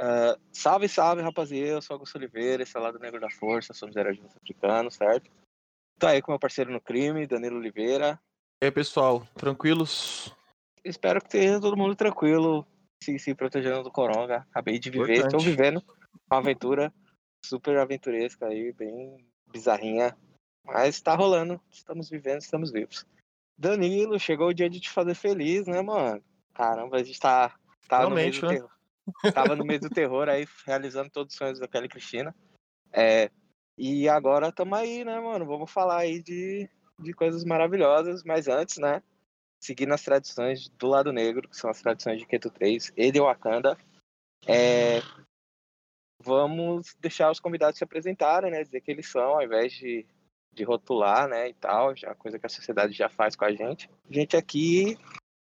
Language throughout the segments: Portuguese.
Uh, salve, salve, rapaziada. Eu sou Augusto Oliveira, esse é o Lado Negro da Força, somos heróis africanos, certo? Tô aí com meu parceiro no crime, Danilo Oliveira. E aí, pessoal, tranquilos? Espero que esteja todo mundo tranquilo, se, se protegendo do coronga. Acabei de viver, estou vivendo uma aventura super aventuresca aí, bem bizarrinha. Mas tá rolando, estamos vivendo, estamos vivos. Danilo, chegou o dia de te fazer feliz, né, mano? Caramba, a gente tá, tá no meio do né? terror. Tava no meio do terror aí, realizando todos os sonhos da Kelly Cristina. É, e agora estamos aí, né, mano? Vamos falar aí de, de coisas maravilhosas, mas antes, né? Seguindo as tradições do lado negro, que são as tradições de Keto 3 e de Wakanda. É, vamos deixar os convidados se apresentarem, né? Dizer que eles são, ao invés de, de rotular, né? E tal, já coisa que a sociedade já faz com a gente. A gente aqui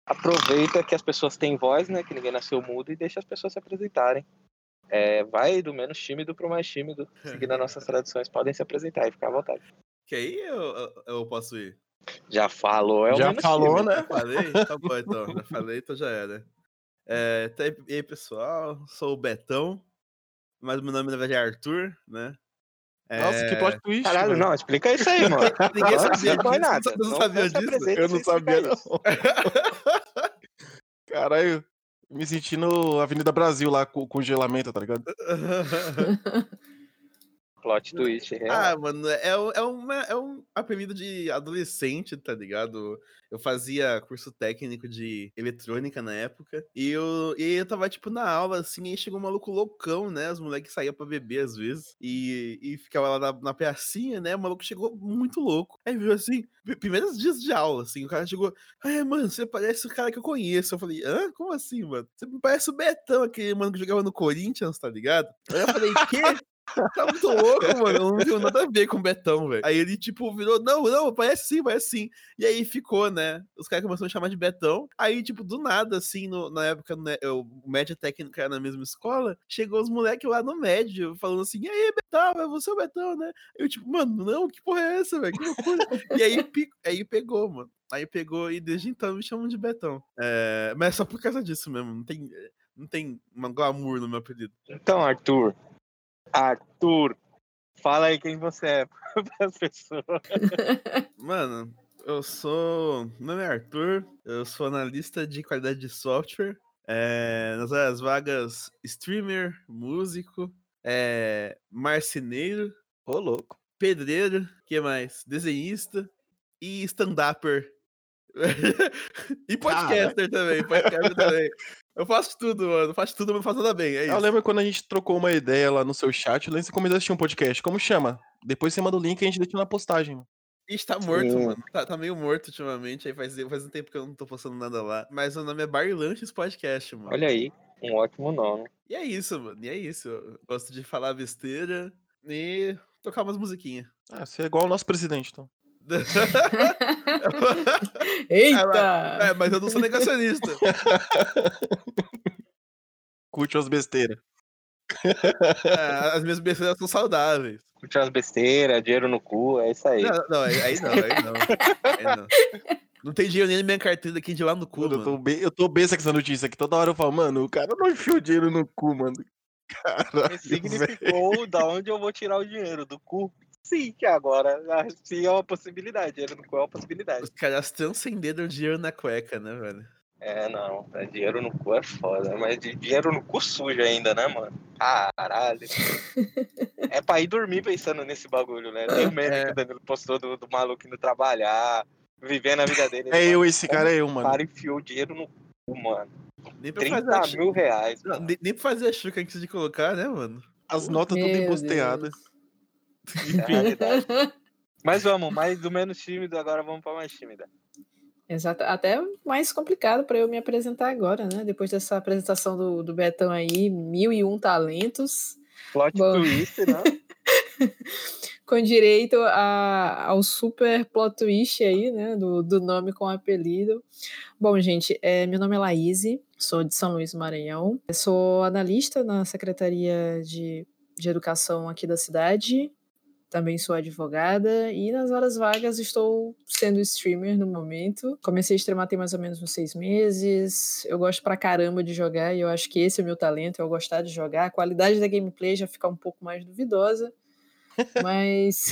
aproveita que as pessoas têm voz, né? Que ninguém nasceu mudo e deixa as pessoas se apresentarem. É, vai do menos tímido para o mais tímido, seguindo as nossas tradições. Podem se apresentar e ficar à vontade. Que aí eu, eu posso ir? Já falou, é o Já falou, tímido. né? Já falei? Tá bom, então. Já falei, então já era. É, tá e aí, pessoal? Sou o Betão, mas meu nome na verdade é Arthur, né? Nossa, que plot twist. Caralho, mano. não, explica isso aí, mano. Ninguém não, sabia disso. Nada. Não, não sabia disso? Eu não sabia, não. Caralho, me sentindo Avenida Brasil lá com congelamento, tá ligado? Plot twist, real. Ah, mano, é, é, uma, é um apelido de adolescente, tá ligado? Eu fazia curso técnico de eletrônica na época. E eu, e eu tava, tipo, na aula, assim, e aí chegou um maluco loucão, né? Os moleques saíam pra beber às vezes. E, e ficava lá na, na pecinha, né? O maluco chegou muito louco. Aí viu assim, primeiros dias de aula, assim, o cara chegou. Ai, mano, você parece o cara que eu conheço. Eu falei, hã? Como assim, mano? Você me parece o Betão, aquele mano que jogava no Corinthians, tá ligado? Aí eu falei, quê? Tá muito louco, mano. Não viu nada a ver com o Betão, velho. Aí ele, tipo, virou, não, não, parece sim, parece sim. E aí ficou, né? Os caras começaram a chamar de Betão. Aí, tipo, do nada, assim, no, na época, né, o média técnica era na mesma escola, chegou os moleques lá no médio, falando assim, e aí, Betão, é você o Betão, né? Eu, tipo, mano, não, que porra é essa, velho? Que loucura. e aí, aí pegou, mano. Aí pegou e desde então me chamam de Betão. É, mas é só por causa disso mesmo. Não tem, não tem glamour no meu apelido. Então, Arthur, Arthur, fala aí quem você é para as pessoas. Mano, eu sou. Meu nome é Arthur, eu sou analista de qualidade de software. É, nas áreas vagas, streamer, músico, é, marceneiro, ô oh, louco, pedreiro, que mais? Desenhista e stand-upper. e podcaster também, podcaster também. Eu faço tudo, mano. Faço tudo, mas não faço nada bem. É eu lembro quando a gente trocou uma ideia lá no seu chat, lá você começou a assistir um podcast. Como chama? Depois você manda o link e a gente deixa na postagem. Ixi, tá morto, Sim. mano. Tá, tá, meio morto ultimamente. Aí faz, faz um tempo que eu não tô postando nada lá. Mas o nome é Bar Lanches Podcast, mano. Olha aí, um ótimo nome. E é isso, mano. E é isso. Eu gosto de falar besteira e tocar umas musiquinhas. Ah, você é igual o nosso presidente, então. Eita! É, mas eu não sou negacionista. Curte as besteiras. É, as minhas besteiras são saudáveis. Curte as besteiras, dinheiro no cu, é isso aí. Não, não aí não, aí não. Aí não. Não tem dinheiro nem na minha carteira aqui de lá no cu, mano. Eu tô, bem, eu tô bem com essa notícia aqui. Toda hora eu falo, mano, o cara não enfiou dinheiro no cu, mano. Caralho, Significou véio. da onde eu vou tirar o dinheiro, do cu sim, que agora sim é uma possibilidade. Dinheiro no cu é uma possibilidade. Os caras transcenderam dinheiro na cueca, né, velho? É, não, tá, dinheiro no cu é foda, mas dinheiro no cu sujo ainda, né, mano? Caralho. é pra ir dormir pensando nesse bagulho, né? Tem o meme é. que o Danilo postou do, do maluco indo trabalhar, vivendo a vida dele. É eu, esse cara é eu, mano. O cara enfiou o dinheiro no cu, mano. Nem pra 30 fazer mil reais. Não, nem, pra fazer a chuca antes de colocar, né, mano? As notas Meu tudo embusteadas. É Mas vamos, mais do menos tímido, agora vamos para mais tímida. Exato, até mais complicado para eu me apresentar agora, né? Depois dessa apresentação do, do Betão aí, mil e um talentos. Plot Bom... twist, né? com direito a, ao super plot twist aí, né? Do, do nome com apelido. Bom, gente, é, meu nome é Laís, sou de São Luís do Maranhão. sou analista na Secretaria de, de Educação aqui da cidade também sou advogada e nas horas vagas estou sendo streamer no momento. Comecei a streamar tem mais ou menos uns seis meses. Eu gosto pra caramba de jogar e eu acho que esse é o meu talento, é eu gostar de jogar. A qualidade da gameplay já fica um pouco mais duvidosa, mas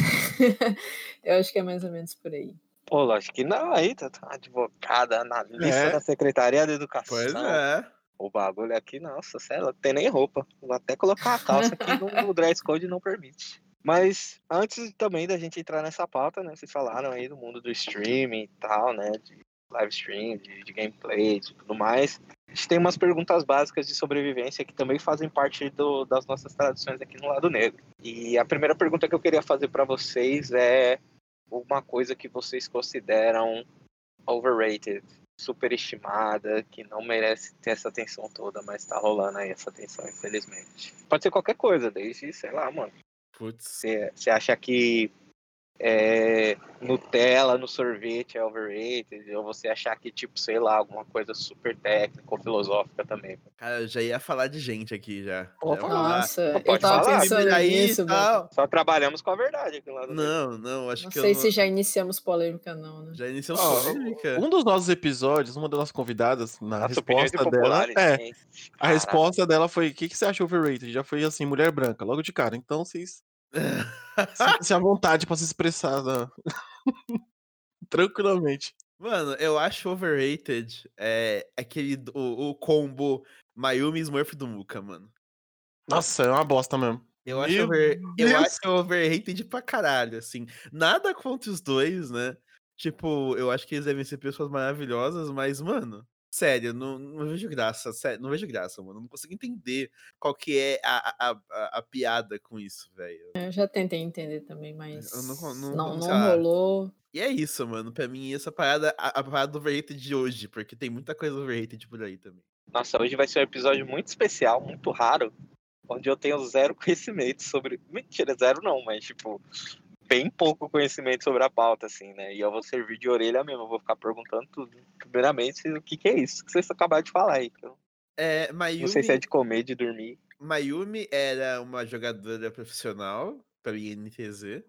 eu acho que é mais ou menos por aí. Pô, lógico que não, aí tá, tá advogada, analista É. da Secretaria de Educação. Pois é. O bagulho aqui, nossa, sei lá, não tem nem roupa. Vou até colocar a calça aqui no, no dress code não permite. Mas antes também da gente entrar nessa pauta, né? Vocês falaram aí do mundo do streaming e tal, né? De live stream, de, de gameplay e tudo mais. A gente tem umas perguntas básicas de sobrevivência que também fazem parte do- das nossas tradições aqui no lado negro. E a primeira pergunta que eu queria fazer para vocês é uma coisa que vocês consideram overrated, superestimada, que não merece ter essa atenção toda, mas tá rolando aí essa atenção, infelizmente. Pode ser qualquer coisa, desde, sei lá, mano. Você acha que é, Nutella no sorvete é overrated, ou você achar que, tipo, sei lá, alguma coisa super técnica ou filosófica também. Cara, eu já ia falar de gente aqui já. Pô, Já. Nossa, eu tava falar. pensando aí nisso. Só trabalhamos com a verdade aqui lá do Não, não, acho Não que sei eu se já iniciamos polêmica, não, né? já iniciamos Ó, polêmica. Um dos nossos episódios, uma das nossas convidadas, na Nossa resposta dela. impopular, É, gente. a resposta dela foi: o que, que você acha overrated? Já foi assim, mulher branca, logo de cara. Então vocês se à vontade pra se expressar né? tranquilamente. Mano, eu acho overrated é aquele o, o combo Mayumi e Smurf do Muka, mano. Nossa, é uma bosta mesmo. Eu acho, over, eu acho overrated pra caralho, assim. Nada contra os dois, né? Tipo, eu acho que eles devem ser pessoas maravilhosas, mas, mano, sério, não, não vejo graça, sério, não vejo graça, mano. Não consigo entender qual que é a, a, a, a piada com isso, velho. Eu já tentei entender também, mas Eu não não- não, não, rolou. E é isso, mano. Pra mim, essa parada, a, a parada do overrated de hoje, porque tem muita coisa overrated por aí também. Nossa, hoje vai ser um episódio muito especial, muito raro, onde eu tenho zero conhecimento sobre. Mentira, zero não, mas tipo, bem pouco conhecimento sobre a pauta, assim, né? E eu vou servir de orelha mesmo, eu vou ficar perguntando tudo. Primeiramente, o que, que é isso que vocês acabaram de falar aí? eu É, Mayumi, Não sei se é de comer, de dormir. Mayumi era uma jogadora profissional pela INTZ,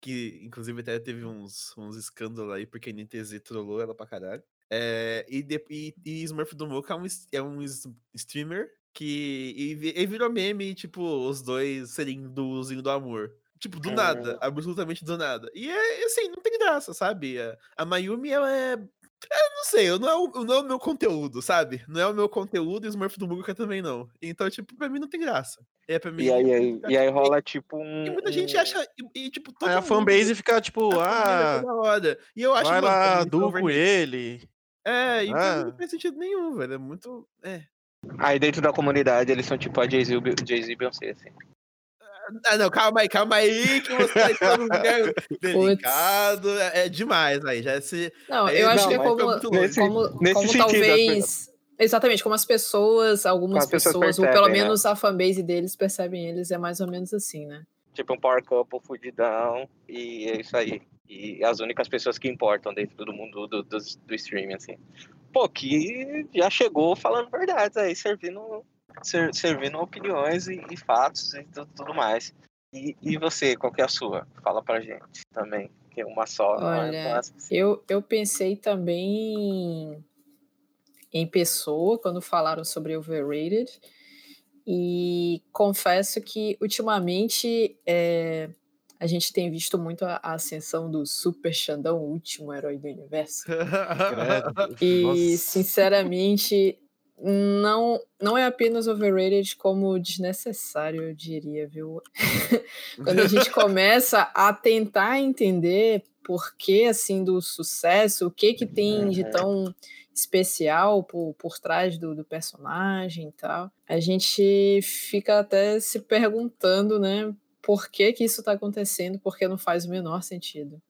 que inclusive até teve uns, uns escândalos aí, porque a INTZ trollou ela pra caralho. É, e, de- e, e Smurf do Mocha é um, é um streamer que e, e virou meme, tipo, os dois serem duozinho do amor. Tipo, do nada, absolutamente do nada. E é assim, não tem graça, sabe? A, a Mayumi, ela é. Eu não sei, eu não é, o, não é o meu conteúdo, sabe? Não é o meu conteúdo e o Smurf do Muguka também não. Então, tipo, pra mim não tem graça. É, pra mim. E aí, aí- e aí rola tipo um. E muita gente acha. E, e, tipo, todo Aí a fanbase fica tipo, é ah, hora. E eu acho vai lá, muito du com overrated. ele. É, e Ah. não faz sentido nenhum, velho. É muito. É. Aí dentro da comunidade eles são tipo a Jay-Z e Beyoncé, assim. Ah, não, calma aí, calma aí, que você tá lugar delicado. É, é demais aí. Já se. Não, Aí, eu acho não, que é como. Nesse- como, nesse como sentido, talvez. Exatamente, como as pessoas, algumas as pessoas pessoas, ou pelo percebem, né? menos a fanbase deles percebem eles, é mais ou menos assim, né? Tipo um power couple fudidão. E é isso aí. E as únicas pessoas que importam dentro do mundo do, do, do streaming, assim. Pô, que já chegou falando verdades aí, servindo, ser- servindo opiniões e, e fatos e tudo, tudo mais. E, e você, qual que é a sua? Fala pra gente também. Que é uma só, não é Olha, fácil. Eu, eu pensei também em, em pessoa quando falaram sobre overrated. E confesso que ultimamente é, a gente tem visto muito a, a ascensão do Super Xandão, o último herói do universo. E, Nossa. sinceramente, não, não é apenas overrated, como desnecessário, eu diria, viu? Quando a gente começa a tentar entender por que, assim, do sucesso, o que que tem de Uhum. tão especial por, por trás do, do personagem e tal, a gente fica até se perguntando, né, por que que isso tá acontecendo, porque não faz o menor sentido.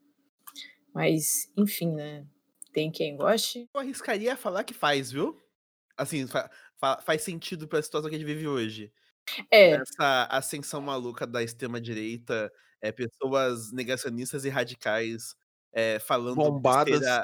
Mas, enfim, né, tem quem goste, Eu arriscaria falar que faz, viu? Assim, fa- fa- faz sentido pra situação que a gente vive hoje. É, Essa ascensão maluca da extrema-direita, é, pessoas negacionistas e radicais é, falando Bombadas. à,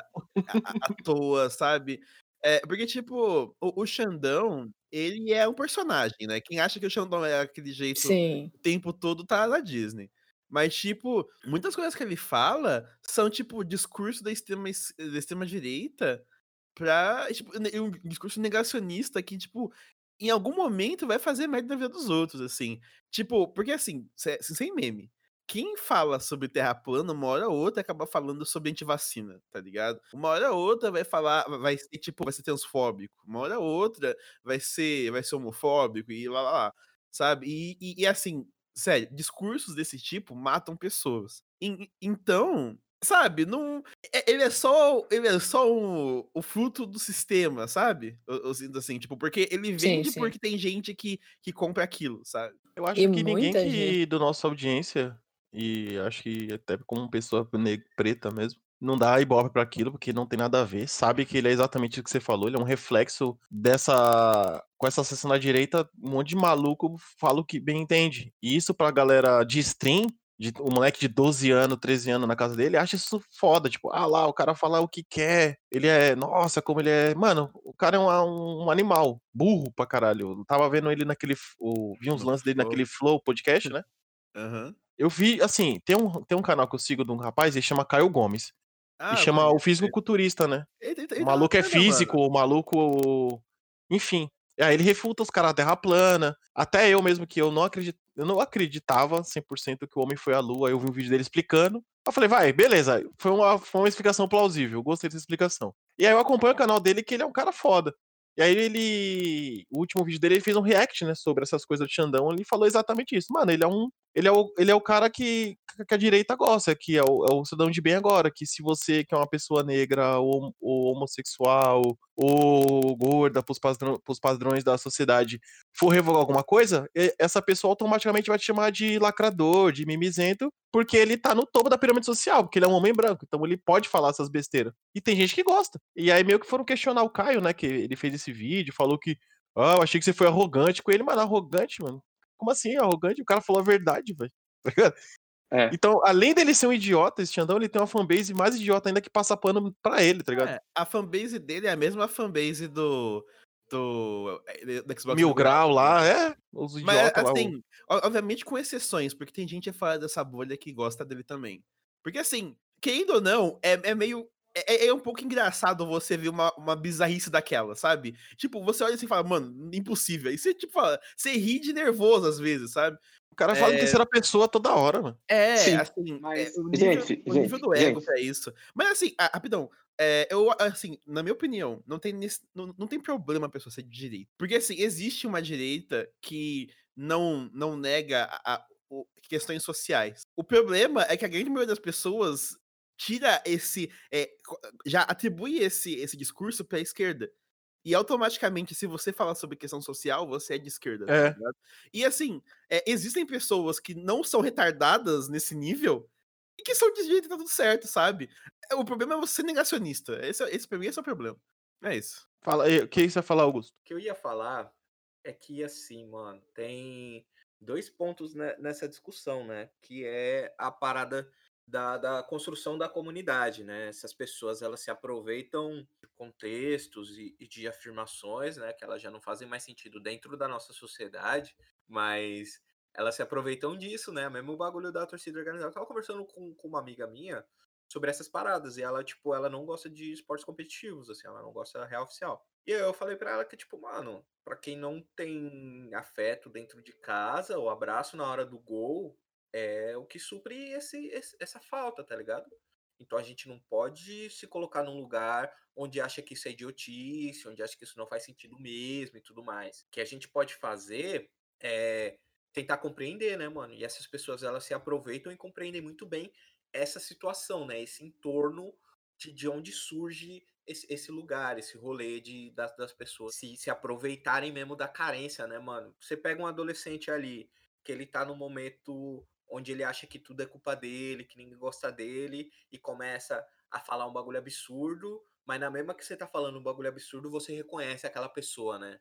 à- toa, sabe? É, porque, tipo, o, o Xandão, ele é um personagem, né? Quem acha que o Xandão é aquele jeito sim. o tempo todo tá na Disney. Mas, tipo, muitas coisas que ele fala são, tipo, discurso da extrema, da extrema direita pra. Tipo, um discurso negacionista que, tipo, em algum momento vai fazer merda na vida dos outros, assim. Tipo, porque assim, sem meme. Quem fala sobre terra plana, uma hora ou outra acaba falando sobre antivacina, tá ligado? Uma hora ou outra vai falar, vai ser tipo, vai ser transfóbico. Uma hora ou outra vai ser, vai ser homofóbico e lá lá lá, sabe? E, e, e assim, sério, discursos desse tipo matam pessoas. E, então, Sabe, não. É, ele é só. Ele é só um, o fruto do sistema, sabe? Eu, sinto assim, tipo, porque ele vende sim, sim. porque tem gente que, que compra aquilo, sabe? Eu acho e que ninguém que do nossa audiência, e acho que até como pessoa preta mesmo, não dá ibope para aquilo, porque não tem nada a ver. Sabe que ele é exatamente o que você falou, ele é um reflexo dessa. Com essa sessão da direita, um monte de maluco fala o que bem entende. E isso pra galera de stream de, o moleque de 12 anos, 13 anos na casa dele, acha isso foda. Tipo, ah lá, o cara fala o que quer. Ele é, nossa, como ele é. Mano, o cara é um, um animal, burro pra caralho. Eu tava vendo ele naquele. Vi uns lances dele naquele Flow podcast, né? Uhum. Eu vi, assim, tem um, tem um canal que eu sigo de um rapaz, ele chama Caio Gomes. Ah, e chama o físico-culturista, né? Ele, ele, ele, o maluco é físico, mano. o maluco. Enfim. Aí ele refuta os caras da Terra plana. Até eu mesmo, que eu não acredito eu não acreditava 100% que o homem foi à lua. Aí eu vi um vídeo dele explicando. Eu falei, vai, beleza. Foi uma, foi uma explicação plausível. Eu gostei dessa explicação. E aí eu acompanho o canal dele, que ele é um cara foda. E aí ele. O último vídeo dele ele fez um react, né, sobre essas coisas do Xandão. Ele falou exatamente isso. Mano, ele é um. Ele é o, ele é o cara que, que a direita gosta, que é o, é o cidadão de bem agora. Que se você que é uma pessoa negra, ou, ou homossexual, ou gorda pros, padrão, pros padrões da sociedade, for revogar alguma coisa, essa pessoa automaticamente vai te chamar de lacrador, de mimizento, porque ele tá no topo da pirâmide social, porque ele é um homem branco. Então ele pode falar essas besteiras. E tem gente que gosta. E aí meio que foram questionar o Caio, né, que ele fez esse vídeo, falou que. Ah, eu achei que você foi arrogante com ele, mano. Arrogante, mano. Como assim, arrogante? O cara falou a verdade, velho. Tá é. Então, além dele ser um idiota, esse Xandão, ele tem uma fanbase mais idiota ainda que passa pano pra ele, tá ligado? É, a fanbase dele é a mesma fanbase do. Do, eh, do Xbox Mil Grau lá, é? Os idiotas Mas, assim, lá, obviamente com exceções, porque tem gente fora dessa bolha que gosta dele também. Porque, assim, querendo ou não, é, é meio é, é, um pouco engraçado você ver uma, uma bizarrice daquela, sabe? Tipo, você olha assim e fala, mano, impossível. E você, tipo, fala, você ri de nervoso às vezes, sabe? O cara fala em terceira pessoa toda hora, mano. É, Sim, assim, mas, é, o, nível, gente, o nível do ego gente. é isso. Mas assim, a, rapidão, é, eu, assim, na minha opinião, não tem, não, não tem problema a pessoa ser de direita. Porque, assim, existe uma direita que não, não nega a, a, questões sociais. O problema é que a grande maioria das pessoas tira esse. É, já atribui esse, esse discurso para a esquerda. E automaticamente, se você falar sobre questão social, você é de esquerda. Tá é. Tá e assim, é, existem pessoas que não são retardadas nesse nível e que são de direita e tá tudo certo, sabe? O problema é você ser negacionista. Esse, esse pra mim esse é o problema. É isso. Fala aí, o que você ia falar, Augusto? O que eu ia falar é que, assim, mano, tem dois pontos nessa discussão, né? Que é a parada da, da construção da comunidade, né? Essas pessoas elas se aproveitam de contextos e, e, de afirmações, né? Que elas já não fazem mais sentido dentro da nossa sociedade, mas elas se aproveitam disso, né? Mesmo o bagulho da torcida organizada. Eu tava conversando com, com uma amiga minha sobre essas paradas e ela, tipo, ela não gosta de esportes competitivos, assim, ela não gosta da real oficial. E eu falei para ela que, tipo, mano, para quem não tem afeto dentro de casa, o abraço na hora do gol é o que supre esse, esse, essa falta, tá ligado? Então a gente não pode se colocar num lugar onde acha que isso é idiotice, onde acha que isso não faz sentido mesmo e tudo mais. O que a gente pode fazer é tentar compreender, né, mano? E essas pessoas elas se aproveitam e compreendem muito bem essa situação, né? Esse entorno de, de onde surge esse, esse lugar, esse rolê de, das, das pessoas se, se aproveitarem mesmo da carência, né, mano? Você pega um adolescente ali que ele tá no momento onde ele acha que tudo é culpa dele, que ninguém gosta dele, e começa a falar um bagulho absurdo, mas na mesma que você tá falando um bagulho absurdo, você reconhece aquela pessoa, né?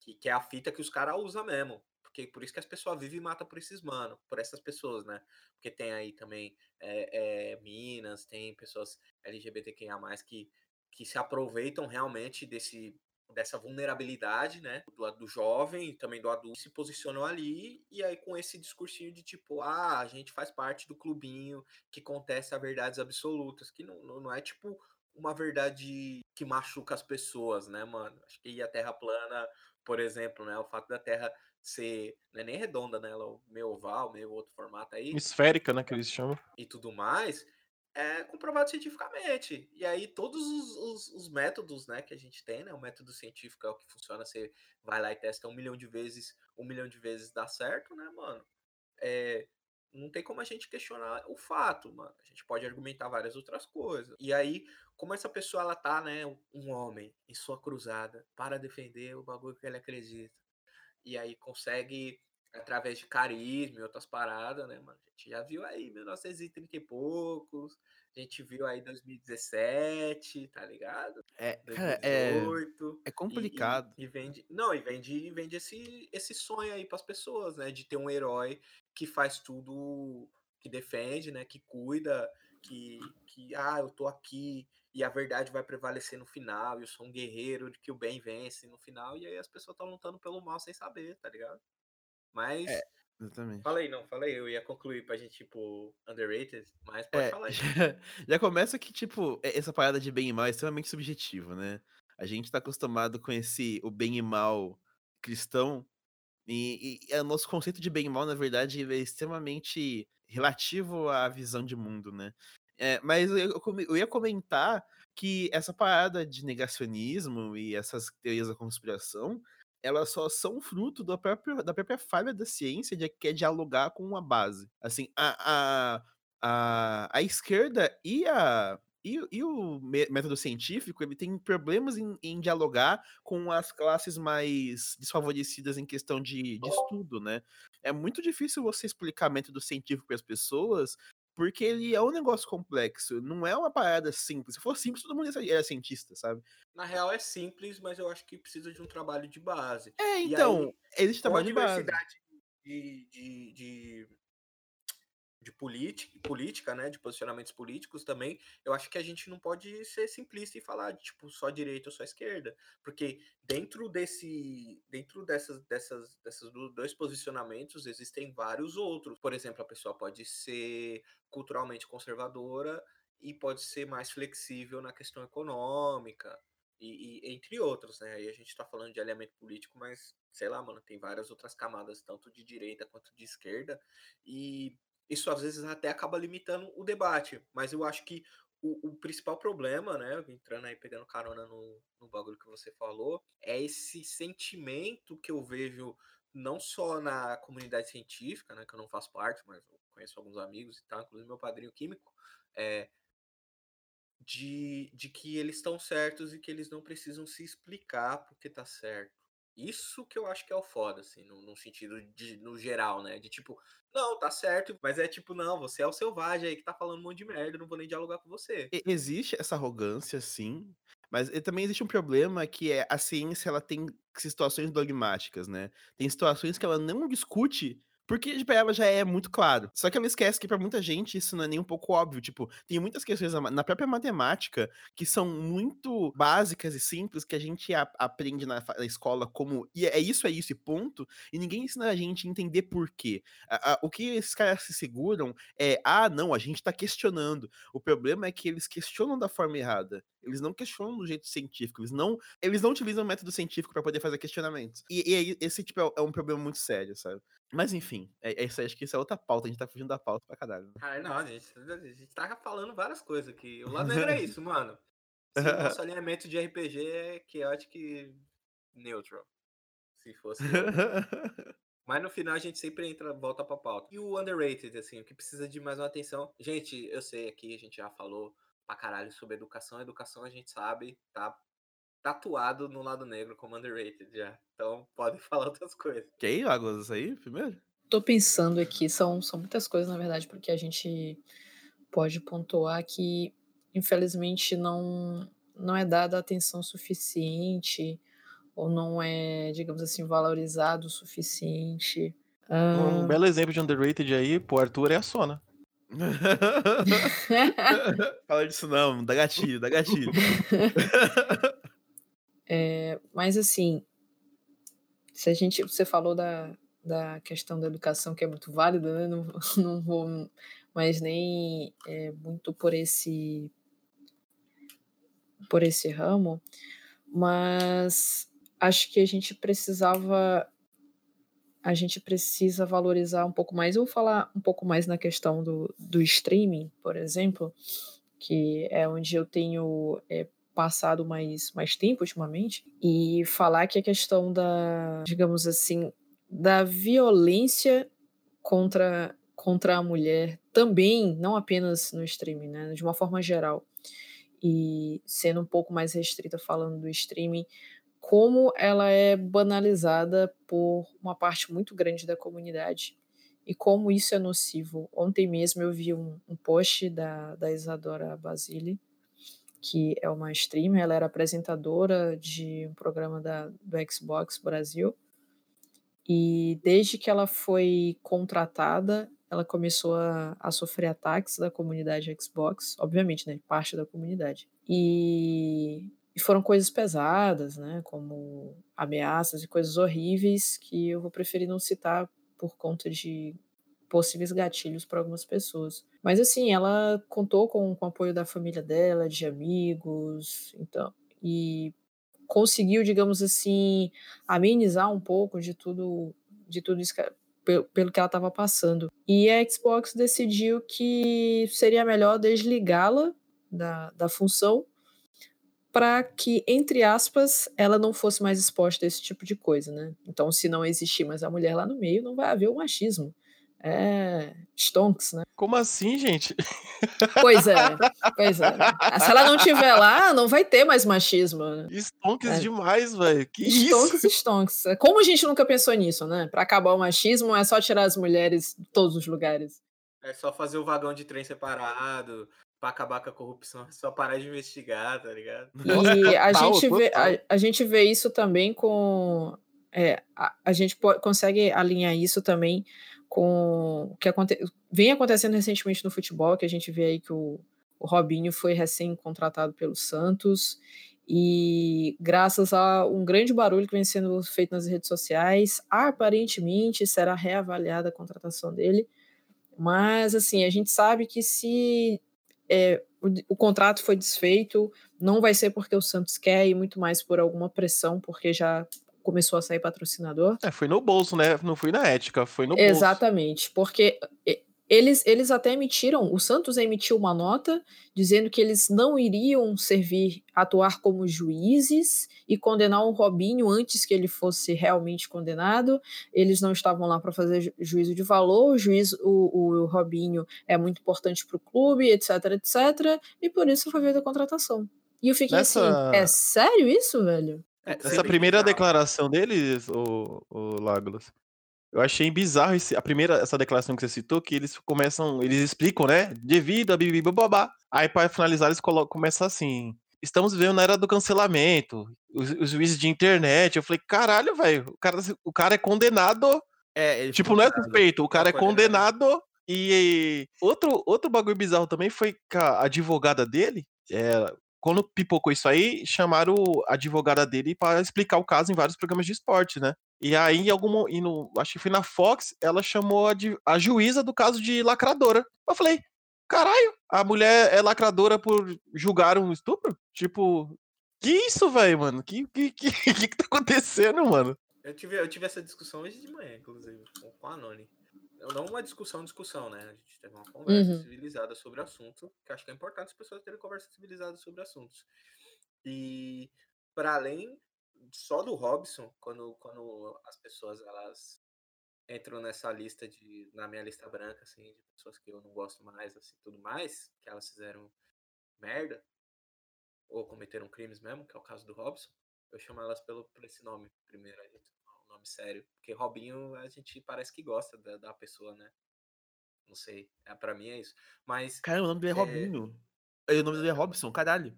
Que, que é a fita que os caras usam mesmo. Porque por isso que as pessoas vivem e matam por esses mano, por essas pessoas, né? Porque tem aí também é, é, Minas, tem pessoas LGBTQIA, que, que se aproveitam realmente desse, dessa vulnerabilidade, né, do lado do jovem e também do adulto, se posicionam ali e aí com esse discursinho de tipo, ah, a gente faz parte do clubinho que contesta verdades absolutas, que não, não é tipo uma verdade que machuca as pessoas, né, mano? Acho que a Terra plana, por exemplo, né, o fato da Terra ser, não é nem redonda, né, ela é meio oval, meio outro formato aí. Esférica, né, que eles chamam. E tudo mais, é comprovado cientificamente. E aí todos os, os, os, métodos né, que a gente tem, né? O método científico é o que funciona, você vai lá e testa um milhão de vezes, um milhão de vezes dá certo, né, mano? É, não tem como a gente questionar o fato, mano. A gente pode argumentar várias outras coisas. E aí, como essa pessoa ela tá, né, um homem em sua cruzada para defender o bagulho que ele acredita. E aí consegue através de carisma e outras paradas, né, mano? A gente já viu aí 1930 e poucos, a gente viu aí 2017, tá ligado? É, 2018, cara, é, é complicado. E, e, e, vende, não, e vende, vende esse, esse sonho aí pras pessoas, né, de ter um herói que faz tudo, que defende, né, que cuida, que, que ah, eu tô aqui e a verdade vai prevalecer no final, eu sou um guerreiro de que o bem vence no final, e aí as pessoas estão lutando pelo mal sem saber, tá ligado? Mas. É, exatamente. Falei, não, falei, eu ia concluir pra gente, tipo, underrated, mas pode é, falar aí. Já, já começa que, tipo, essa parada de bem e mal é extremamente subjetivo, né? A gente tá acostumado com esse o bem e mal cristão, e, e, e o nosso conceito de bem e mal, na verdade, é extremamente relativo à visão de mundo, né? É, mas eu, eu, ia comentar que essa parada de negacionismo e essas teorias da conspiração elas só são fruto da própria, da própria falha da ciência de que é dialogar com uma base. Assim, a, a, a, a esquerda e a, e, e, o método científico ele tem problemas em, em, dialogar com as classes mais desfavorecidas em questão de, de estudo, né? É muito difícil você explicar método científico para as pessoas porque ele é um negócio complexo, não é uma parada simples. Se fosse simples, todo mundo era cientista, sabe? Na real é simples, mas eu acho que precisa de um trabalho de base. É, então, aí, existe trabalho de base. De, de, de, de política, né, de posicionamentos políticos também, eu acho que a gente não pode ser simplista e falar de, tipo só direita ou só esquerda, porque dentro desse dentro dessas dessas desses dois posicionamentos existem vários outros. Por exemplo, a pessoa pode ser culturalmente conservadora e pode ser mais flexível na questão econômica. E, e, entre outros, né? Aí a gente tá falando de alinhamento político, mas sei lá, mano, tem várias outras camadas, tanto de direita quanto de esquerda, e isso às vezes até acaba limitando o debate. Mas eu acho que o, o, principal problema, né, entrando aí pegando carona no, no bagulho que você falou, é esse sentimento que eu vejo não só na comunidade científica, né, que eu não faço parte, mas eu conheço alguns amigos e tal, inclusive meu padrinho químico, é, de, de que eles estão certos e que eles não precisam se explicar porque tá certo. Isso que eu acho que é o foda, assim, no, no, sentido de, no geral, né? De tipo, não, tá certo, mas é tipo, não, você é o selvagem aí que tá falando um monte de merda, não vou nem dialogar com você. Existe essa arrogância, sim, mas também existe um problema que é a ciência, ela tem situações dogmáticas, né? Tem situações que ela não discute porque para ela já é muito claro. Só que ela esquece que para muita gente isso não é nem um pouco óbvio. Tipo, tem muitas questões na própria matemática que são muito básicas e simples que a gente a, aprende na, na, escola como e é isso, é isso e ponto. E ninguém ensina a gente a entender por quê. A, a, o que esses caras se seguram é, ah, não, a gente tá questionando. O problema é que eles questionam da forma errada. Eles não questionam do jeito científico. Eles não, eles não utilizam o método científico para poder fazer questionamentos. E, e esse tipo é, é um problema muito sério, sabe? Mas enfim, é, é isso acho que isso é outra pauta, a gente tá fugindo da pauta pra caralho. Né? Ah, não, a gente, a gente tá falando várias coisas aqui. O lado negro é isso, mano. O nosso alinhamento de RPG é chaotic neutral. Se fosse. Mas no final a gente sempre entra, volta pra pauta. E o underrated, assim, o que precisa de mais uma atenção. Gente, eu sei aqui, a gente já falou pra caralho sobre educação. Educação a gente sabe, tá tatuado no lado negro como underrated já. Então pode falar outras coisas. Que aí, Águas, isso aí primeiro? Tô pensando aqui, são, são muitas coisas, na verdade, porque a gente pode pontuar que, infelizmente, não, não é dada atenção suficiente ou não é, digamos assim, valorizado o suficiente. Um belo exemplo de underrated aí, pro Arthur, é a Sona. Fala disso não, dá gatilho, dá gatilho. É, mas assim, se a gente, você falou da, da questão da educação que é muito válida, né? Não, não vou mais nem é, muito por esse por esse ramo, mas acho que a gente precisava a gente precisa valorizar um pouco mais. Eu vou falar um pouco mais na questão do, do streaming, por exemplo, que é onde eu tenho é, passado mais, mais tempo ultimamente, e falar que a questão da, digamos assim, da violência contra, contra a mulher também, não apenas no streaming, né, de uma forma geral, e sendo um pouco mais restrita falando do streaming, como ela é banalizada por uma parte muito grande da comunidade e como isso é nocivo. Ontem mesmo eu vi um, um post da, da Isadora Basile, que é uma streamer, ela era apresentadora de um programa da, do Xbox Brasil, e desde que ela foi contratada, ela começou a, a sofrer ataques da comunidade Xbox, obviamente, né, parte da comunidade. E e foram coisas pesadas, né, como ameaças e coisas horríveis que eu vou preferir não citar por conta de possíveis gatilhos para algumas pessoas. Mas assim, ela contou com, com o apoio da família dela, de amigos, então, e conseguiu, digamos assim, amenizar um pouco de tudo, de tudo isso que, pelo, pelo que ela estava passando. E a Xbox decidiu que seria melhor desligá-la da, da função para que, entre aspas, ela não fosse mais exposta a esse tipo de coisa, né? Então, se não existir mais a mulher lá no meio, não vai haver o machismo. É. Stonks, né? Como assim, gente? Pois é, pois é. Se ela não tiver lá, não vai ter mais machismo. Né? Stonks é. demais, velho. Que stonks isso? Stonks. Como a gente nunca pensou nisso, né? Pra acabar o machismo é só tirar as mulheres de todos os lugares. É só fazer o vagão de trem separado, pra acabar com a corrupção, é só parar de investigar, tá ligado? E a, gente, vê, a, a, gente vê isso também com. É, a, a gente pode, consegue alinhar isso também com o que aconte, vem acontecendo recentemente no futebol, que a gente vê aí que o, o Robinho foi recém-contratado pelo Santos. E graças a um grande barulho que vem sendo feito nas redes sociais, aparentemente será reavaliada a contratação dele. Mas, assim, a gente sabe que se é, o, o, contrato foi desfeito, não vai ser porque o Santos quer e muito mais por alguma pressão, porque já começou a sair patrocinador. É, foi no bolso, né? Não foi na ética, foi no bolso. Exatamente, porque eles, eles até emitiram, o Santos emitiu uma nota dizendo que eles não iriam servir, atuar como juízes e condenar o Robinho antes que ele fosse realmente condenado. Eles não estavam lá para fazer ju juízo de valor, o, juiz, o, o Robinho é muito importante para o clube, etc, etc. E por isso foi feita a contratação. E eu fiquei Nessa... assim, é sério isso, velho? É, Essa primeira declaração deles, o, o Lagos, eu achei bizarro esse, a primeira, essa declaração que você citou, que eles começam, eles explicam, né? Devido a bibi babá. Aí para finalizar eles colocam, começam assim: estamos vivendo na era do cancelamento, os, os juízes de internet. Eu falei, caralho, velho, o cara, o cara é condenado. É, tipo, não é suspeito, o cara é condenado. E outro, outro bagulho bizarro também foi que a advogada dele, é, quando pipocou isso aí, chamaram a advogada dele para explicar o caso em vários programas de esporte, né? E aí, em algum. E no, acho que foi na Fox, ela chamou a, a juíza do caso de lacradora. Eu falei, caralho, a mulher é lacradora por julgar um estupro? Tipo, que isso, velho, mano? Que que, que que, tá acontecendo, mano? Eu tive, eu tive essa discussão hoje de manhã, inclusive, com a Noni. Não uma discussão, discussão, né? A gente teve uma conversa uhum. civilizada sobre o assunto, que acho que é importante as pessoas terem conversa civilizada sobre assuntos. E, para além só do Robson, quando, quando as pessoas elas entram nessa lista de na minha lista branca assim de pessoas que eu não gosto mais assim tudo mais que elas fizeram merda ou cometeram crimes mesmo que é o caso do Robson eu chamo elas pelo por esse nome primeiro a gente nome sério porque Robinho a gente parece que gosta da, da pessoa né não sei é para mim é isso mas cara o nome dele é, é Robinho o nome dele é Robson caralho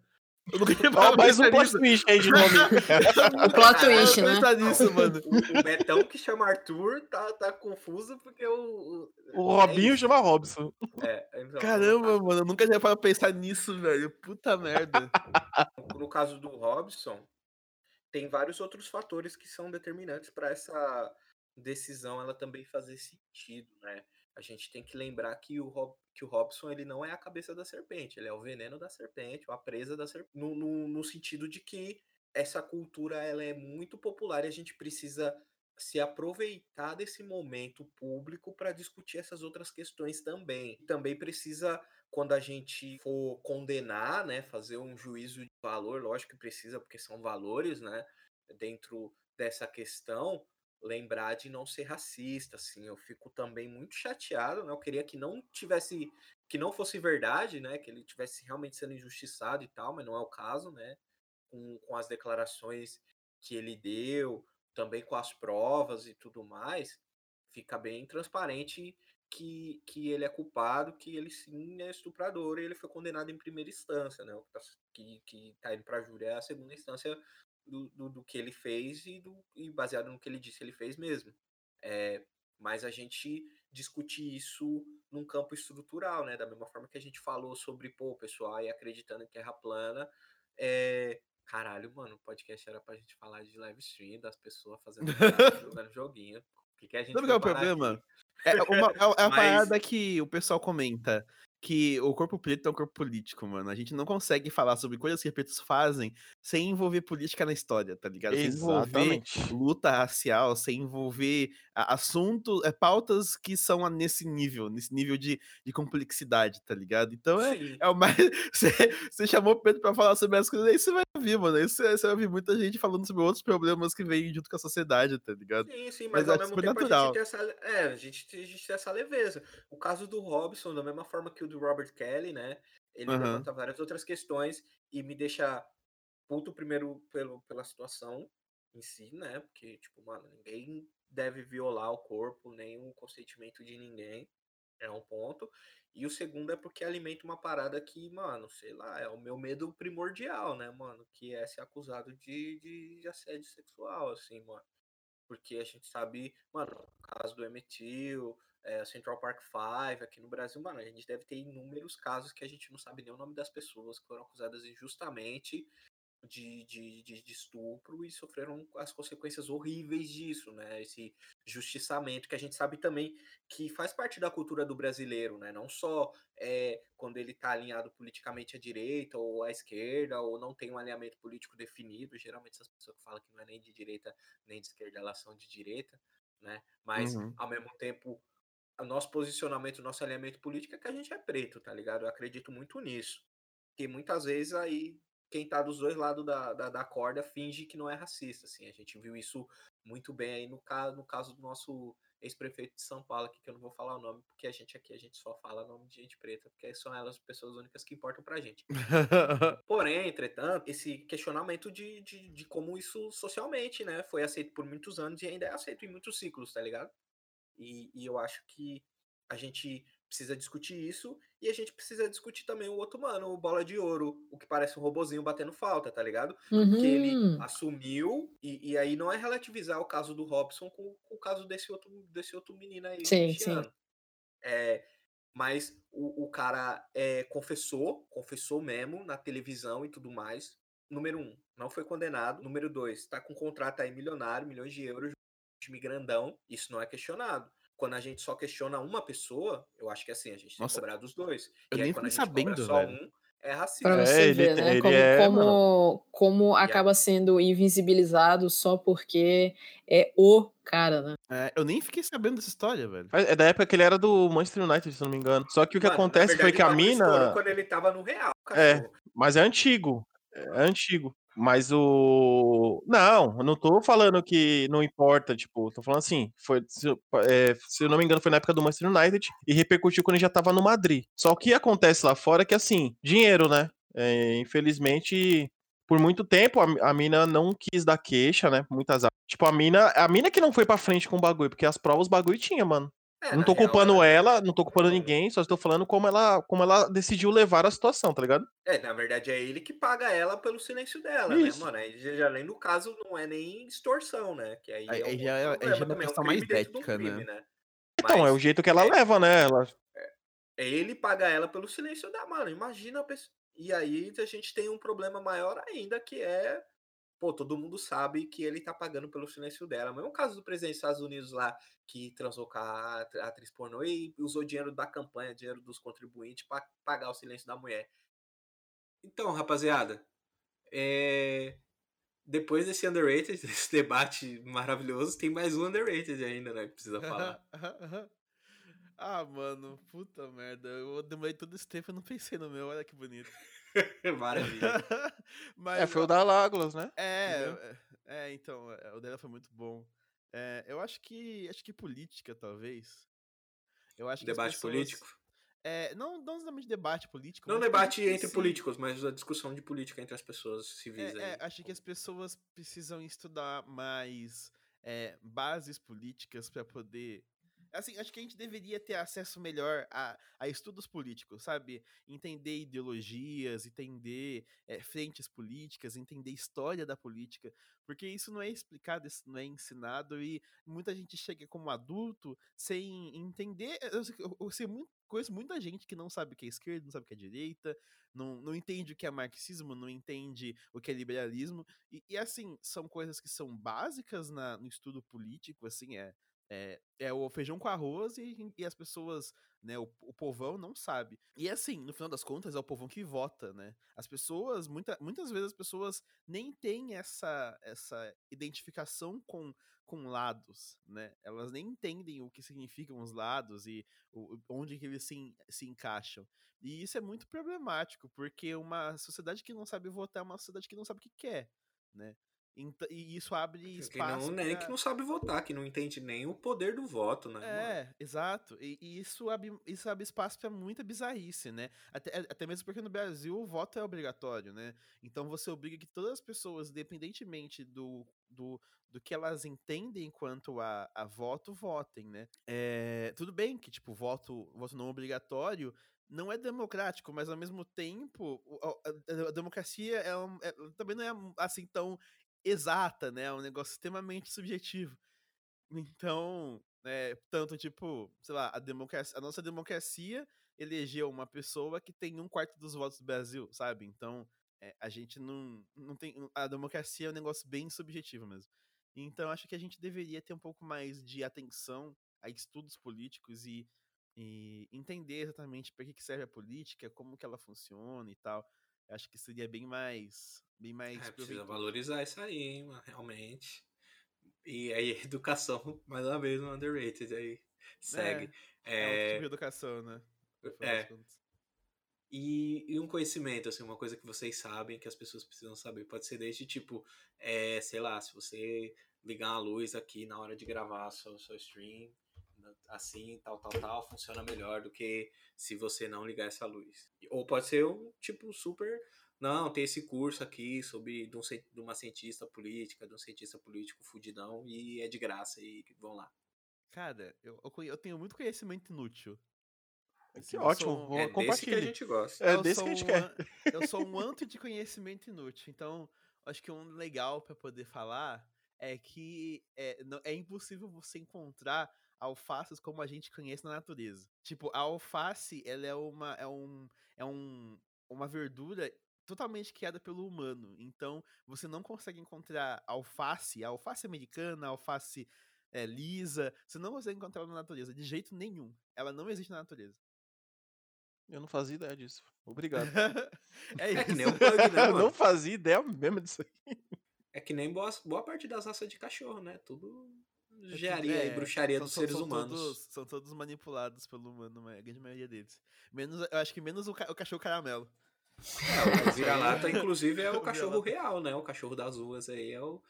eu não queria oh, mais um plot twist aí de nome. o plot twist, né? Nisso, mano. O, Betão que chama Arthur tá, tá confuso porque o. O, o Robinho é chama Robson. É, então, Caramba, mano, eu nunca tinha parado pensar nisso, velho. Puta merda. No caso do Robson, tem vários outros fatores que são determinantes para essa decisão ela também fazer sentido, né? A gente tem que lembrar que o, Rob, que o Robson ele não é a cabeça da serpente, ele é o veneno da serpente, a presa da serpente, no, no, no sentido de que essa cultura ela é muito popular e a gente precisa se aproveitar desse momento público para discutir essas outras questões também. Também precisa, quando a gente for condenar, né, fazer um juízo valor, lógico que precisa, porque são valores, né, dentro dessa questão, lembrar de não ser racista, assim, eu fico também muito chateado, né, eu queria que não tivesse, que não fosse verdade, né, que ele tivesse realmente sendo injustiçado e tal, mas não é o caso, né, com, com as declarações que ele deu, também com as provas e tudo mais, fica bem transparente que, que ele é culpado, que ele sim é estuprador e ele foi condenado em primeira instância, né? O que, que tá indo pra júri é a segunda instância do, do, do, que ele fez e, do, e baseado no que ele disse, ele fez mesmo. É, mas a gente discutir isso num campo estrutural, né? Da mesma forma que a gente falou sobre, pô, o pessoal aí acreditando em terra plana, é, Caralho, mano, o podcast era pra gente falar de live stream, das pessoas fazendo jogando joguinho. O que, que a gente Sabe qual é o problema? É, uma, é, é a Mas... parada que o pessoal comenta que o corpo preto é um corpo político, mano. A gente não consegue falar sobre coisas que pretos fazem sem envolver política na história, tá ligado? Exatamente. Sem envolver luta racial, sem envolver assuntos, é, pautas que são nesse nível, nesse nível de, de complexidade, tá ligado? Então é, é o mais. Você chamou o Pedro pra falar sobre as coisas, aí você vai ouvir, mano. Aí você, vai ouvir muita gente falando sobre outros problemas que vêm junto com a sociedade, tá ligado? Sim, sim, mas, mas ao é mesmo tempo natural. a gente, tem essa, é, a, gente, a gente tem essa leveza. O caso do Robson, da mesma forma que o do Robert Kelly, né? Ele uhum. levanta várias outras questões e me deixa puto primeiro pelo, pela situação em si, né? Porque, tipo, mano, ninguém deve violar o corpo, nem o consentimento de ninguém. É um ponto. E o segundo é porque alimenta uma parada que, mano, sei lá, é o meu medo primordial, né, mano? Que é ser acusado de, de, de assédio sexual, assim, mano. Porque a gente sabe, mano, o caso do Emetil, é, Central Park Five aqui no Brasil, mano, a gente deve ter inúmeros casos que a gente não sabe nem o nome das pessoas que foram acusadas injustamente de, de, de, de, estupro e sofreram as consequências horríveis disso, né? Esse justiçamento que a gente sabe também que faz parte da cultura do brasileiro, né? Não só é, quando ele está alinhado politicamente à direita ou à esquerda, ou não tem um alinhamento político definido. Geralmente essas pessoas que falam que não é nem de direita nem de esquerda, elas são de direita, né? Mas uhum. ao mesmo tempo o nosso posicionamento, o nosso alinhamento político é que a gente é preto, tá ligado? Eu acredito muito nisso. Porque muitas vezes aí quem tá dos dois lados da, da, da, corda finge que não é racista, assim. A gente viu isso muito bem aí no caso, no caso do nosso ex-prefeito de São Paulo, aqui, que eu não vou falar o nome, porque a gente aqui, a gente só fala nome de gente preta, porque são elas as pessoas únicas que importam pra gente. Porém, entretanto, esse questionamento de, de, de como isso socialmente, né, foi aceito por muitos anos e ainda é aceito em muitos ciclos, tá ligado? E, e eu acho que a gente precisa discutir isso e a gente precisa discutir também o outro mano, o Bola de Ouro, o que parece um robozinho batendo falta, tá ligado? Uhum. Que ele uhum. assumiu e, e, aí não é relativizar o caso do Robson com, com, o caso desse outro, desse outro menino aí, sim, sim. É, mas o, o cara é, confessou, confessou mesmo na televisão e tudo mais. Número um, não foi condenado. Número dois, tá com um contrato aí milionário, milhões de euros, time grandão, isso não é questionado quando a gente só questiona uma pessoa, eu acho que é assim, a gente Nossa, tem que cobrar dos dois. Eu e nem fiquei sabendo, só velho. um, é racista. Pra você é, ver, ele, né? Ele como, é, como, como acaba sendo invisibilizado só porque é o cara, né? É, eu nem fiquei sabendo dessa história, velho. É da época que ele era do Manchester United, se não me engano. Só que o que Mano, acontece verdade, foi que a mina. Quando ele tava no Real, É, mas é antigo. É antigo. Mas o. Não, eu não tô falando que não importa, tipo, tô falando assim, foi, se, é, se eu não me engano, foi na época do Manchester United e repercutiu quando ele já tava no Madrid. Só o que acontece lá fora é que, assim, dinheiro, né? É, infelizmente, por muito tempo a, a, mina não quis dar queixa, né? Muitas Tipo, a mina, a mina que não foi pra frente com o bagulho, porque as provas o bagulho tinha, mano. É, não tô culpando ela, ela, não tô culpando ninguém, só estou falando como ela, como ela decidiu levar a situação, tá ligado? É, na verdade é ele que paga ela pelo silêncio dela, né, Isso. né, mano? Aí já, além do caso não é nem extorsão, né? Que aí, aí é um já, é, já é uma questão é um mais ética, né? crime, né? né? Então, Mas, é o jeito que ela é, leva, né? Ela... É, é, ele paga ela pelo silêncio da mano. Imagina a pessoa. E aí a gente tem um problema maior ainda, que é pô, todo mundo sabe que ele tá pagando pelo silêncio dela. Mesmo caso do presidente dos Estados Unidos lá, que transou com a atriz pornô e usou dinheiro da campanha, dinheiro dos contribuintes para pagar o silêncio da mulher. Então, rapaziada, é... depois desse underrated, desse debate maravilhoso, tem mais um underrated ainda, né, que precisa falar. ah, mano, puta merda. Eu demorei todo esse tempo e não pensei no meu, olha que bonito. Maravilha. Mas, é, foi o da Lagos, né? É, é, é, então, é, o dela foi muito bom. É, eu acho que acho que política, talvez. Eu acho debate pessoas, político? É, não, não exatamente debate político. Não debate entre políticos, mas a discussão de política entre as pessoas civis. É, é, acho que as pessoas precisam estudar mais é, bases políticas para poder assim, acho que a gente deveria ter acesso melhor a, a estudos políticos, sabe? Entender ideologias, entender é, frentes políticas, entender história da política, porque isso não é explicado, isso não é ensinado e muita gente chega como adulto sem entender. Eu, eu, eu sei conheço muita gente que não sabe o que é esquerda, não sabe o que é direita, não, não entende o que é marxismo, não entende o que é liberalismo, e, e assim, são coisas que são básicas na, no estudo político, assim, é é, é o feijão com arroz e, e as pessoas, né, o, o povão não sabe. E assim, no final das contas, é o povão que vota, né? As pessoas, muita, muitas vezes as pessoas nem têm essa, essa identificação com, com lados, né? Elas nem entendem o que significam os lados e o, onde que eles se, se encaixam. E isso é muito problemático, porque uma sociedade que não sabe votar é uma sociedade que não sabe o que quer, né? E isso abre espaço. Que não, nem pra... que não sabe votar, que não entende nem o poder do voto, né? É, mano? exato. E, e, isso, abre, isso abre espaço para muita bizarrice, né? Até, até mesmo porque no Brasil o voto é obrigatório, né? Então você obriga que todas as pessoas, independentemente do, do, do que elas entendem quanto a, a voto, votem, né? É, tudo bem que, tipo, voto, voto não obrigatório não é democrático, mas ao mesmo tempo a democracia é, é, também não é assim tão exata, né? É um negócio extremamente subjetivo. Então, é, tanto tipo, sei lá, a democracia, a nossa democracia elegeu uma pessoa que tem um quarto dos votos do Brasil, sabe? Então, é, a gente não, não tem. A democracia é um negócio bem subjetivo mesmo. Então, acho que a gente deveria ter um pouco mais de atenção a estudos políticos e, e entender exatamente para que, que serve a política, como que ela funciona e tal. Acho que seria bem mais. Bem mais é, precisa valorizar isso aí, hein, mano, realmente. E aí, educação, mais uma vez, no underrated aí. Segue. É, é, é um tipo de educação, né? É. E, e, um conhecimento, assim, uma coisa que vocês sabem, que as pessoas precisam saber. Pode ser desde, tipo, é, sei lá, se você ligar uma luz aqui na hora de gravar seu, seu stream, assim, tal, tal, tal, funciona melhor do que se você não ligar essa luz. Ou pode ser um tipo super. Não, tem esse curso aqui sobre de, um, de uma cientista política, de um cientista político fudidão, e é de graça, e vão lá. Cara, eu, eu tenho muito conhecimento inútil. Assim, que ótimo, um, é desse que a gente gosta. É eu desse que a gente um, quer. Eu sou um anto de conhecimento inútil, então acho que um legal para poder falar é que é, é impossível você encontrar alfaces como a gente conhece na natureza. Tipo, a alface, ela é uma é um é um uma verdura totalmente criada pelo humano. Então, você não consegue encontrar alface, a alface americana, a alface é, lisa, você não consegue encontrar na natureza de jeito nenhum. Ela não existe na natureza. Eu não fazia ideia disso. Obrigado. é, é, que nem o bug, né, Eu não fazia ideia mesmo disso aí. É que nem boa, boa parte das raças de cachorro, né? Tudo engenharia é, e bruxaria são, dos seres são humanos. Todos, são todos manipulados pelo humano, a grande maioria deles. Menos, eu acho que menos o, ca o cachorro caramelo. É, o vira-lata, inclusive, é o cachorro real, né? O cachorro das ruas aí é o,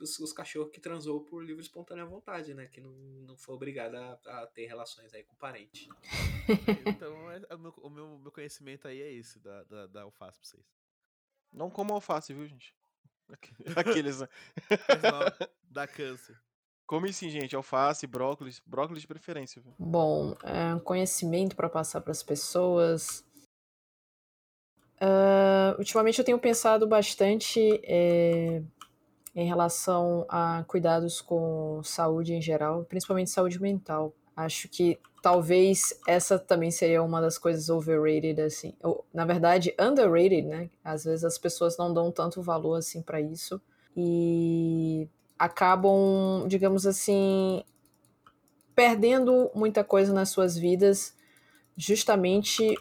os, os cachorros que transou por livre e espontânea vontade, né? Que não, não foi obrigado a, a ter relações aí com o parente. então, é, o, meu, o meu, meu conhecimento aí é esse, da, da, da alface pra vocês. Não como alface, viu, gente? Aqueles, né? dá câncer. Come sim, gente. Alface, brócolis. Brócolis de preferência. Viu? Bom, é, conhecimento para passar para as pessoas. Uh, ultimamente eu tenho pensado bastante é, em relação a cuidados com saúde em geral, principalmente saúde mental. Acho que talvez essa também seria uma das coisas overrated, assim. Ou, na verdade, underrated, né? Às vezes as pessoas não dão tanto valor assim para isso. e acabam, digamos assim, perdendo muita coisa nas suas vidas justamente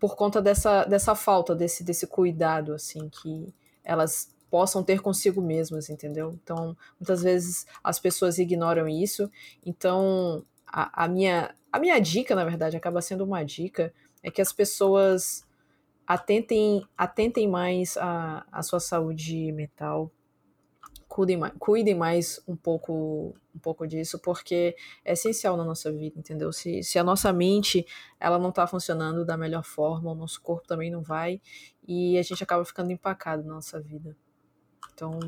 por conta dessa, dessa falta desse, desse cuidado assim que elas possam ter consigo mesmas, entendeu? Então, muitas vezes as pessoas ignoram isso. Então, a, a, minha, a minha dica, na verdade, acaba sendo uma dica, é que as pessoas atentem, atentem mais à, à sua saúde mental, cuidem, cuidem mais um pouco, um pouco disso, porque é essencial na nossa vida, entendeu? Se, se a nossa mente ela não está funcionando da melhor forma, o nosso corpo também não vai, e a gente acaba ficando empacado na nossa vida. Então,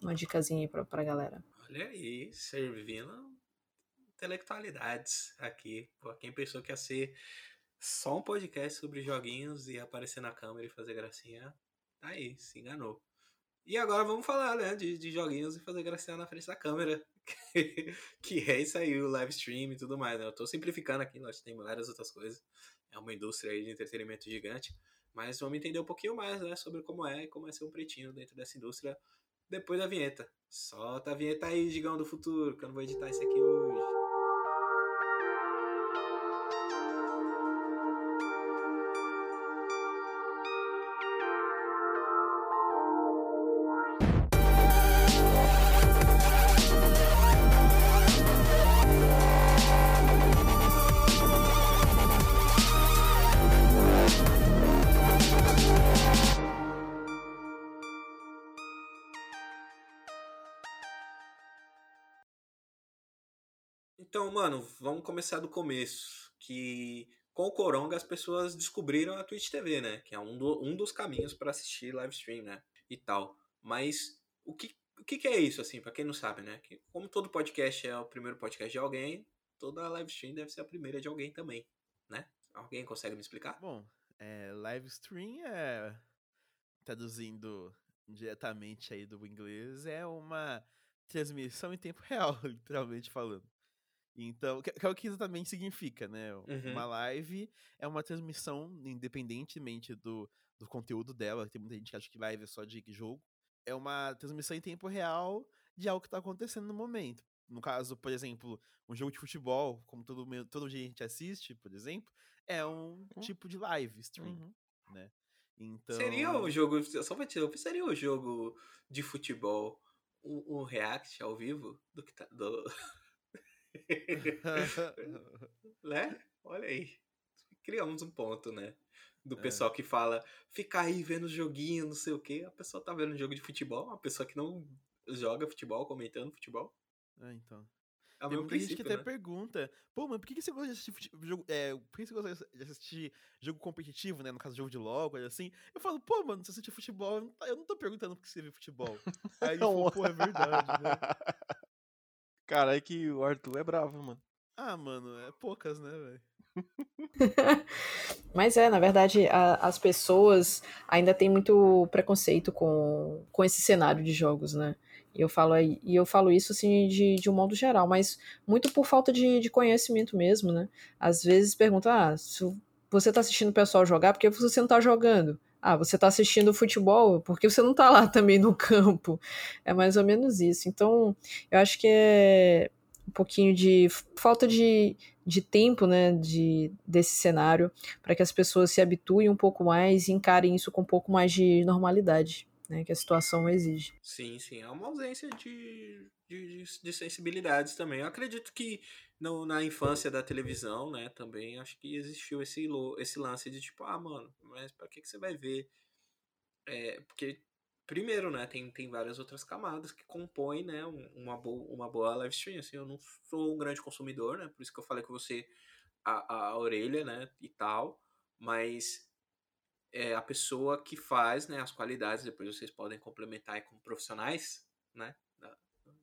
uma dicasinha aí pra, pra galera. Olha aí, servindo intelectualidades aqui. Pô, quem pensou que ia ser só um podcast sobre joguinhos e aparecer na câmera e fazer gracinha, tá aí, se enganou. E agora vamos falar, né, de, de joguinhos e fazer gracinha na frente da câmera. que é isso aí, o live stream e tudo mais, né? Eu tô simplificando aqui, nós temos várias outras coisas. É uma indústria aí de entretenimento gigante. Mas vamos entender um pouquinho mais, né, sobre como é e como é ser um pretinho dentro dessa indústria depois da vinheta. Solta a vinheta aí, Gigão do Futuro, que eu não vou editar isso aqui hoje. Mano, vamos começar do começo. Que com o Coronga as pessoas descobriram a Twitch TV, né? Que é um, do, um dos caminhos para assistir live stream, né? E tal. Mas o que, o que, que é isso, assim, para quem não sabe, né? Que, como todo podcast é o primeiro podcast de alguém, toda live stream deve ser a primeira de alguém também, né? Alguém consegue me explicar? Bom, é, live stream é. Traduzindo diretamente aí do inglês, é uma transmissão em tempo real, literalmente falando. Então, que, que é o que exatamente significa, né? Uhum. Uma live é uma transmissão, independentemente do, do conteúdo dela. Tem muita gente que acha que live é só de jogo. É uma transmissão em tempo real de algo que está acontecendo no momento. No caso, por exemplo, um jogo de futebol, como todo, todo dia a gente assiste, por exemplo, é um uhum. tipo de live stream, uhum. né? Então... Seria o jogo, só pra te seria o jogo de futebol um react ao vivo do que tá, do, né? Olha aí. Criamos um ponto, né? Do é. pessoal é. que fala, fica aí vendo joguinho, não sei o quê. A pessoa tá vendo jogo de futebol, uma pessoa que não joga futebol, comentando futebol. É, então. É Tem muita gente que até né? pergunta, pô, mas por que, você gosta de assistir jogo. É, por que você gosta de assistir jogo competitivo, né? No caso, jogo de LOL, assim. Eu falo, pô, mano, você assiste futebol, eu não tô perguntando por que você vê futebol. Aí ele falou, pô, é verdade, né? Cara, é que o Arthur é bravo, mano. Ah, mano, é poucas, né, velho? Mas é, na verdade, a, as pessoas ainda têm muito preconceito com, com esse cenário de jogos, né? E eu falo, e eu falo isso assim de, de um modo geral, mas muito por falta de, de conhecimento mesmo, né? Às vezes perguntam, ah, se você tá assistindo o pessoal jogar, por que você não tá jogando? Ah, você está assistindo futebol porque você não está lá também no campo. É mais ou menos isso. Então, eu acho que é um pouquinho de falta de, de tempo, né, de, desse cenário, para que as pessoas se habituem um pouco mais e encarem isso com um pouco mais de normalidade, né, que a situação exige. Sim, sim, é uma ausência de, de, de sensibilidades também. Eu acredito que no, na infância da televisão, né, também acho que existiu esse, esse lance de tipo, ah, mano, mas pra que, que você vai ver? É, porque, primeiro, né, tem, tem várias outras camadas que compõem, né, uma, boa, uma boa live stream, assim, eu não sou um grande consumidor, né, por isso que eu falei com você a, a orelha, né, e tal, mas é a pessoa que faz, né, as qualidades, depois vocês podem complementar com profissionais, né,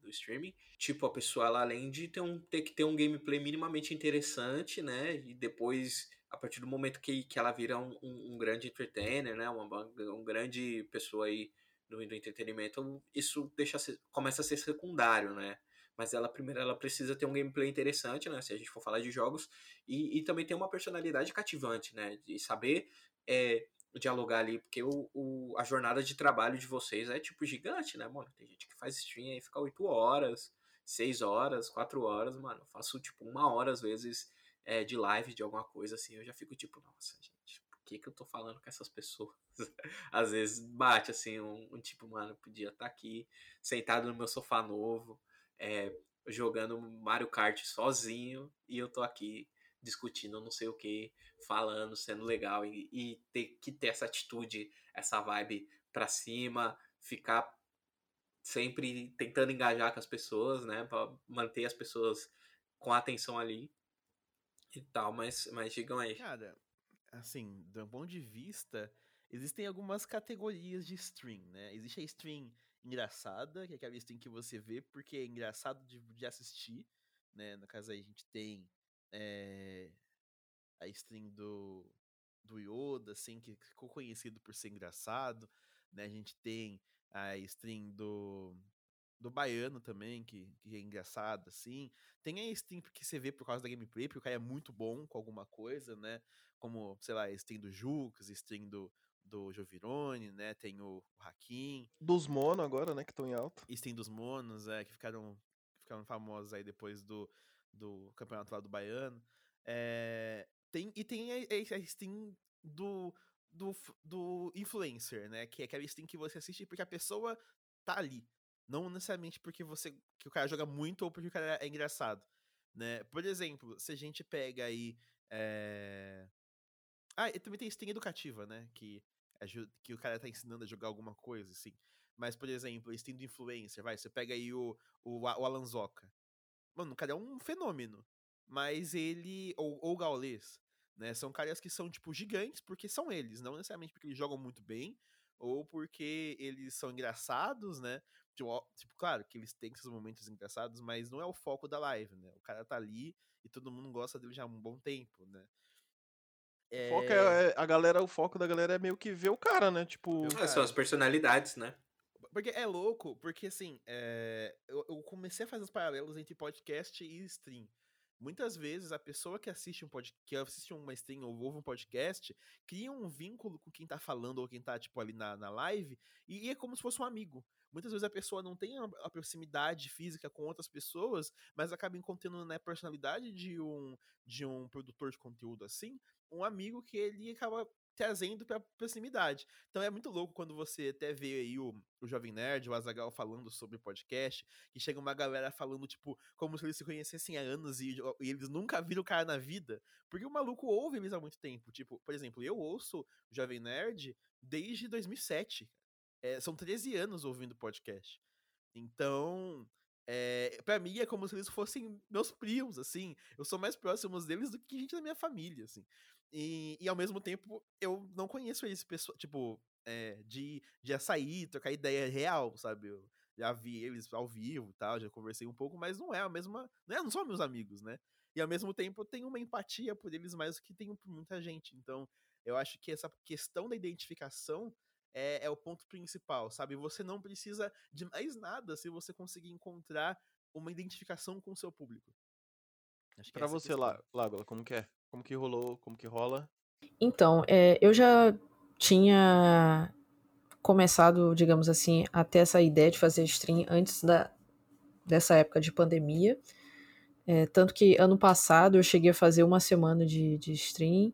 do streaming. Tipo, a pessoa, ela, além de ter, um, ter que ter um gameplay minimamente interessante, né? E depois, a partir do momento que, que ela vira um, um, um grande entertainer, né? Uma, uma grande pessoa aí do, do entretenimento, isso deixa começa a ser secundário, né? Mas ela primeiro ela precisa ter um gameplay interessante, né? Se a gente for falar de jogos, e, e também ter uma personalidade cativante, né? De saber é, dialogar ali, porque o, o, a jornada de trabalho de vocês é tipo gigante, né, mano? Tem gente que faz stream aí, fica 8 horas, 6 horas, 4 horas, mano. Eu faço tipo uma hora às vezes é, de live de alguma coisa assim, eu já fico tipo, nossa, gente, por que, que eu tô falando com essas pessoas? às vezes bate assim, um, um tipo, mano, podia estar tá aqui sentado no meu sofá novo, é, jogando Mario Kart sozinho e eu tô aqui discutindo não sei o que, falando, sendo legal e, e ter que ter essa atitude, essa vibe pra cima, ficar sempre tentando engajar com as pessoas, né, para manter as pessoas com a atenção ali e tal, mas, mas digam aí. Cara, assim, do ponto de vista, existem algumas categorias de stream, né? Existe a stream engraçada, que é aquela stream que você vê porque é engraçado de, de assistir, né? No caso aí a gente tem é, a stream do, do Yoda, assim, que ficou conhecido por ser engraçado, né? A gente tem a stream do, do Baiano também, que, que é engraçado, assim. Tem a stream que você vê por causa da gameplay, porque o cara é muito bom com alguma coisa, né? Como, sei lá, a stream do Jux, stream do, do Jovirone, né? Tem o, o Hakim. Dos Mono agora, né? Que estão em alta. Stream dos Monos, é, que ficaram, ficaram famosos aí depois do, do campeonato lá do Baiano. É, tem, e tem a, a Steam do, do, do influencer, né? Que é aquela Steam que você assiste porque a pessoa tá ali. Não necessariamente porque você que o cara joga muito ou porque o cara é engraçado, né? Por exemplo, se a gente pega aí é... Ah, e também tem Steam educativa, né? Que, que o cara tá ensinando a jogar alguma coisa, assim. Mas, por exemplo, Steam do influencer, vai, você pega aí o, o, o Alanzoca. Mano, o cara é um fenômeno. Mas ele. Ou, ou o Gaules, né? São caras que são, tipo, gigantes, porque são eles, não necessariamente porque eles jogam muito bem, ou porque eles são engraçados, né? Tipo, tipo, claro que eles têm esses momentos engraçados, mas não é o foco da live, né? O cara tá ali e todo mundo gosta dele já há um bom tempo, né? É... O foco é, é, a galera, o foco da galera é meio que ver o cara, né? Tipo. É, são as personalidades, né? Porque é louco, porque assim, é, eu, eu, comecei a fazer os paralelos entre podcast e stream. Muitas vezes a pessoa que assiste um podcast, que assiste uma stream ou ouve um podcast, cria um vínculo com quem tá falando ou quem tá, tipo, ali na, na live, e, e é como se fosse um amigo. Muitas vezes a pessoa não tem a, proximidade física com outras pessoas, mas acaba encontrando na né, personalidade de um, de um produtor de conteúdo assim, um amigo que ele acaba trazendo pra proximidade. Então é muito louco quando você até vê aí o, o Jovem Nerd, o Azagal falando sobre podcast, que chega uma galera falando, tipo, como se eles se conhecessem há anos e, e, eles nunca viram o cara na vida. Porque o maluco ouve eles há muito tempo. Tipo, por exemplo, eu ouço o Jovem Nerd desde 2007. É, são 13 anos ouvindo podcast. Então, é, para mim é como se eles fossem meus primos, assim. Eu sou mais próximo deles do que gente da minha família, assim. E, e ao mesmo tempo, eu não conheço eles, pessoa, tipo, é, de, de açaí, trocar ideia real, sabe? Eu já vi eles ao vivo e tal, já conversei um pouco, mas não é a mesma. Não, é, não são meus amigos, né? E ao mesmo tempo eu tenho uma empatia por eles mais do que tenho por muita gente. Então, eu acho que essa questão da identificação é, é, o ponto principal, sabe? Você não precisa de mais nada se você conseguir encontrar uma identificação com o seu público. Para você, lá, Lágola, como que é? Como que rolou? Como que rola? Então, é, eu já tinha começado, digamos assim, a ter essa ideia de fazer stream antes da, dessa época de pandemia. É, tanto que ano passado eu cheguei a fazer uma semana de, de stream,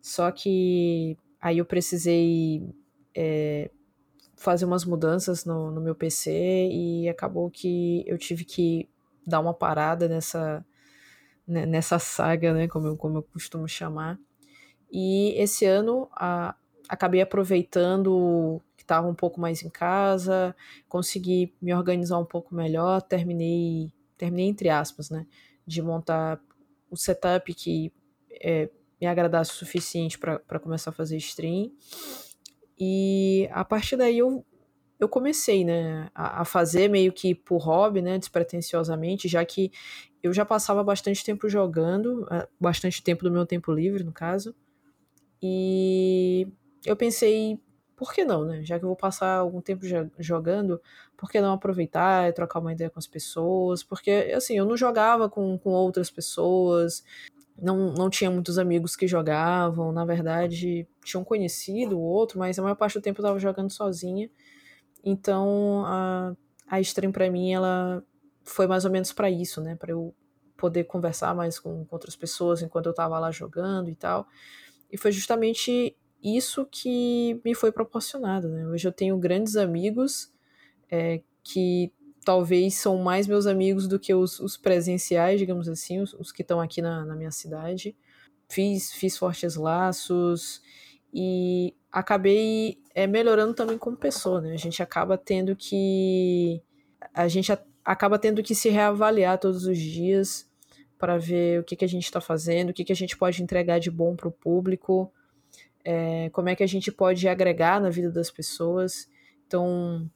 só que aí eu precisei é, fazer umas mudanças no, no meu PC e acabou que eu tive que dar uma parada nessa, né, nessa saga, né, como eu, como eu costumo chamar. E esse ano a, acabei aproveitando que estava um pouco mais em casa, consegui me organizar um pouco melhor, terminei, terminei entre aspas, né, de montar o setup que é, me agradasse o suficiente para começar a fazer stream. E a partir daí eu, eu comecei, né, a, a, fazer meio que por hobby, né, despretensiosamente, já que eu já passava bastante tempo jogando, é, bastante tempo do meu tempo livre, no caso, e eu pensei, por que não, né, já que eu vou passar algum tempo jogando, por que não aproveitar e trocar uma ideia com as pessoas, porque, assim, eu não jogava com, com outras pessoas, não, não tinha muitos amigos que jogavam, na verdade, tinha um conhecido, o outro, mas a maior parte do tempo eu estava jogando sozinha. Então, a, a stream para mim, ela foi mais ou menos para isso, né? Para eu poder conversar mais com, com outras pessoas enquanto eu estava lá jogando e tal. E foi justamente isso que me foi proporcionado, né? Hoje eu tenho grandes amigos é, que talvez são mais meus amigos do que os, os presenciais, digamos assim, os, os que estão aqui na, na, minha cidade. Fiz, fiz fortes laços e acabei é, melhorando também como pessoa, né? A gente acaba tendo que a gente acaba tendo que se reavaliar todos os dias para ver o que, que a gente está fazendo, o que, que a gente pode entregar de bom para o público, é, como é que a gente pode agregar na vida das pessoas. Então,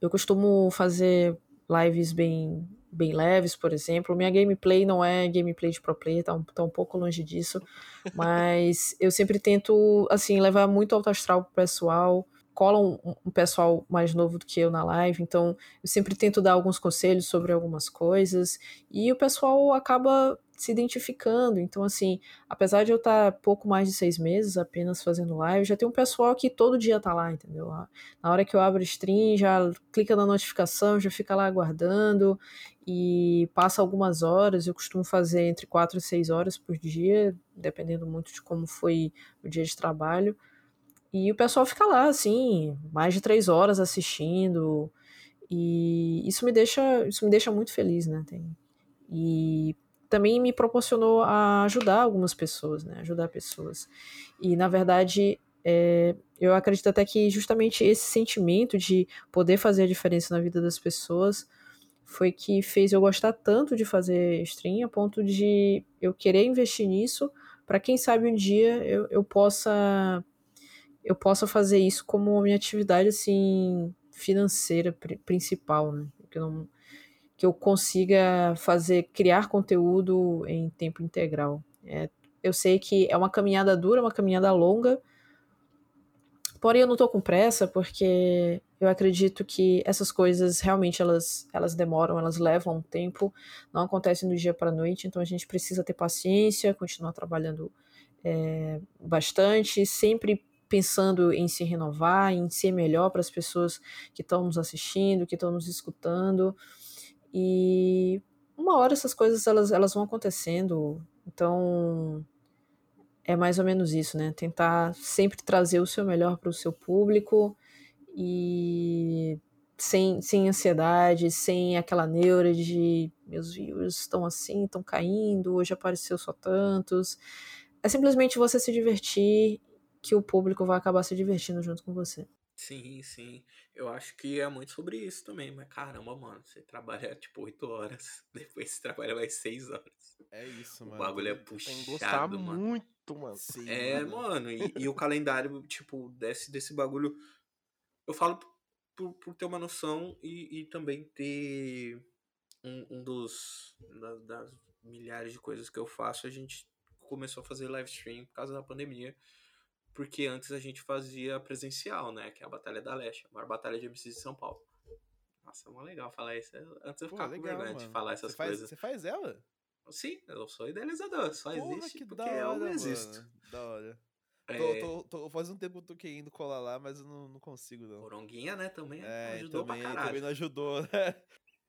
eu costumo fazer lives bem, bem leves, por exemplo. Minha gameplay não é gameplay de pro player, tá um, tá um pouco longe disso. Mas eu sempre tento, assim, levar muito alto astral pro pessoal. Cola um, um, pessoal mais novo do que eu na live, então eu sempre tento dar alguns conselhos sobre algumas coisas. E o pessoal acaba se identificando. Então, assim, apesar de eu estar pouco mais de seis meses apenas fazendo live, já tem um pessoal que todo dia tá lá, entendeu? Na hora que eu abro stream, já clica na notificação, já fica lá aguardando e passa algumas horas. Eu costumo fazer entre quatro e seis horas por dia, dependendo muito de como foi o dia de trabalho. E o pessoal fica lá, assim, mais de três horas assistindo. E isso me deixa, isso me deixa muito feliz, né? Tem, e também me proporcionou a ajudar algumas pessoas, né? Ajudar pessoas. E, na verdade, é, eu acredito até que justamente esse sentimento de poder fazer a diferença na vida das pessoas foi que fez eu gostar tanto de fazer stream a ponto de eu querer investir nisso para quem sabe um dia eu, eu possa eu possa fazer isso como minha atividade assim financeira principal, né? Que eu não que eu consiga fazer, criar conteúdo em tempo integral. É, eu sei que é uma caminhada dura, uma caminhada longa, porém eu não estou com pressa porque eu acredito que essas coisas realmente elas, elas demoram, elas levam um tempo, não acontecem do dia para a noite, então a gente precisa ter paciência, continuar trabalhando é, bastante, sempre pensando em se renovar, em ser melhor para as pessoas que estão nos assistindo, que estão nos escutando. E uma hora essas coisas elas, elas vão acontecendo. Então é mais ou menos isso, né? Tentar sempre trazer o seu melhor para o seu público e sem, sem ansiedade, sem aquela neura de meus views estão assim, estão caindo, hoje apareceu só tantos. É simplesmente você se divertir que o público vai acabar se divertindo junto com você. Sim, sim. Eu acho que é muito sobre isso também. Mas caramba, mano, você trabalha tipo 8 horas, depois você trabalha mais 6 horas. É isso, mano. O bagulho é puxado, mano. muito, mano. Sim, é, mano, mano e, e, o calendário, tipo, desse, desse bagulho. Eu falo por, por ter uma noção e, e também ter um, um dos. Das, das milhares de coisas que eu faço, a gente começou a fazer live stream por causa da pandemia porque antes a gente fazia presencial, né? Que é a Batalha da Leste, a maior batalha de MCs de São Paulo. Nossa, é mó legal falar isso. Antes eu ficava com vergonha de falar essas você faz, coisas. Você faz ela? Sim, eu sou idealizador. Só Porra, existe porque hora, eu não existo. Mano. Da hora. É... Tô, tô, tô, faz um tempo que eu tô querendo colar lá, mas eu não, não consigo, não. Coronguinha, né? Também é, ajudou também, pra caralho. Também não ajudou, né?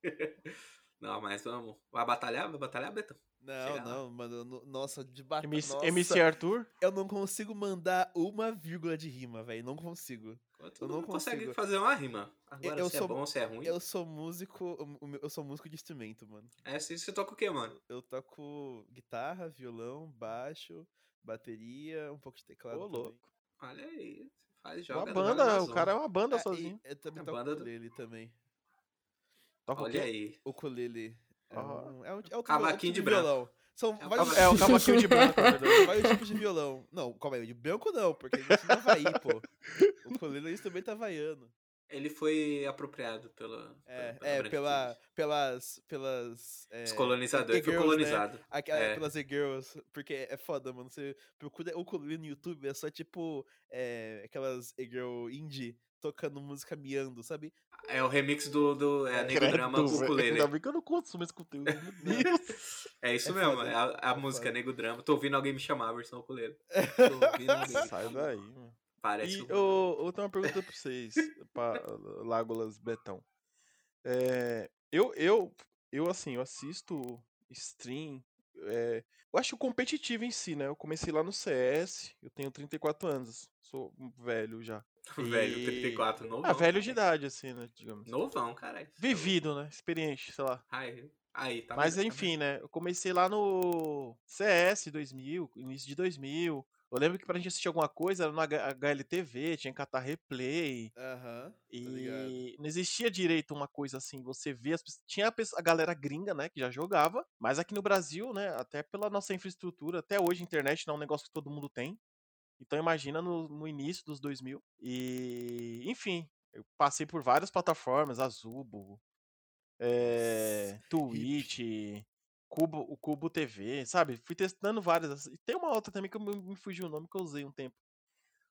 não, mas vamos. Vai batalhar? Vai batalhar, Betão? Não, não, mano. Nossa, de batalha. MC, MC Arthur? Eu não consigo mandar uma vírgula de rima, velho. Não consigo. Tu eu não, consegue fazer uma rima. Agora, eu se é sou, é bom, se é ruim. Eu sou músico. Eu sou músico de instrumento, mano. É, você, você toca o quê, mano? Eu toco guitarra, violão, baixo, bateria, um pouco de teclado. Ô, louco. Olha aí. Faz, joga, uma banda, o cara é uma banda é, sozinho. Eu também é toco banda ukulele do... também. Toca Olha aí. Ukulele. É, um, é, um, é o cavaquinho de, violão. São é, vários... é o cavaquinho de branco, vários tipos de violão. Não, calma aí, de branco não, porque gente não vai ir, pô. O colelo também tá vaiando. Ele foi apropriado pela. É, pela, é, pela, pelas. pelas é, Os colonizadores. Ele foi colonizado. Né? é. Pelas e-girls. Porque é foda, mano. Você procura o colino no YouTube, é só tipo. É, aquelas e-girl indie tocando música miando, sabe? É o remix do, do é, Nego Drama com ukulele. Ainda bem que eu não consumo esse conteúdo. é isso é mesmo, foda, é a, a é música foda. Nego Drama. Tô ouvindo alguém me chamar a versão ukulele. Sai daí, mano. Parece e um... eu, eu tenho uma pergunta pra vocês, pra Lágolas Betão. É, eu, eu, eu, assim, eu assisto stream. É, eu acho competitivo em si, né? Eu comecei lá no CS, eu tenho 34 anos, sou velho já. Velho, 34, novo. Ah, velho de idade, assim, né? Digamos. Novão, caralho. Vivido, né? Experiente, sei lá. Aí, aí tá Mas mesmo, enfim, tá né? Eu comecei lá no CS 2000, início de 2000. Eu lembro que pra gente assistir alguma coisa era no HLTV, tinha que catar replay. Aham. Uhum, e não existia direito uma coisa assim, você vê as Tinha a galera gringa, né, que já jogava, mas aqui no Brasil, né, até pela nossa infraestrutura, até hoje a internet não é um negócio que todo mundo tem. Então imagina no, no início dos 2000. E, enfim, eu passei por várias plataformas, Azubo, é, Twitch, Cubo, o Cubo TV, sabe? Fui testando várias. E tem uma outra também que eu me fugiu o nome que eu usei um tempo.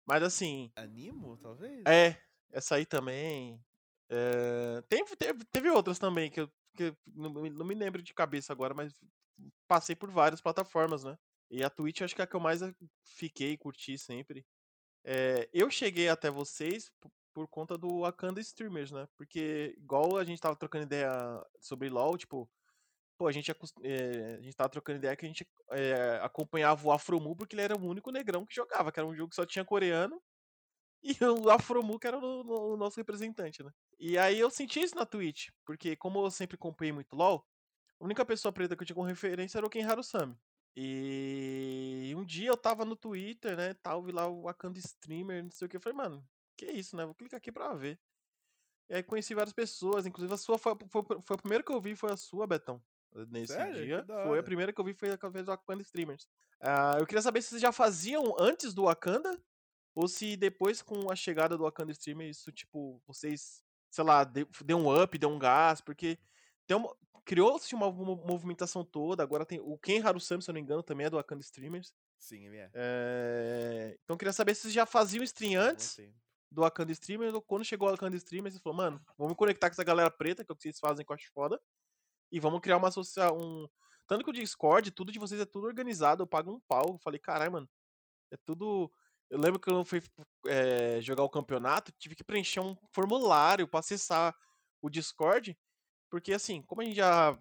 Mas assim. Animo, talvez? É, essa aí também. É, tem, teve, teve outras também que eu, que eu não, não, me lembro de cabeça agora, mas passei por várias plataformas, né? E a Twitch acho que é a que eu mais fiquei e curti sempre. É, eu cheguei até vocês por conta do Wakanda Streamers, né? Porque, igual a gente tava trocando ideia sobre LoL, tipo, pô, a gente, é, a gente tava trocando ideia que a gente é, acompanhava o Afromu porque ele era o único negrão que jogava, que era um jogo que só tinha coreano. E o Afromu que era o, o nosso representante, né? E aí eu senti isso na Twitch, porque como eu sempre acompanhei muito LoL, a única pessoa preta que eu tinha como referência era o Ken Harusami. E um dia eu tava no Twitter, né, tal, vi lá o Wakanda Streamer, não sei o que, eu falei, mano, que isso, né, vou clicar aqui pra ver. E aí conheci várias pessoas, inclusive a sua foi, foi, foi a primeira que eu vi, foi a sua, Betão. Nesse Sério? dia. Foi a primeira que eu vi, foi através do Wakanda Streamers. Uh, eu queria saber se vocês já faziam antes do Wakanda, ou se depois com a chegada do Wakanda Streamer, isso, tipo, vocês, sei lá, deu, deu um up, deu um gás, porque uma, criou-se uma, movimentação toda. Agora tem o Ken Harusami, se eu não me engano, também é do Wakanda Streamers. Sim, ele é. é... Então eu queria saber se vocês já faziam stream antes do Wakanda Streamers ou quando chegou o Wakanda Streamers, você falou, mano, vamos me conectar com essa galera preta, que é o que vocês fazem, que eu acho foda, e vamos criar uma associação. Um... Tanto que o Discord, tudo de vocês é tudo organizado, eu pago um pau. Eu falei, caralho, mano, é tudo. Eu lembro que eu fui é, jogar o campeonato, tive que preencher um formulário para acessar o Discord. Porque, assim, como a gente já,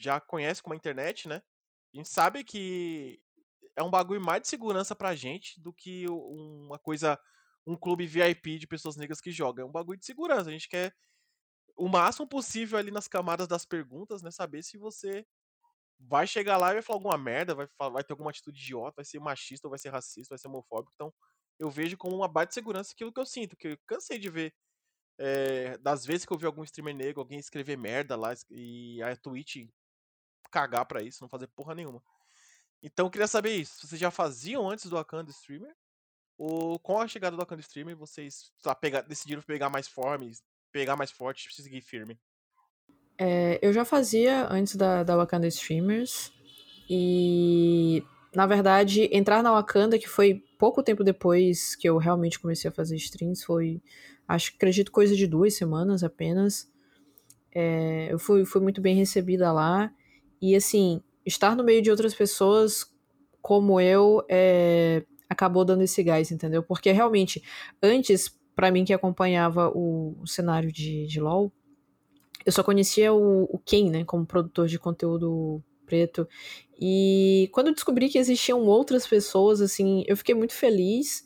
já conhece como a internet, né? A gente sabe que é um bagulho mais de segurança pra gente do que uma coisa, um clube VIP de pessoas negras que joga. É um bagulho de segurança. A gente quer o máximo possível ali nas camadas das perguntas, né? Saber se você vai chegar lá e vai falar alguma merda, vai, vai ter alguma atitude idiota, vai ser machista, vai ser racista, vai ser homofóbico. Então, eu vejo como uma baita de segurança aquilo que eu sinto, que eu cansei de ver é, das vezes que eu vi algum streamer negro, alguém escrever merda lá e a Twitch cagar pra isso, não fazer porra nenhuma. Então eu queria saber isso. Vocês já faziam antes do Wakanda Streamer? Ou com a chegada do Wakanda Streamer, vocês lá, pegar, decidiram pegar mais formas, pegar mais forte, seguir firme? É, eu já fazia antes da, da Wakanda Streamers. E na verdade, entrar na Wakanda, que foi pouco tempo depois que eu realmente comecei a fazer streams, foi acho que acredito coisa de duas semanas apenas. É, eu fui, fui muito bem recebida lá. E assim, estar no meio de outras pessoas como eu é, acabou dando esse gás, entendeu? Porque realmente, antes, para mim que acompanhava o, o, cenário de, de LoL, eu só conhecia o, o Ken, né, como produtor de conteúdo preto. E quando eu descobri que existiam outras pessoas, assim, eu fiquei muito feliz.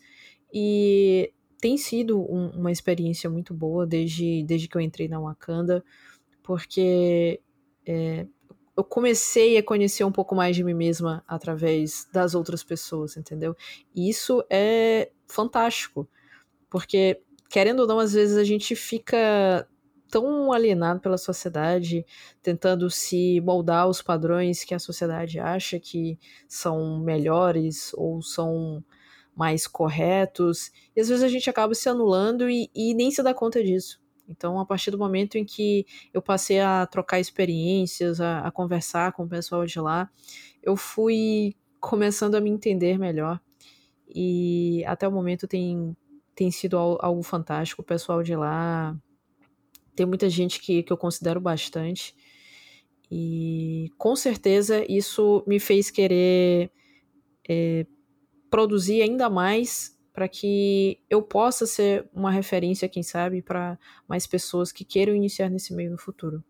E tem sido um, uma experiência muito boa desde, desde que eu entrei na Wakanda, porque é, eu comecei a conhecer um pouco mais de mim mesma através das outras pessoas, entendeu? E isso é fantástico, porque, querendo ou não, às vezes a gente fica tão alienado pela sociedade, tentando se moldar aos padrões que a sociedade acha que são melhores ou são mais corretos, e às vezes a gente acaba se anulando e, e nem se dá conta disso. Então, a partir do momento em que eu passei a trocar experiências, a, a, conversar com o pessoal de lá, eu fui começando a me entender melhor. E até o momento tem, tem sido algo fantástico. O pessoal de lá tem muita gente que, que eu considero bastante. E com certeza isso me fez querer é, produzir ainda mais para que eu possa ser uma referência, quem sabe, para mais pessoas que queiram iniciar nesse meio no futuro.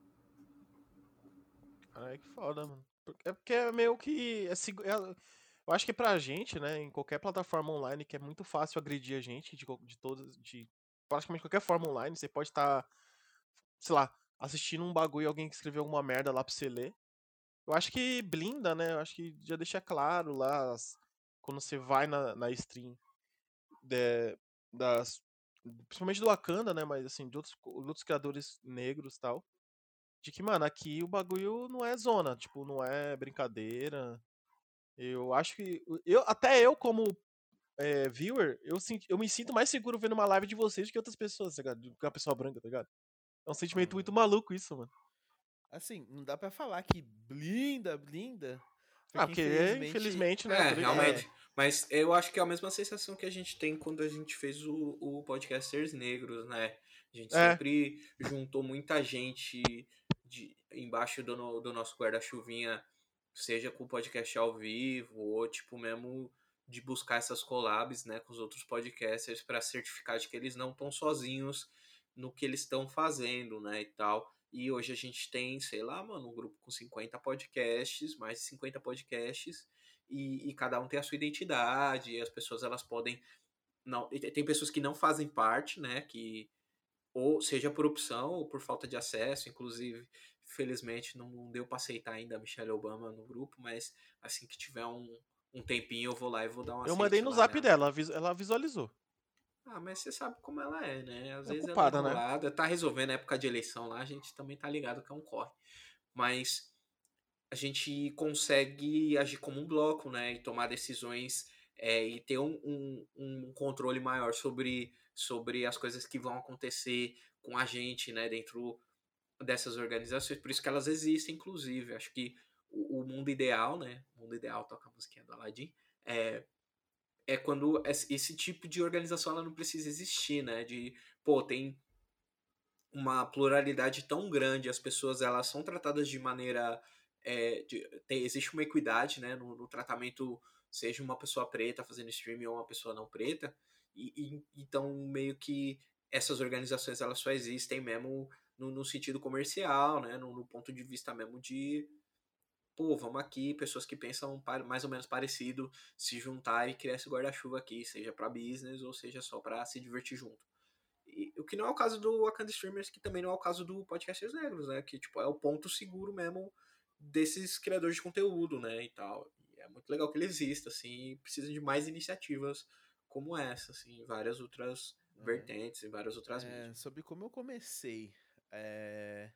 Ai, que foda, mano. É porque é meio que. É, é, eu acho que pra gente, né, em qualquer plataforma online, que é muito fácil agredir a gente de, de todas. De praticamente qualquer forma online, você pode estar, tá, sei lá, assistindo um bagulho e alguém que escreveu alguma merda lá pra você ler. Eu acho que blinda, né? Eu acho que já deixa claro lá as, quando você vai na, na stream de, das. Principalmente do Wakanda, né? Mas assim, de outros, outros criadores negros e tal. De que, mano, aqui o bagulho não é zona, tipo, não é brincadeira. Eu acho que. Eu, até eu, como é, viewer, eu, eu me sinto mais seguro vendo uma live de vocês do que outras pessoas, tá ligado? Do que uma pessoa branca, tá ligado? É um sentimento muito maluco isso, mano. Assim, não dá pra falar que blinda, blinda. Porque ah, porque infelizmente, infelizmente né? É, realmente. Mas eu acho que é a mesma sensação que a gente tem quando a gente fez o, o Podcasters Negros, né? A gente é. sempre juntou muita gente de, embaixo do, do nosso guarda-chuvinha, seja com o podcast ao vivo, ou tipo mesmo de buscar essas collabs, né, com os outros podcasters para certificar de que eles não estão sozinhos no que eles estão fazendo, né, e tal. E hoje a gente tem, sei lá, mano, um grupo com 50 podcasts, mais de 50 podcasts, e, e cada um tem a sua identidade, e as pessoas elas podem não, tem pessoas que não fazem parte, né, que ou seja por opção ou por falta de acesso, inclusive, felizmente não deu para aceitar ainda a Michelle Obama no grupo, mas assim que tiver um, um tempinho eu vou lá e vou dar uma Eu mandei no zap nela. dela, ela visualizou. Ah, mas você sabe como ela é, né? Às é vezes ocupada, ela é enrolada, né? tá resolvendo a época de eleição lá, a gente também tá ligado que é um corre. Mas a gente consegue agir como um bloco, né? E tomar decisões é, e ter um, um, um, controle maior sobre, sobre as coisas que vão acontecer com a gente, né? Dentro dessas organizações. Por isso que elas existem, inclusive. Acho que o, o mundo ideal, né? O mundo ideal toca a musiquinha do Aladdin. É, é quando esse tipo de organização ela não precisa existir, né? De, pô, tem uma pluralidade tão grande, as pessoas elas são tratadas de maneira. É, de, tem, existe uma equidade né, no, no, tratamento, seja uma pessoa preta fazendo streaming ou uma pessoa não preta, e, e, então meio que essas organizações elas só existem mesmo no, no sentido comercial, né, no, no ponto de vista mesmo de pô, vamos aqui, pessoas que pensam mais ou menos parecido, se juntar e criar esse guarda-chuva aqui, seja para business ou seja só para se divertir junto. E, o que não é o caso do Wakanda Streamers, que também não é o caso do Podcasters Negros, né? Que, tipo, é o ponto seguro mesmo desses criadores de conteúdo, né? E tal. E é muito legal que ele exista, assim, e precisa de mais iniciativas como essa, assim, várias outras é. vertentes, em várias outras é, mídias. Sobre como eu comecei. É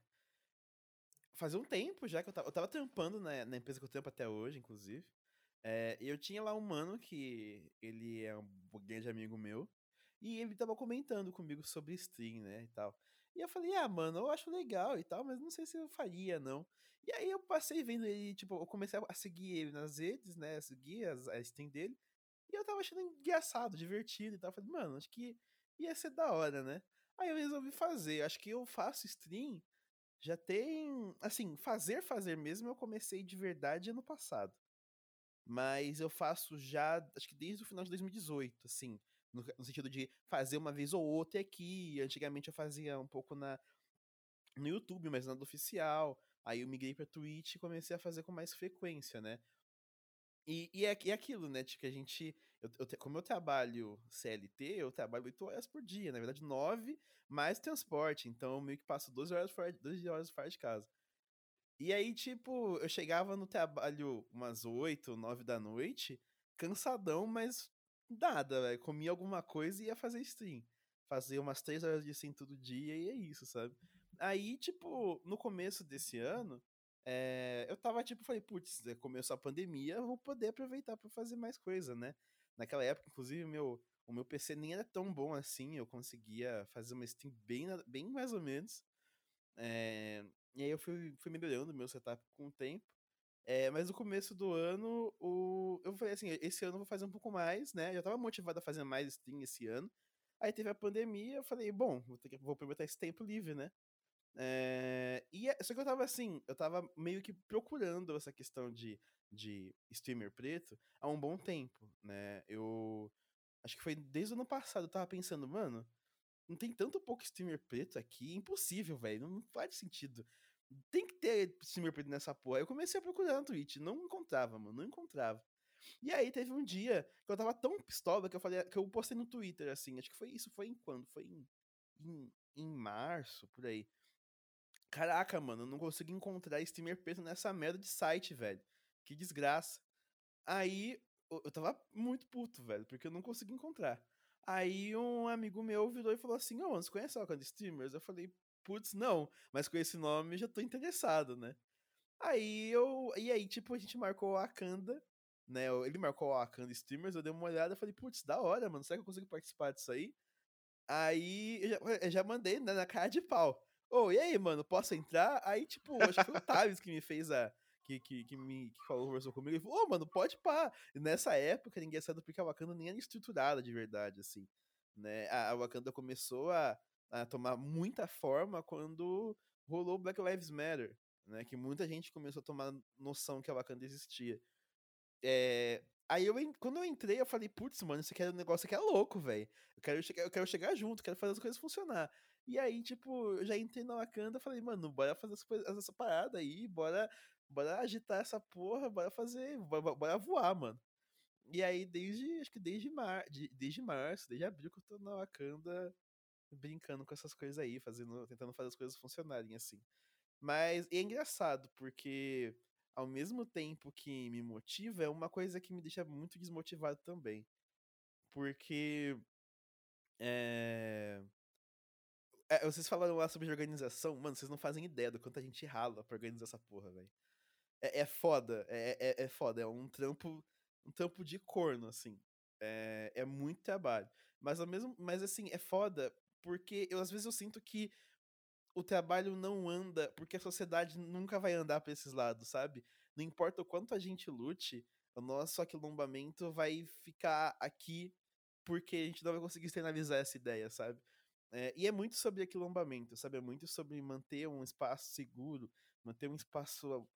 fazia um tempo já que eu tava, eu tava trampando na, na empresa que eu trampo até hoje, inclusive. É, e eu tinha lá um mano que ele é um grande amigo meu. E ele tava comentando comigo sobre stream, né, e tal. E eu falei, ah, mano, eu acho legal e tal, mas não sei se eu faria, não. E aí eu passei vendo ele, tipo, eu comecei a seguir ele nas redes, né, seguir as, a stream dele. E eu tava achando engraçado, divertido e tal. Eu falei, mano, acho que ia ser da hora, né? Aí eu resolvi fazer. Acho que eu faço stream já tem. Assim, fazer, fazer mesmo, eu comecei de verdade ano passado. Mas eu faço já, acho que desde o final de 2018, assim. No, no sentido de fazer uma vez ou outra aqui. Antigamente eu fazia um pouco na no YouTube, mas nada oficial. Aí eu migrei pra Twitch e comecei a fazer com mais frequência, né? E, e, é, é aquilo, né? De que a gente. Eu, eu, como eu trabalho CLT, eu trabalho 8 horas por dia. Na verdade, 9 mais transporte. Então eu meio que passo 12 horas fora, 12 horas fora de casa. E aí, tipo, eu chegava no trabalho umas 8, 9 da noite, cansadão, mas nada, velho. Comia alguma coisa e ia fazer stream. Fazer umas 3 horas de stream todo dia e é isso, sabe? Aí, tipo, no começo desse ano, é, eu tava tipo, falei, putz, é, começou a pandemia, eu vou poder aproveitar para fazer mais coisa, né? Naquela época, inclusive, meu, o meu PC nem era tão bom assim, eu conseguia fazer uma stream bem, bem mais ou menos. É, e aí eu fui, fui melhorando meu setup com o tempo. É, mas no começo do ano, o, eu falei assim, esse ano eu vou fazer um pouco mais, né? Eu tava motivado a fazer mais stream esse ano. Aí teve a pandemia, eu falei, bom, vou, ter que, vou aproveitar esse tempo livre, né? É, e só que eu tava assim, eu tava meio que procurando essa questão de, de streamer preto há um bom tempo, né? Eu acho que foi desde o ano passado, eu tava pensando, mano, não tem tanto pouco streamer preto aqui, impossível, velho, não faz sentido. Tem que ter streamer preto nessa porra. Eu comecei a procurar no Twitch, não encontrava, mano, não encontrava. E aí teve um dia que eu tava tão pistola que eu falei, que eu postei no Twitter, assim, acho que foi isso, foi em quando? Foi em, em, em março, por aí. Caraca, mano, eu não consigo encontrar streamer preto nessa merda de site, velho. Que desgraça. Aí eu tava muito puto, velho, porque eu não consegui encontrar. Aí um amigo meu virou e falou assim: Ô, oh, você conhece a Wakanda Streamers? Eu falei, putz, não, mas com esse nome já tô interessado, né? Aí eu. E aí, tipo, a gente marcou a Wakanda, né? Ele marcou a Wakanda Streamers, eu dei uma olhada e falei, putz, da hora, mano. Será que eu consigo participar disso aí? Aí eu já, eu já mandei né, na cara de pau. Ô, oh, e aí, mano, posso entrar? Aí, tipo, acho que foi o Thales que me fez a. Que, que, que me que falou, conversou comigo e falou, ô, oh, mano, pode pá. E nessa época, ninguém sabe porque a Wakanda nem era estruturada de verdade, assim. Né? A, a Wakanda começou a, a tomar muita forma quando rolou Black Lives Matter, né? Que muita gente começou a tomar noção que a Wakanda existia. É, Aí eu, quando eu entrei, eu falei, putz, mano, isso aqui é um negócio que é louco, velho. Eu quero, chegar, eu quero chegar junto, quero fazer as coisas funcionar. E aí, tipo, eu já entrei na Wakanda, falei, mano, bora fazer essa parada aí, bora, bora agitar essa porra, bora fazer, bora, bora voar, mano. E aí, desde, acho que desde, mar, desde março, desde abril que eu tô na Wakanda brincando com essas coisas aí, fazendo, tentando fazer as coisas funcionarem, assim. Mas é engraçado, porque ao mesmo tempo que me motiva, é uma coisa que me deixa muito desmotivado também. Porque. É... É, vocês falaram lá sobre organização, mano, vocês não fazem ideia do quanto a gente rala pra organizar essa porra, velho. É, é, foda, é, é, é, foda, é um trampo, um trampo de corno, assim. É, é muito trabalho. Mas ao mesmo, mas assim, é foda porque eu às vezes eu sinto que o trabalho não anda, porque a sociedade nunca vai andar para esses lados, sabe? Não importa o quanto a gente lute, o nosso aquilombamento vai ficar aqui porque a gente não vai conseguir externalizar essa ideia, sabe? É, e é muito sobre aquilombamento, sabe? É muito sobre manter um espaço seguro, manter um espaço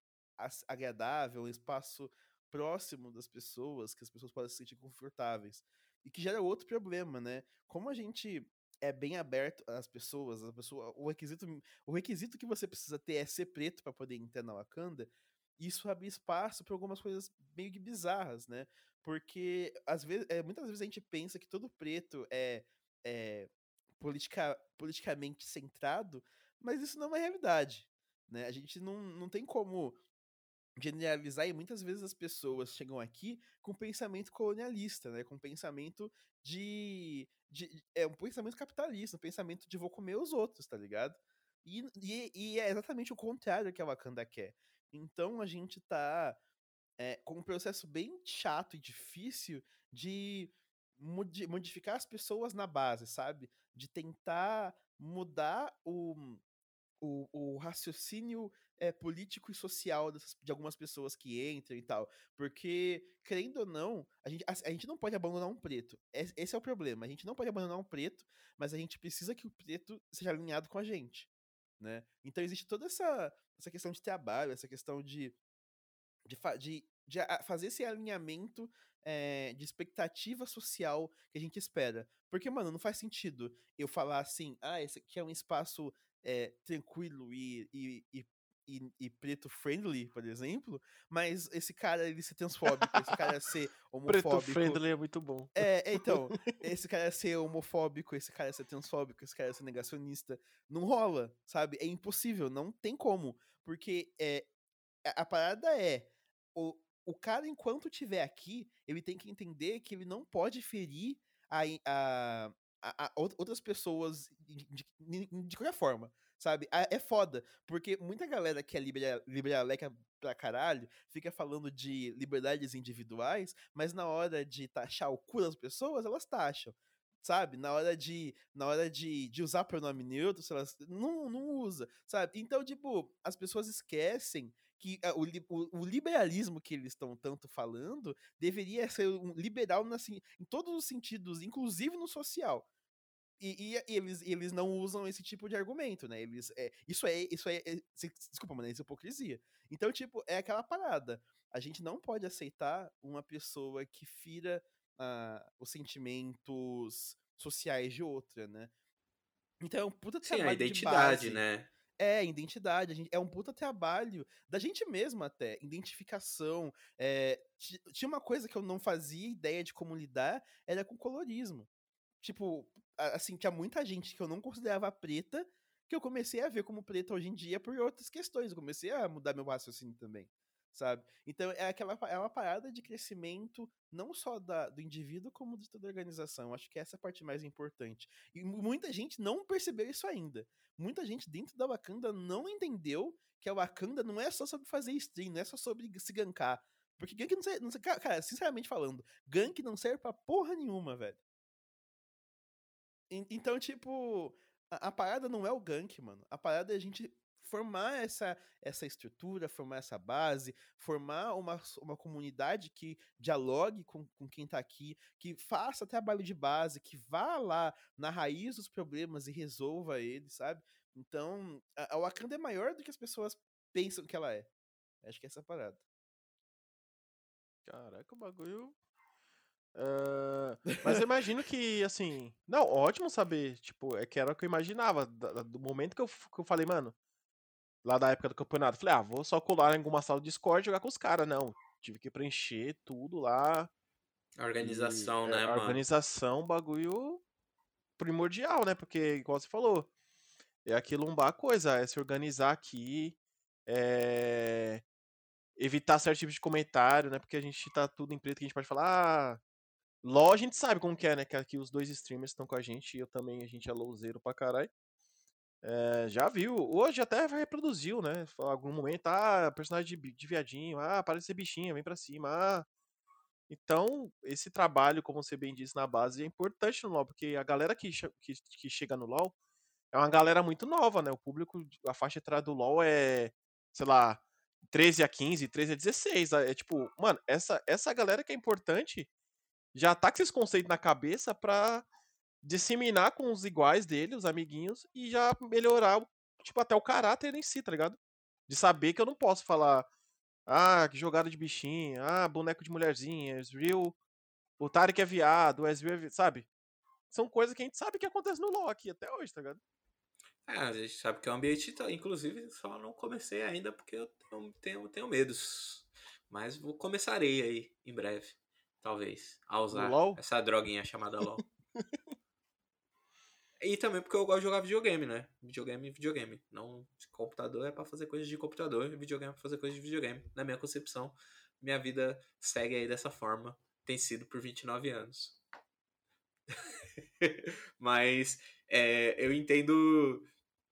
agradável, um espaço próximo das pessoas, que as pessoas possam se sentir confortáveis. E que gera outro problema, né? Como a gente é bem aberto às pessoas, a pessoa, o requisito, o requisito que você precisa ter é ser preto para poder entrar na Wakanda. Isso abre espaço para algumas coisas meio que bizarras, né? Porque às vezes, é, muitas vezes a gente pensa que todo preto é, é politica, politicamente centrado, mas isso não é uma realidade, né? A gente não, não tem como generalizar e muitas vezes as pessoas chegam aqui com pensamento colonialista, né? Com pensamento de, de é um pensamento capitalista, um pensamento de vou comer os outros, tá ligado? E, e, e é exatamente o contrário que a Wakanda quer. Então a gente tá é, com um processo bem chato e difícil de modificar as pessoas na base, sabe? De tentar mudar o, o, o raciocínio é, político e social dessas, de algumas pessoas que entram e tal. Porque, querendo ou não, a gente, a, a gente não pode abandonar um preto. Esse, esse é o problema. A gente não pode abandonar um preto, mas a gente precisa que o preto seja alinhado com a gente. Né? Então existe toda essa, essa questão de trabalho, essa questão de, de, de, de fazer esse alinhamento é, de expectativa social que a gente espera. Porque, mano, não faz sentido eu falar assim, ah, esse aqui é um espaço é, tranquilo e, e, e e, e, preto friendly, por exemplo, mas esse cara ele ser transfóbico, esse cara ser homofóbico. Preto friendly é muito bom. É, então, esse cara ser homofóbico, esse cara ser transfóbico, esse cara ser negacionista, não rola, sabe? É impossível, não tem como, porque é a parada é o, o cara enquanto tiver aqui, ele tem que entender que ele não pode ferir a, a, a, a outras pessoas de, de, de, qualquer forma, sabe? É foda, porque muita galera que é liberaleca pra caralho fica falando de liberdades individuais, mas na hora de taxar o cu das pessoas, elas taxam sabe? Na hora de na hora de, de usar pronome neutro, elas não, não usa, sabe? Então, tipo, as pessoas esquecem que uh, o, o, o, liberalismo que eles estão tanto falando deveria ser um liberal assim, em todos os sentidos, inclusive no social. E, e, e, eles, e eles não usam esse tipo de argumento, né? Eles, é, isso é, isso é, é desculpa, mano, isso é hipocrisia. Então, tipo, é aquela parada. A gente não pode aceitar uma pessoa que fira uh, os sentimentos sociais de outra, né? Então é um puta trabalho Sim, a identidade, né? É, identidade. A gente, é um puta trabalho da gente mesmo até. Identificação. É, tinha uma coisa que eu não fazia ideia de como lidar, era com colorismo. Tipo, assim, tinha muita gente que eu não considerava preta, que eu comecei a ver como preta hoje em dia por outras questões. Eu comecei a mudar meu raciocínio também sabe? Então é aquela é uma parada de crescimento não só da, do indivíduo como de toda a organização. Acho que essa é a parte mais importante. E muita gente não percebeu isso ainda. Muita gente dentro da Wakanda não entendeu que a Wakanda não é só sobre fazer stream, não é só sobre se gankar. Porque gank não serve, não serve, cara, sinceramente falando, gank não serve pra porra nenhuma, velho. Então, tipo, a, a parada não é o gank, mano. A parada é a gente formar essa, essa estrutura, formar essa base, formar uma, uma comunidade que dialogue com, com quem está aqui, que faça trabalho de base, que vá lá na raiz dos problemas e resolva eles, sabe? Então, a, a Wakanda é maior do que as pessoas pensam que ela é. Acho que é essa parada. Caraca, o bagulho. Uh, mas eu imagino que, assim. Não, ótimo saber. Tipo, é que era o que eu imaginava. Do momento que eu, que eu falei, mano, lá da época do campeonato. Falei, ah, vou só colar em alguma sala de Discord e jogar com os caras. Não, tive que preencher tudo lá. organização, e, né, é, mano? Organização, bagulho primordial, né? Porque, igual você falou, é aquilumbar a coisa, é se organizar aqui, é... evitar certo tipo de comentário, né? Porque a gente tá tudo em preto que a gente pode falar, ah, LOL a gente sabe como que é, né? Que aqui os dois streamers estão com a gente e eu também, a gente é louzeiro pra caralho. É, já viu, hoje até reproduziu, né? Algum momento, ah, personagem de, de viadinho, ah, para de ser bichinha, vem pra cima, ah. Então, esse trabalho, como você bem disse na base, é importante no LoL, porque a galera que, que, que chega no LoL é uma galera muito nova, né? O público, a faixa etária do LoL é, sei lá, 13 a 15, 13 a 16. É tipo, mano, essa, essa galera que é importante já tá com esses conceitos na cabeça pra disseminar com os iguais dele, os amiguinhos, e já melhorar, tipo, até o caráter em si, tá ligado? De saber que eu não posso falar, ah, que jogada de bichinha, ah, boneco de mulherzinha, Ezreal, o Tarek é viado, o Ezreal é, sabe? São coisas que a gente sabe que acontece no Loki até hoje, tá ligado? É, a gente sabe que é um ambiente, inclusive, só não comecei ainda porque eu tenho, tenho, tenho medos. Mas vou começarei aí em breve, talvez, a usar essa droguinha chamada LOL. E também porque eu gosto de jogar videogame, né? Videogame, videogame. Não, computador é para fazer coisas de computador, videogame é pra fazer coisas de videogame. Na minha concepção, minha vida segue aí dessa forma. Tem sido por 29 anos. Mas é, eu entendo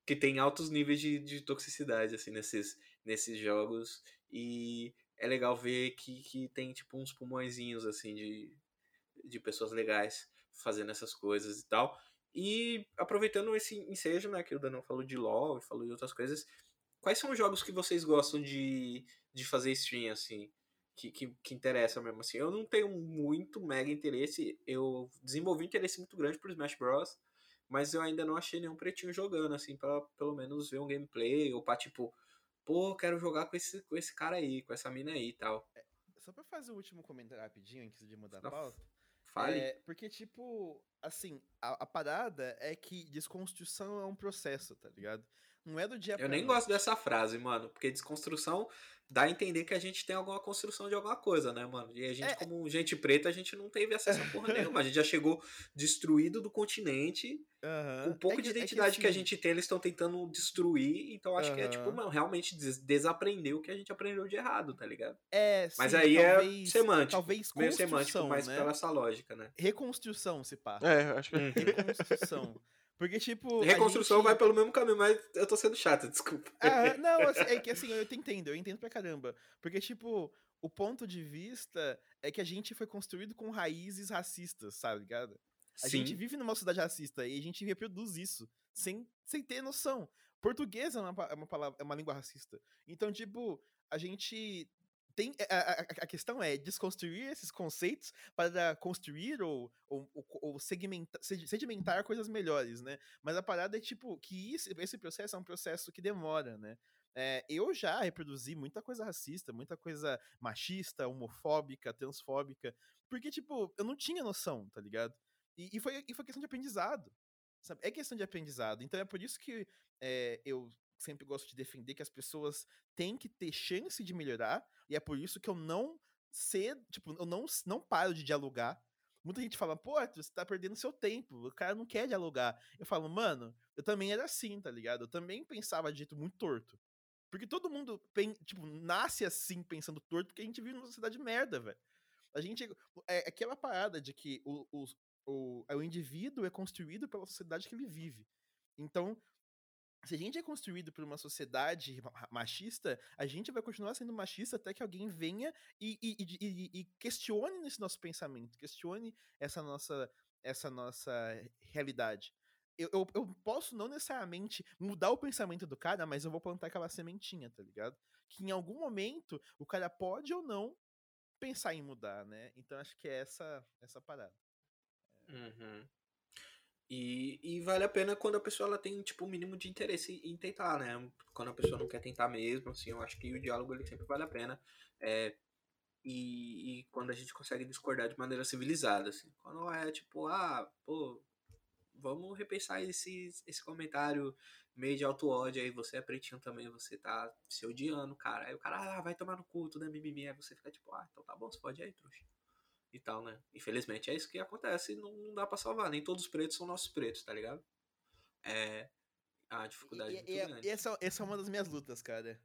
que tem altos níveis de, de toxicidade, assim, nesses, nesses jogos. E é legal ver que, que tem, tipo, uns pulmõezinhos, assim, de, de pessoas legais fazendo essas coisas e tal. E aproveitando esse ensejo, né, que o Danão falou de LoL falou de outras coisas, quais são os jogos que vocês gostam de, de fazer stream, assim, que, que, que interessa mesmo, assim? Eu não tenho muito mega interesse, eu desenvolvi interesse muito grande por Smash Bros., mas eu ainda não achei nenhum pretinho jogando, assim, para pelo menos ver um gameplay, ou pra, tipo, pô, quero jogar com esse, com esse cara aí, com essa mina aí e tal. É, só pra fazer o último comentário rapidinho, antes de mudar a pauta. Fale. É, porque, tipo, assim, a, a, parada é que desconstrução é um processo, tá ligado? Não é do dia Eu nem noite. gosto dessa frase, mano, porque desconstrução dá a entender que a gente tem alguma construção de alguma coisa, né, mano? E a gente, é... como gente preta, a gente não teve acesso a porra nenhuma. A gente já chegou destruído do continente. Uhum. Um pouco é que, de identidade é que, assim... que, a gente tem, eles estão tentando destruir. Então acho uhum. que é tipo, mano, realmente des desaprender o que a gente aprendeu de errado, tá ligado? É, sim, Mas aí é talvez, é semântico. Talvez meio semântico, mas né? pela essa lógica, né? Reconstrução, se pá. É, acho que. Reconstrução. Porque, tipo. Reconstrução gente... vai pelo mesmo caminho, mas eu tô sendo chato, desculpa. Ah, não, assim, é que assim, eu te entendo, eu entendo pra caramba. Porque, tipo, o ponto de vista é que a gente foi construído com raízes racistas, sabe, ligado? A Sim. gente vive numa sociedade racista e a gente reproduz isso sem, sem ter noção. Português é uma, é uma palavra, é uma língua racista. Então, tipo, a gente tem a, a, a, questão é desconstruir esses conceitos para construir ou, ou, ou segmentar, sedimentar coisas melhores, né? Mas a parada é tipo que isso, esse processo é um processo que demora, né? É, eu já reproduzi muita coisa racista, muita coisa machista, homofóbica, transfóbica, porque, tipo, eu não tinha noção, tá ligado? E, e, foi, e foi questão de aprendizado, sabe? É questão de aprendizado. Então é por isso que é, eu sempre gosto de defender que as pessoas têm que ter chance de melhorar, e é por isso que eu não sei, tipo, eu não, não paro de dialogar. Muita gente fala, pô, você tá perdendo seu tempo, o cara não quer dialogar. Eu falo, mano, eu também era assim, tá ligado? Eu também pensava de jeito muito torto. Porque todo mundo, tipo, nasce assim, pensando torto, porque a gente vive numa sociedade merda, velho. A gente. É, é aquela parada de que o, o, o, o indivíduo é construído pela sociedade que ele vive. Então, se a gente é construído por uma sociedade machista, a gente vai continuar sendo machista até que alguém venha e, e, e, e, questione esse nosso pensamento, questione essa nossa, essa nossa realidade. Eu, eu, eu, posso não necessariamente mudar o pensamento do cara, mas eu vou plantar aquela sementinha, tá ligado? Que em algum momento o cara pode ou não pensar em mudar, né? Então acho que é essa, essa parada. Uhum. E, e vale a pena quando a pessoa ela tem, tipo, o mínimo de interesse em tentar, né? Quando a pessoa não quer tentar mesmo, assim, eu acho que o diálogo ele sempre vale a pena. É, e, e quando a gente consegue discordar de maneira civilizada, assim. Quando é tipo, ah, pô, vamos repensar esse, esse comentário meio de auto ódio aí, você é pretinho também, você tá se odiando, cara. Aí o cara, ah, vai tomar no cu, tudo é mimimi. Aí você fica tipo, ah, então tá bom, você pode ir aí, trouxa e tal, né? Infelizmente é isso que acontece e não, não dá para salvar. Nem todos os pretos são nossos pretos, tá ligado? É a dificuldade e, e, e essa, essa é uma das minhas lutas, cara.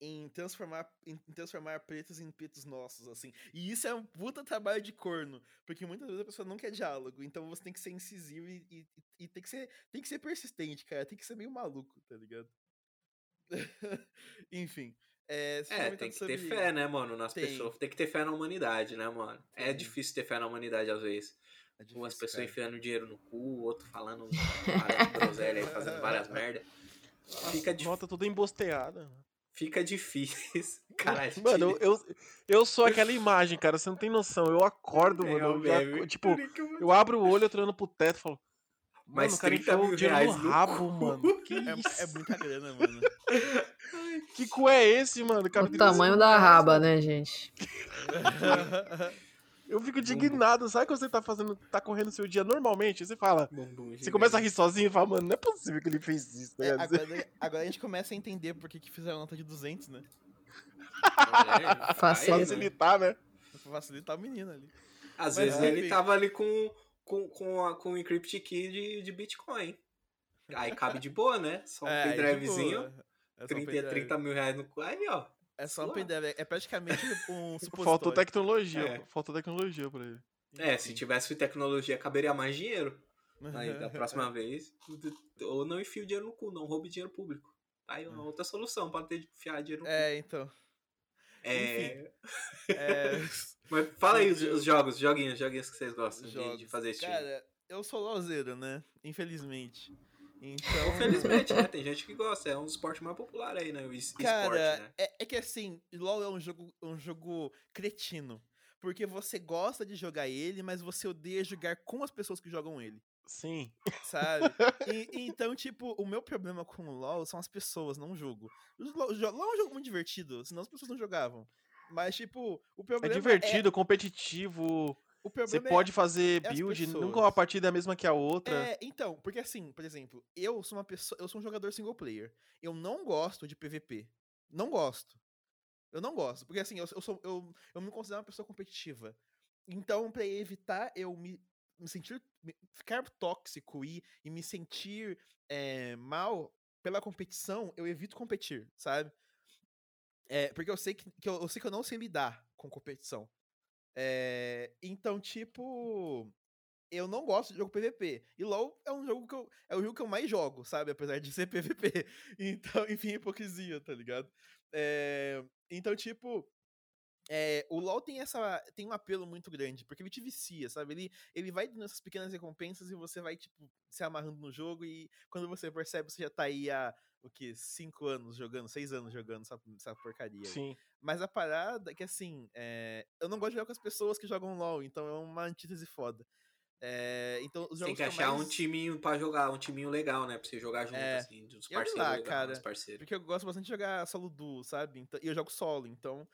Em transformar, em transformar pretos em pretos nossos, assim. E isso é um puta trabalho de corno. Porque muitas vezes a pessoa não quer diálogo. Então você tem que ser incisivo e, e, e tem, que ser, tem que ser persistente, cara. Tem que ser meio maluco, tá ligado? Enfim. É, é tem que ter fé, né, mano, nas tem. pessoas. Tem que ter fé na humanidade, né, mano? É difícil ter fé na humanidade às vezes. É difícil, Umas pessoas cara. enfiando dinheiro no cu, o outro falando várias groselhas aí, fazendo várias merda. Fica difícil. Nota toda embosteada. Fica difícil. Caralho, mano, eu, eu sou aquela imagem, cara. Você não tem noção. Eu acordo, mano. Eu já, tipo, eu abro o olho, eu tô olhando pro teto e falo. Mano, Mas o cara enfiou o dinheiro no rabo, mano. Que é, isso? é muita grana, mano. Que cu é esse, mano? Cara, o tamanho da raba, né, gente? Eu fico indignado. Sabe quando você tá fazendo, tá correndo seu dia normalmente? Você fala. Você começa a rir sozinho e fala, mano, não é possível que ele fez isso. Né? É, agora, agora, a gente começa a entender por que, que fizeram a nota de 200, né? É, Facilitar, né? Facilitar o menino ali. Às Mas, vezes ele tava ali com com, com, a, com o Encrypt Key de, de Bitcoin. Aí cabe de boa, né? Só um é, pendrivezinho. É 30, pendrive. 30 mil reais no. Aí, ó. É só um pendrive. É praticamente um supositório. Faltou tecnologia. É. Faltou tecnologia pra ele. É, se tivesse tecnologia, caberia mais dinheiro. Aí, da próxima vez. Ou não enfie o dinheiro no cu, não roube dinheiro público. Aí, uma outra solução para ter de enfiar dinheiro no é, cu. É, então. É. é... Mas fala aí os, os, jogos, joguinhos, joguinhos que vocês gostam de, de, fazer esse Cara, time. eu sou lozeiro, né? Infelizmente. Então... Infelizmente, né? Tem gente que gosta. É um dos esportes mais populares aí, né? O esporte, Cara, né? É, é que assim, LoL é um jogo, um jogo cretino. Porque você gosta de jogar ele, mas você odeia jogar com as pessoas que jogam ele. Sim. Sabe? E, então, tipo, o meu problema com o LoL são as pessoas, não o jogo. O LoL, LoL é um jogo muito divertido, senão as pessoas não jogavam. Mas, tipo, o é problema é divertido, é... competitivo. Você pode é, fazer é build, nunca uma partida é a mesma que a outra. É, então, porque assim, por exemplo, eu sou uma pessoa, eu sou um jogador single player. Eu não gosto de PVP. Não gosto. Eu não gosto, porque assim, eu, eu sou eu, eu me considero uma pessoa competitiva. Então, para evitar eu me me sentir. ficar tóxico e, e me sentir é, mal pela competição, eu evito competir, sabe? É, porque eu sei que, que eu, eu, sei que eu não sei lidar com competição. É, então, tipo. Eu não gosto de jogo PVP. E LoL é um jogo que eu. É o jogo que eu mais jogo, sabe? Apesar de ser PVP. Então, enfim, hipocrisia, tá ligado? É, então, tipo. É, o LoL tem essa tem um apelo muito grande, porque ele te vicia, sabe? Ele, ele vai dando essas pequenas recompensas e você vai, tipo, se amarrando no jogo e quando você percebe, você já tá aí há, o que, cinco anos jogando, seis anos jogando essa, essa porcaria. Sim. Mas a parada é que, assim, é, eu não gosto de jogar com as pessoas que jogam LoL, então é uma antítese foda. É, então, os jogos Tem que achar mais... um timinho pra jogar, um timinho legal, né? Pra você jogar junto, é, assim, dos parceiros. Lá, legal, cara, parceiros. Porque eu gosto bastante de jogar solo duo, sabe? Então, e eu jogo solo, então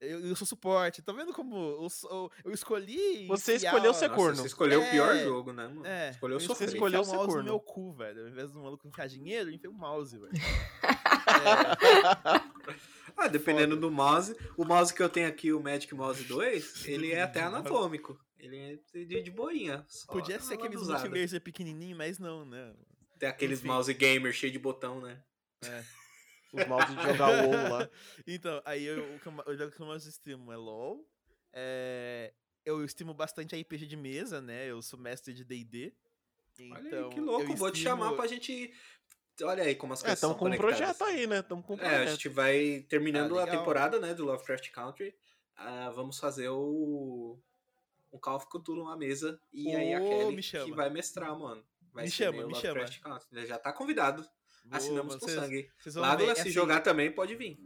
eu, eu, sou suporte. Tá vendo como eu, eu, eu escolhi. Você escolheu ser corno. Nossa, você escolheu é, o pior jogo, né, mano? É, escolheu Você escolheu ser corno. no meu cu, velho. Ao invés do maluco enfiar dinheiro, eu enfiei o mouse, velho. é. Ah, dependendo Foda. do mouse. O mouse que eu tenho aqui, o Magic Mouse 2, ele é até anatômico. Ele é de, de boinha. Podia ser aqueles multilaser pequenininho, mas não, né? Tem aqueles Enfim. mouse gamer cheio de botão, né? É. Os mouse de jogar WoW lá. Então, aí eu, eu, jogo que eu mais estimo é LoL. É, eu estimo bastante a RPG de mesa, né? Eu sou mestre de D&D. Então, Olha aí, que louco. Estimo... Vou te chamar pra gente... Olha aí como as é, coisas é, estão com um projeto aí, né? Estamos com um projeto. É, a gente vai terminando ah, a temporada, né, do Lovecraft Country. Uh, vamos fazer o um Call of Cthulhu uma mesa e oh, aí a Kelly que vai mestrar, mano. Vai me chama, me chama. Country. Já tá convidado. Assinamos com sangue. Lágula, se assim, jogar também, pode vir.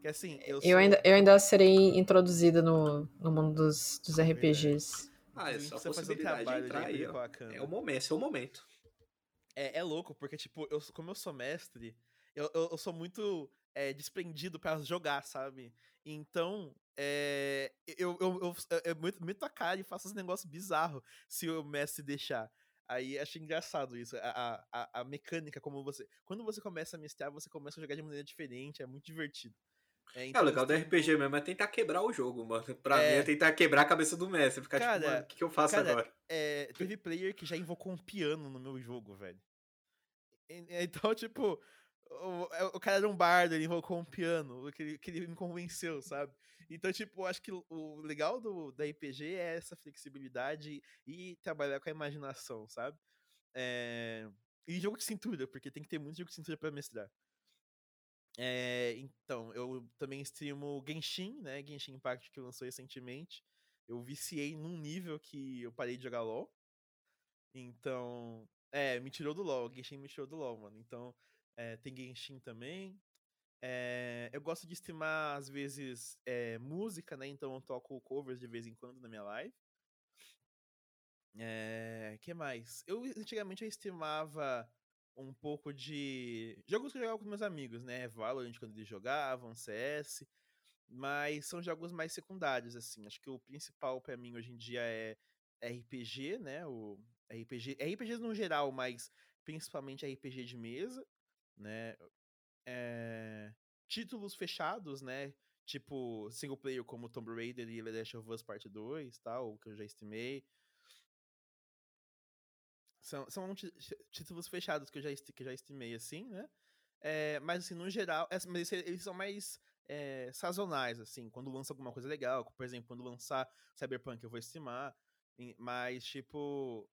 Que assim, eu, sou... eu, ainda, eu ainda serei introduzida no, no mundo dos, dos RPGs. Ah, é só possibilidade de entrar aí, ó. É o momento, esse é o momento. É, é louco, porque, tipo, eu, como eu sou mestre, eu, eu, eu sou muito é, desprendido para jogar, sabe? Então, é, eu, eu, eu, eu, eu meto a cara e faço uns negócios bizarros se o mestre deixar. Aí acho engraçado isso, a, a, a mecânica, como você. Quando você começa a mestrar, você começa a jogar de maneira diferente, é muito divertido. É, então, é o legal do RPG mesmo é tentar quebrar o jogo, mano. Pra é... mim é tentar quebrar a cabeça do mestre. Ficar tipo, cara, tipo, mano, o que, que eu faço cara, agora? É, teve player que já invocou um piano no meu jogo, velho. Então, tipo, o, é, o cara era um bardo, ele invocou um piano, que ele, que ele me convenceu, sabe? Então, tipo, acho que o legal do, da RPG é essa flexibilidade e trabalhar com a imaginação, sabe? É... E jogo de cintura, porque tem que ter muito jogo de cintura pra mestrar. É, então, eu também streamo Genshin, né? Genshin Impact que lançou recentemente. Eu viciei num nível que eu parei de jogar LoL. Então, é, me tirou do LoL. Genshin me tirou do LoL, mano. Então, é, tem Genshin também. É, eu gosto de streamar, às vezes, é, música, né? Então eu toco covers de vez em quando na minha live. É, que mais? Eu antigamente eu streamava um pouco de jogos que eu jogava com meus amigos, né? Valorant quando eles jogavam, CS, mas são jogos mais secundários, assim. Acho que o principal para mim hoje em dia é RPG, né? O RPG, RPGs no geral, mas principalmente RPG de mesa, né? É, títulos fechados, né? Tipo, single player como Tomb Raider e The Last of Us Part 2, tal, que eu já estimei. São, são títulos fechados que eu já, que já estimei, assim, né? É, mas, assim, no geral, é, mas eles são mais é, sazonais, assim. Quando lança alguma coisa legal, por exemplo, quando lançar Cyberpunk eu vou estimar. Mas, tipo,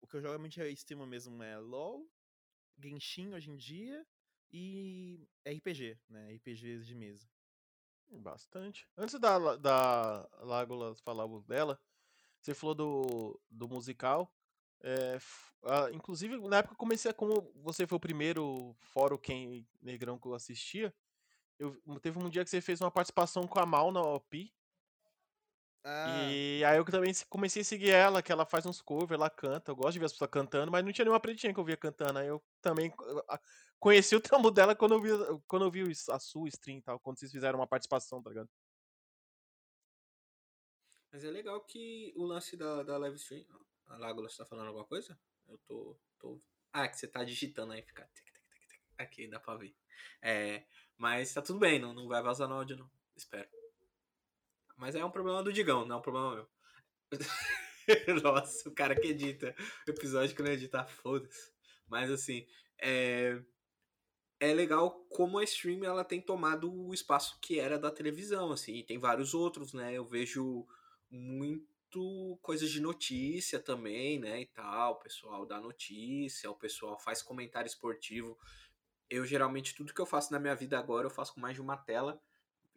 o que eu geralmente estimo mesmo é LoL, Genshin hoje em dia, e RPG, né? RPGs de mesa. Bastante. Antes da, da Lágula falar dela, você falou do, do musical. É, inclusive, na época comecei, como você foi o primeiro o Quem Negrão que eu assistia, eu, teve um dia que você fez uma participação com a Mal na OP, ah. E aí eu também comecei a seguir ela, que ela faz uns covers, ela canta. Eu gosto de ver as pessoas cantando, mas não tinha nenhuma pretinha que eu via cantando. Aí eu também conheci o trampo dela quando eu vi, quando eu vi a sua stream e tal, quando vocês fizeram uma participação, tá ligado? Mas é legal que o lance da, da live stream. A Lágula, você tá falando alguma coisa? Eu tô. tô... Ah, é que você tá digitando aí, fica. Aqui, dá pra ver. É, mas tá tudo bem, não, não vai vazar no áudio, não. Espero. Mas é um problema do Digão, não é um problema meu. Nossa, o cara que edita episódio que não edita, foda-se. Mas assim, é... é legal como a stream ela tem tomado o espaço que era da televisão, assim, e tem vários outros, né? Eu vejo muito coisas de notícia também, né, e tal, o pessoal dá notícia, o pessoal faz comentário esportivo. Eu geralmente tudo que eu faço na minha vida agora eu faço com mais de uma tela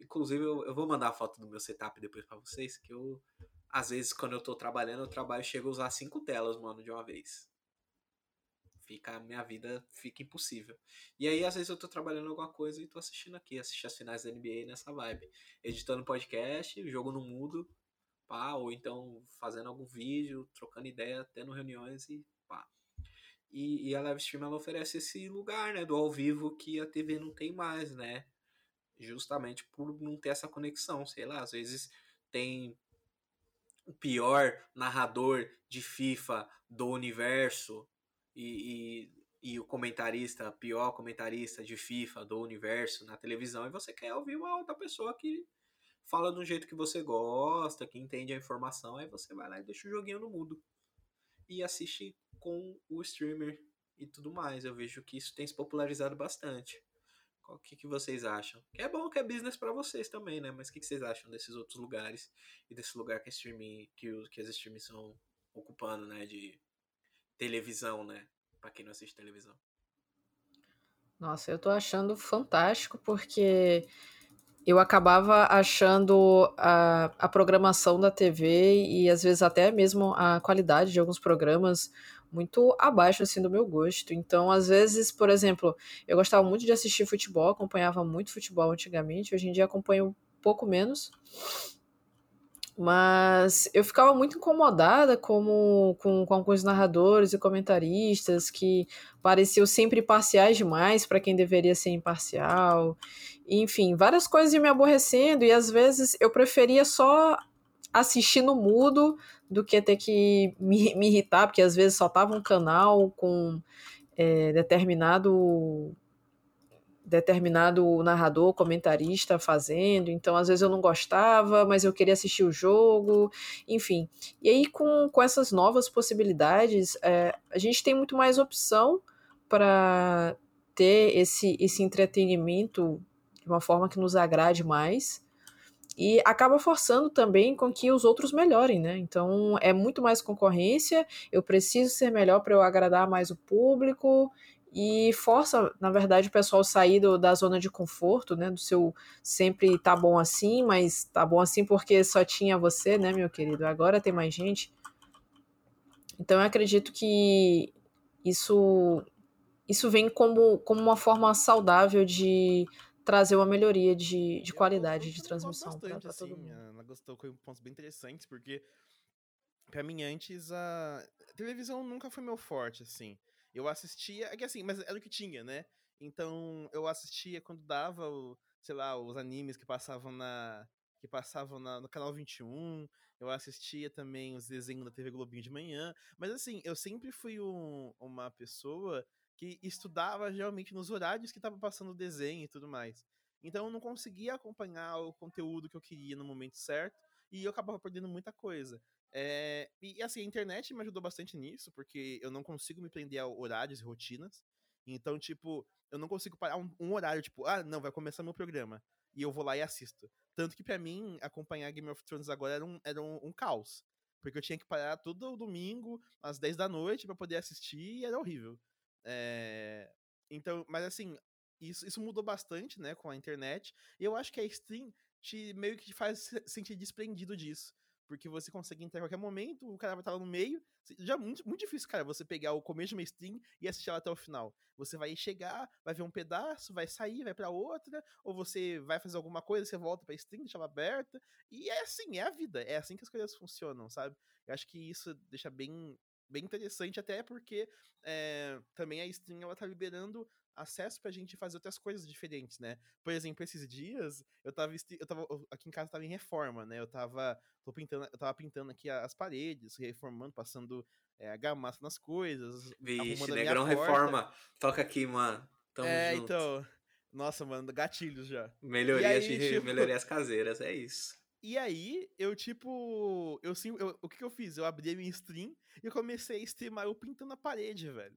Inclusive, eu, eu vou mandar a foto do meu setup depois para vocês, que eu, às vezes, quando eu tô trabalhando, eu trabalho chego a usar cinco telas, mano, de uma vez. Fica, a minha vida fica impossível. E aí, às vezes, eu tô trabalhando alguma coisa e tô assistindo aqui, assistindo as finais da NBA nessa vibe. Editando podcast, jogo no mudo, pá, ou então fazendo algum vídeo, trocando ideia, tendo reuniões e pá. E, e a live stream ela oferece esse lugar, né, do ao vivo que a TV não tem mais, né? Justamente por não ter essa conexão, sei lá, às vezes tem o pior narrador de FIFA do universo e, e, e, o comentarista, pior comentarista de FIFA do universo na televisão, e você quer ouvir uma outra pessoa que fala do jeito que você gosta, que entende a informação, aí você vai lá e deixa o joguinho no mudo. E assiste com o streamer e tudo mais. Eu vejo que isso tem se popularizado bastante. O que, que vocês acham? Que é bom que é business para vocês também, né? Mas o que, que vocês acham desses outros lugares e desse lugar que, streaming, que, que as streams estão ocupando, né? De televisão, né? Para quem não assiste televisão. Nossa, eu tô achando fantástico porque eu acabava achando a, a programação da TV e às vezes até mesmo a qualidade de alguns programas muito abaixo assim do meu gosto. Então, às vezes, por exemplo, eu gostava muito de assistir futebol, acompanhava muito futebol antigamente, hoje em dia acompanho um pouco menos. Mas eu ficava muito incomodada como, com, com alguns narradores e comentaristas que pareciam sempre parciais demais para quem deveria ser imparcial. Enfim, várias coisas iam me aborrecendo e às vezes eu preferia só assistir no mudo do que ter que me, me irritar, porque às vezes só tava um canal com é, determinado determinado narrador, comentarista fazendo, então às vezes eu não gostava, mas eu queria assistir o jogo, enfim. E aí com, com essas novas possibilidades, é, a gente tem muito mais opção para ter esse, esse entretenimento de uma forma que nos agrade mais e acaba forçando também com que os outros melhorem, né? Então é muito mais concorrência, eu preciso ser melhor para eu agradar mais o público e força, na verdade, o pessoal sair do, da zona de conforto, né? Do seu sempre tá bom assim, mas tá bom assim porque só tinha você, né, meu querido? Agora tem mais gente. Então eu acredito que isso isso vem como, como uma forma saudável de trazer uma melhoria de, de qualidade de transmissão para todo assim, mundo. Ela gostou com pontos bem interessantes, porque para mim antes a... a televisão nunca foi meu forte, assim. Eu assistia, é que assim, mas era o que tinha, né? Então eu assistia quando dava, o, sei lá, os animes que passavam na que passavam na, no canal 21. Eu assistia também os desenhos da TV Globinho de manhã, mas assim, eu sempre fui um, uma pessoa que estudava realmente nos horários que estava passando o desenho e tudo mais. Então eu não conseguia acompanhar o conteúdo que eu queria no momento certo e eu acabava perdendo muita coisa. É, e assim, a internet me ajudou bastante nisso, porque eu não consigo me prender a horários e rotinas. Então, tipo, eu não consigo parar um, um, horário, tipo, ah, não, vai começar meu programa. E eu vou lá e assisto. Tanto que para mim, acompanhar Game of Thrones agora era um, era um, um caos. Porque eu tinha que parar todo domingo, às 10 da noite, para poder assistir, e era horrível. É, então, mas assim, isso, isso mudou bastante, né, com a internet. E eu acho que a stream te, meio que te faz sentir desprendido disso porque você consegue entrar a qualquer momento, o cara vai estar lá no meio. Já é muito, muito difícil, cara, você pegar o começo de uma stream e assistir ela até o final. Você vai chegar, vai ver um pedaço, vai sair, vai para outra, ou você vai fazer alguma coisa, você volta pra stream, deixa ela aberta. E é assim, é a vida, é assim que as coisas funcionam, sabe? Eu acho que isso deixa bem, bem interessante, até porque é, também a stream ela tá liberando acesso pra gente fazer outras coisas diferentes, né? Por exemplo, esses dias eu tava, eu tava aqui em casa tava em reforma, né? Eu tava tô pintando, eu tava pintando aqui as paredes, reformando, passando é, a gamassa nas coisas, Vixe, Negrão reforma. Toca aqui, mano. Tamo é, junto. então, nossa, mano, gatilhos já. Melhorias, aí, de, tipo... melhorias caseiras, é isso. E aí, eu, tipo, eu, eu, o que, que eu fiz? Eu abri a minha stream e comecei a streamar eu pintando a parede, velho.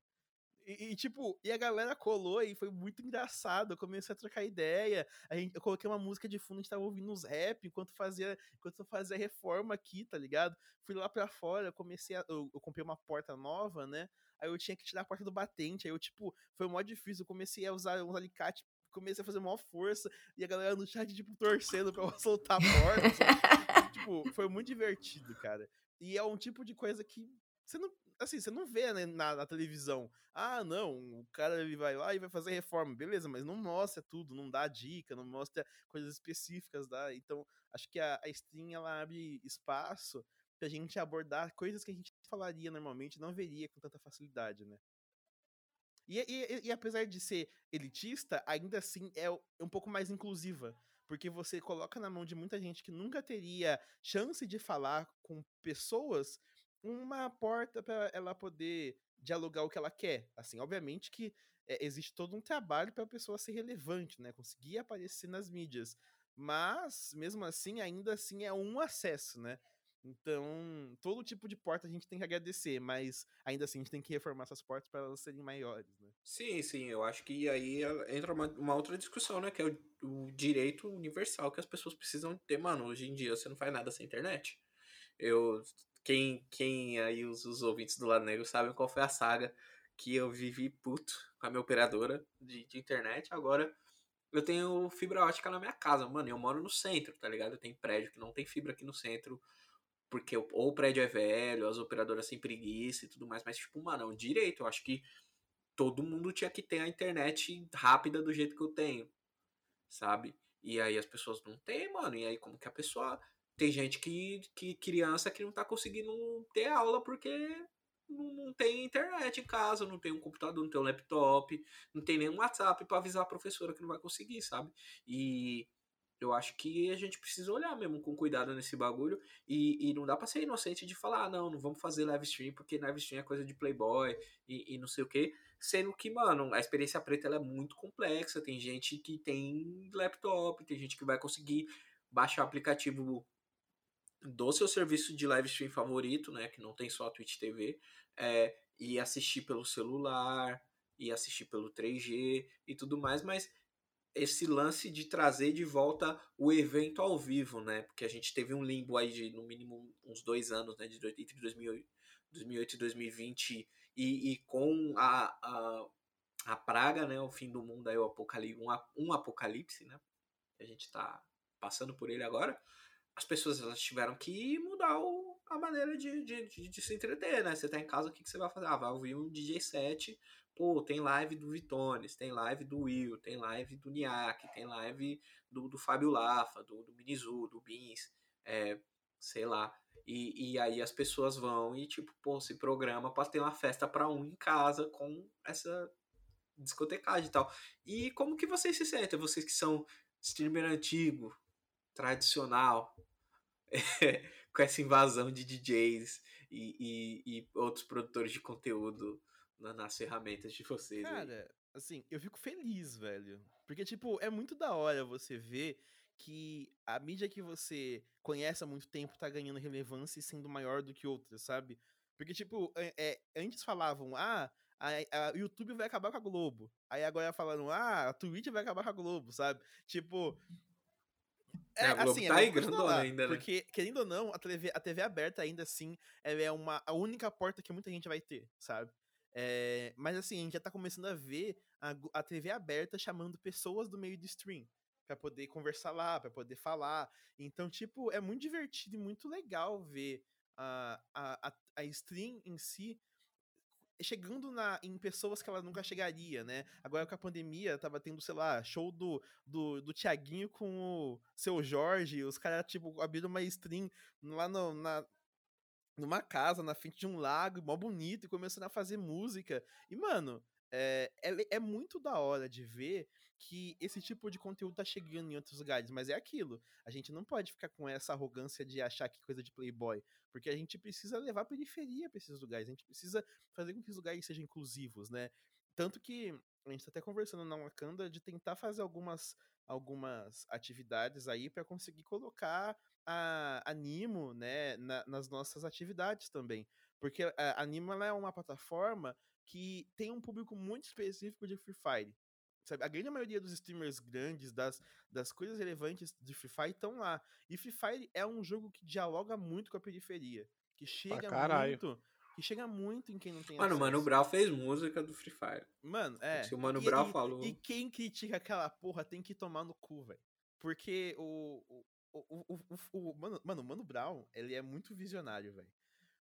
E, e, tipo, e a galera colou e foi muito engraçado. Eu comecei a trocar ideia. A gente, eu coloquei uma música de fundo, a gente tava ouvindo uns rap enquanto fazia, enquanto eu fazia reforma aqui, tá ligado? Fui lá pra fora, eu comecei a. Eu, eu, comprei uma porta nova, né? Aí eu tinha que tirar a porta do batente. Aí eu, tipo, foi mó difícil. Eu comecei a usar uns alicates comecei a fazer maior força e a galera no chat, tipo, torcendo pra eu soltar a porta. tipo, foi muito divertido, cara. E é um tipo de coisa que você não, assim, você não vê né, na, na, televisão. Ah, não, o cara ele vai lá e vai fazer reforma, beleza, mas não mostra tudo, não dá dica, não mostra coisas específicas, dá. Então, acho que a, a stream ela abre espaço pra gente abordar coisas que a gente falaria normalmente, não veria com tanta facilidade, né? E, e, e, apesar de ser elitista, ainda assim é um pouco mais inclusiva. Porque você coloca na mão de muita gente que nunca teria chance de falar com pessoas uma porta para ela poder dialogar o que ela quer. Assim, obviamente que é, existe todo um trabalho para a pessoa ser relevante, né? Conseguir aparecer nas mídias. Mas, mesmo assim, ainda assim é um acesso, né? Então, todo tipo de porta a gente tem que agradecer, mas ainda assim a gente tem que reformar essas portas para elas serem maiores, né? Sim, sim, eu acho que aí entra uma, uma outra discussão, né? Que é o, o, direito universal que as pessoas precisam ter. Mano, hoje em dia você não faz nada sem internet. Eu quem, quem aí, os, os ouvintes do Lado Negro, sabem qual foi a saga que eu vivi puto com a minha operadora de, de internet. Agora eu tenho fibra ótica na minha casa, mano. Eu moro no centro, tá ligado? Eu tenho prédio que não tem fibra aqui no centro. Porque ou o prédio é velho, as operadoras têm preguiça e tudo mais. Mas, tipo, mano, é um direito. Eu acho que todo mundo tinha que ter a internet rápida do jeito que eu tenho. Sabe? E aí as pessoas não têm, mano. E aí como que a pessoa tem gente que, que criança que não tá conseguindo ter aula porque não, não tem internet em casa, não tem um computador, não tem um laptop, não tem nenhum WhatsApp para avisar a professora que não vai conseguir, sabe? E eu acho que a gente precisa olhar mesmo com cuidado nesse bagulho e, e não dá pra ser inocente de falar, ah, não, não vamos fazer live stream porque live stream é coisa de playboy e, e não sei o que, sendo que, mano, a experiência preta ela é muito complexa, tem gente que tem laptop, tem gente que vai conseguir baixar o aplicativo do seu serviço de live stream favorito, né, que não tem só a Twitch TV, é, e assistir pelo celular, e assistir pelo 3G e tudo mais, mas esse lance de trazer de volta o evento ao vivo, né, porque a gente teve um limbo aí de no mínimo uns dois anos, né, de, entre 2008, 2008 e 2020, e, e com a, a, a praga, né, o fim do mundo, aí o apocalipse, um, um apocalipse, né, a gente está passando por ele agora, as pessoas elas tiveram que mudar o, a maneira de, de, de, de, se entreter, né? Você tá em casa, o que, que você vai fazer? Ah, vai ouvir um DJ set, pô, tem live do Vitones, tem live do Will, tem live do Niak, tem live do, do Fábio Lafa, do, do Minizu, do Beans, é, sei lá. E, e aí as pessoas vão e, tipo, pô, se programa pra ter uma festa pra um em casa com essa discotecagem e tal. E como que vocês se sentem? Vocês que são streamer antigo, tradicional, com essa invasão de DJs e, e, e outros produtores de conteúdo na, nas ferramentas de vocês. Cara, aí. assim, eu fico feliz, velho. Porque, tipo, é muito da hora você ver que a mídia que você conhece há muito tempo tá ganhando relevância e sendo maior do que outras, sabe? Porque, tipo, é, é, antes falavam, ah, a, YouTube vai acabar com a Globo. Aí agora falaram, ah, a Twitch vai acabar com a Globo, sabe? Tipo, é, a Globo assim, tá aí grandona ainda, né? Porque, querendo ou não, a TV, a TV aberta ainda assim ela é uma, a única porta que muita gente vai ter, sabe? É, mas assim, a gente já tá começando a ver a, a TV aberta chamando pessoas do meio de stream para poder conversar lá, para poder falar. Então, tipo, é muito divertido e muito legal ver a, a, a stream em si chegando na, em pessoas que ela nunca chegaria, né? Agora com a pandemia, tava tendo, sei lá, show do, do, do Tiaguinho com o seu Jorge, os caras, tipo, abriram uma stream lá no, na, numa casa, na frente de um lago, mó bonito, e começando a fazer música. E, mano, é, é, é, muito da hora de ver que esse tipo de conteúdo tá chegando em outros lugares, mas é aquilo. A gente não pode ficar com essa arrogância de achar que coisa de playboy, porque a gente precisa levar a periferia para esses lugares, a gente precisa fazer com que os lugares sejam inclusivos, né? Tanto que a gente tá até conversando na Wakanda de tentar fazer algumas, algumas atividades aí para conseguir colocar a, a Nimo, né, na, nas nossas atividades também. Porque a, a Nimo é uma plataforma que tem um público muito específico de Free Fire. Sabe? A grande maioria dos streamers grandes, das, das coisas relevantes de Free Fire estão lá. E Free Fire é um jogo que dialoga muito com a periferia. Que chega muito que chega muito em quem não tem Mano, o Mano Brown fez música do Free Fire. Mano, é. Se o Mano Brown falou. E quem critica aquela porra tem que tomar no cu, velho. Porque o. o, o, o, o, o mano, mano, o Mano Brown, ele é muito visionário, velho.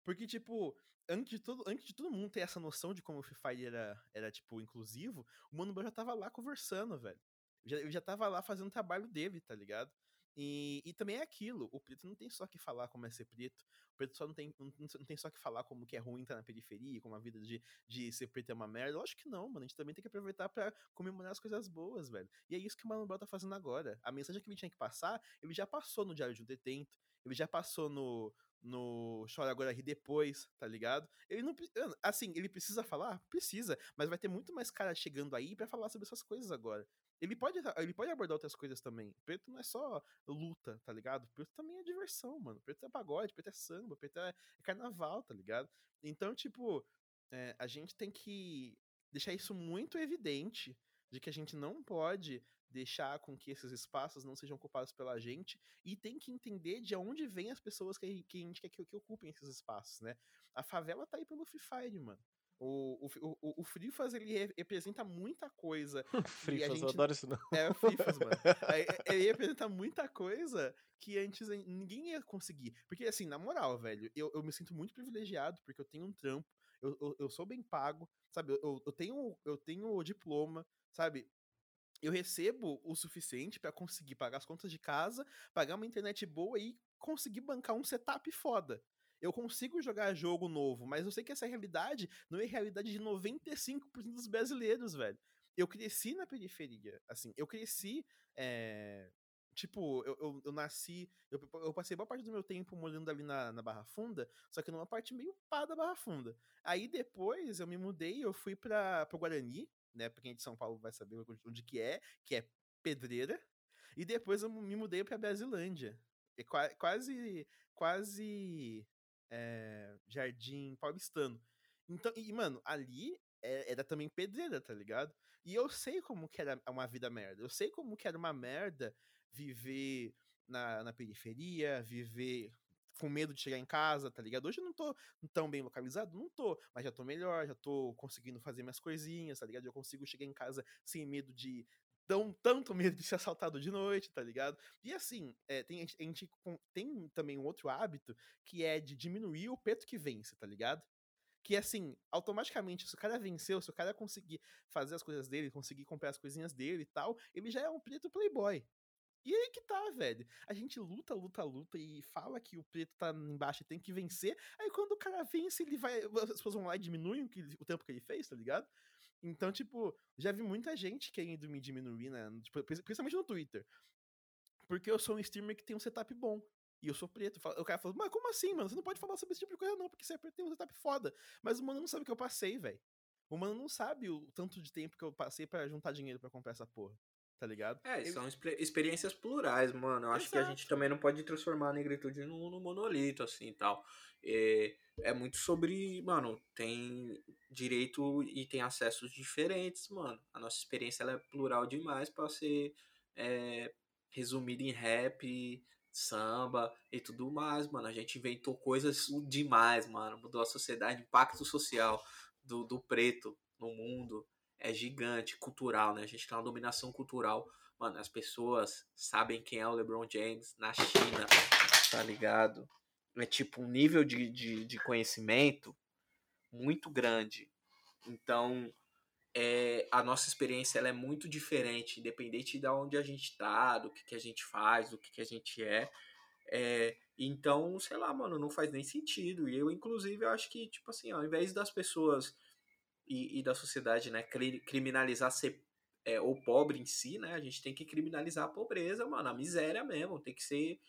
Porque, tipo, antes de, todo, antes de todo mundo ter essa noção de como o Free Fire era, era tipo, inclusivo, o Mano já tava lá conversando, velho. Já, já tava lá fazendo o trabalho dele, tá ligado? E, e também é aquilo, o preto não tem só que falar como é ser preto, o preto só não tem, não, não tem só que falar como que é ruim estar na periferia, como a vida de, de ser preto é uma merda. Lógico que não, mano. A gente também tem que aproveitar para comemorar as coisas boas, velho. E é isso que o Mano Brown tá fazendo agora. A mensagem que ele tinha que passar, ele já passou no Diário de um Detento, ele já passou no, no Chora Agora Ri Depois, tá ligado? Ele não. Assim, ele precisa falar? Precisa, mas vai ter muito mais cara chegando aí para falar sobre essas coisas agora. Ele pode, ele pode abordar outras coisas também. Preto não é só luta, tá ligado? Preto também é diversão, mano. Preto é pagode, preto é samba, preto é, é carnaval, tá ligado? Então, tipo, é, a gente tem que deixar isso muito evidente de que a gente não pode deixar com que esses espaços não sejam ocupados pela gente e tem que entender de onde vêm as pessoas que, que a gente quer que, que ocupem esses espaços, né? A favela tá aí pelo Free Fire, mano. O, o, o, o Frifas, ele representa muita coisa. Frifas, gente... eu adoro isso não. É, o Frifas, mano. ele representa muita coisa que antes ninguém ia conseguir. Porque, assim, na moral, velho, eu, eu me sinto muito privilegiado porque eu tenho um trampo, eu, eu, eu sou bem pago, sabe? Eu, eu, tenho, eu tenho diploma, sabe? Eu recebo o suficiente para conseguir pagar as contas de casa, pagar uma internet boa e conseguir bancar um setup foda eu consigo jogar jogo novo, mas eu sei que essa realidade não é realidade de 95% dos brasileiros, velho. Eu cresci na periferia, assim, eu cresci, é, tipo, eu, eu, eu nasci, eu, eu, passei boa parte do meu tempo morando ali na, na Barra Funda, só que numa parte meio pá da Barra Funda. Aí depois eu me mudei, eu fui para pro Guarani, né, pra quem é de São Paulo vai saber onde que é, que é Pedreira, e depois eu me mudei pra Brasilândia. É quase, quase é, Jardim Paulistano. Então, e, mano, ali é, era também pedreira, tá ligado? E eu sei como que era uma vida merda. Eu sei como que era uma merda viver na, na periferia, viver com medo de chegar em casa, tá ligado? Hoje eu não tô tão bem localizado, não tô, mas já tô melhor, já tô conseguindo fazer minhas coisinhas, tá ligado? Eu consigo chegar em casa sem medo de tão, tanto medo de ser assaltado de noite, tá ligado? E assim, é, tem, a gente tem também um outro hábito que é de diminuir o peto que vence, tá ligado? Que assim, automaticamente, se o cara venceu, se o cara conseguir fazer as coisas dele, conseguir comprar as coisinhas dele e tal, ele já é um preto playboy. E aí que tá, velho. A gente luta, luta, luta e fala que o preto tá embaixo e tem que vencer. Aí quando o cara vence, ele vai. As pessoas vão lá e diminuem o tempo que ele fez, tá ligado? Então, tipo, já vi muita gente querendo me diminuir, né? Tipo, principalmente no Twitter. Porque eu sou um streamer que tem um setup bom. E eu sou preto. O cara falou, mas como assim, mano? Você não pode falar sobre esse tipo de coisa, não, porque você é preto tem um setup foda. Mas o mano não sabe o que eu passei, velho. O mano não sabe o tanto de tempo que eu passei para juntar dinheiro para comprar essa porra. Tá ligado? É, são experiências plurais, mano. Eu acho Exato. que a gente também não pode transformar a negritude no, no monolito, assim e tal. É, é muito sobre, mano, tem direito e tem acessos diferentes, mano. A nossa experiência ela é plural demais para ser é, resumida em rap, samba e tudo mais, mano. A gente inventou coisas demais, mano. Mudou a sociedade, impacto social do, do preto no mundo é gigante, cultural, né? A gente tem uma dominação cultural. Mano, as pessoas sabem quem é o LeBron James na China, tá ligado? é tipo um nível de, de, de conhecimento muito grande. Então, é, a nossa experiência ela é muito diferente, independente de onde a gente tá, do que, que a gente faz, do que, que a gente é. é. Então, sei lá, mano, não faz nem sentido. E eu, inclusive, eu acho que, tipo assim, ao invés das pessoas e, e da sociedade, né, criminalizar ser é, o pobre em si, né, a gente tem que criminalizar a pobreza, mano, a miséria mesmo, tem que ser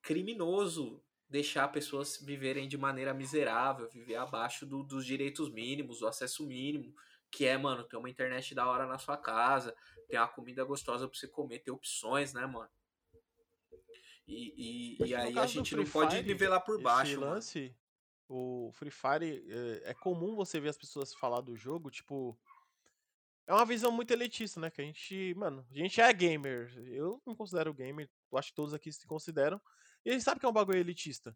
criminoso deixar pessoas viverem de maneira miserável, viver abaixo do, dos direitos mínimos, do acesso mínimo, que é, mano, ter uma internet da hora na sua casa, ter uma comida gostosa pra você comer, ter opções, né, mano? E, e, e aí a gente não pode Fire, nivelar por baixo. Esse lance, o Free Fire, é, é comum você ver as pessoas falar do jogo, tipo, é uma visão muito elitista, né? Que a gente, mano, a gente é gamer. Eu não considero gamer, acho que todos aqui se consideram. E a gente sabe que é um bagulho elitista.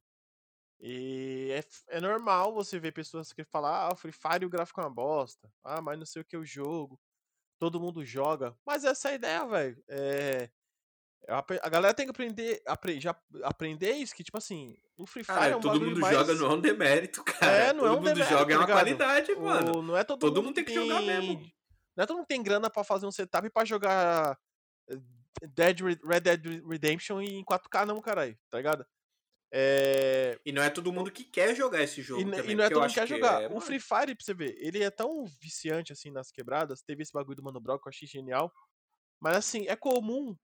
E é, é normal você ver pessoas que falam, ah, o Free Fire o gráfico é uma bosta. Ah, mas não sei o que o jogo. Todo mundo joga. Mas essa é a ideia, velho. É, a galera tem que aprender, apre, já aprender isso, que tipo assim, o Free Fire ah, é um todo mundo mais... joga, não é um demérito, cara. É, não todo é um mundo demérito, joga, é uma tá qualidade, mano. não é todo, todo mundo, mundo tem que jogar mesmo. Não é todo mundo tem grana para fazer um setup para jogar eh, Dead, Red Dead Redemption em 4K não, caralho, tá ligado? É... E não é todo mundo que quer jogar esse jogo. E, também, e não é todo mundo que quer jogar. É... O Free Fire, pra você ver, ele é tão viciante assim nas quebradas. Teve esse bagulho do Mano Brown que eu achei genial. Mas assim, é comum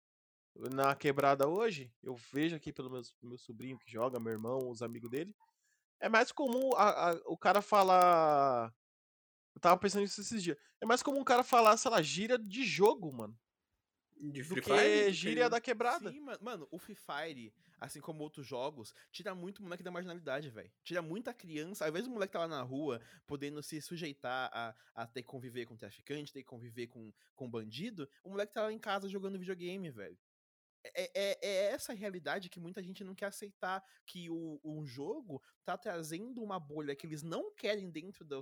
na quebrada hoje. Eu vejo aqui pelo meu, meu sobrinho que joga, meu irmão, os amigos dele. É mais comum a, a, o cara falar. Eu tava pensando nisso esses dias. É mais comum um cara falar, sei lá, gíria de jogo, mano. De Free do Fire? que gíria da quebrada. Sim, mano, o Free Fire, assim como outros jogos, tira muito o moleque da marginalidade, velho. Tira muita criança. Ao invés do moleque tá lá na rua, podendo se sujeitar a, a ter que conviver com traficante, ter que conviver com, com bandido, o moleque tá lá em casa jogando videogame, velho. É, é, é, essa realidade que muita gente não quer aceitar que o, o jogo tá trazendo uma bolha que eles não querem dentro da,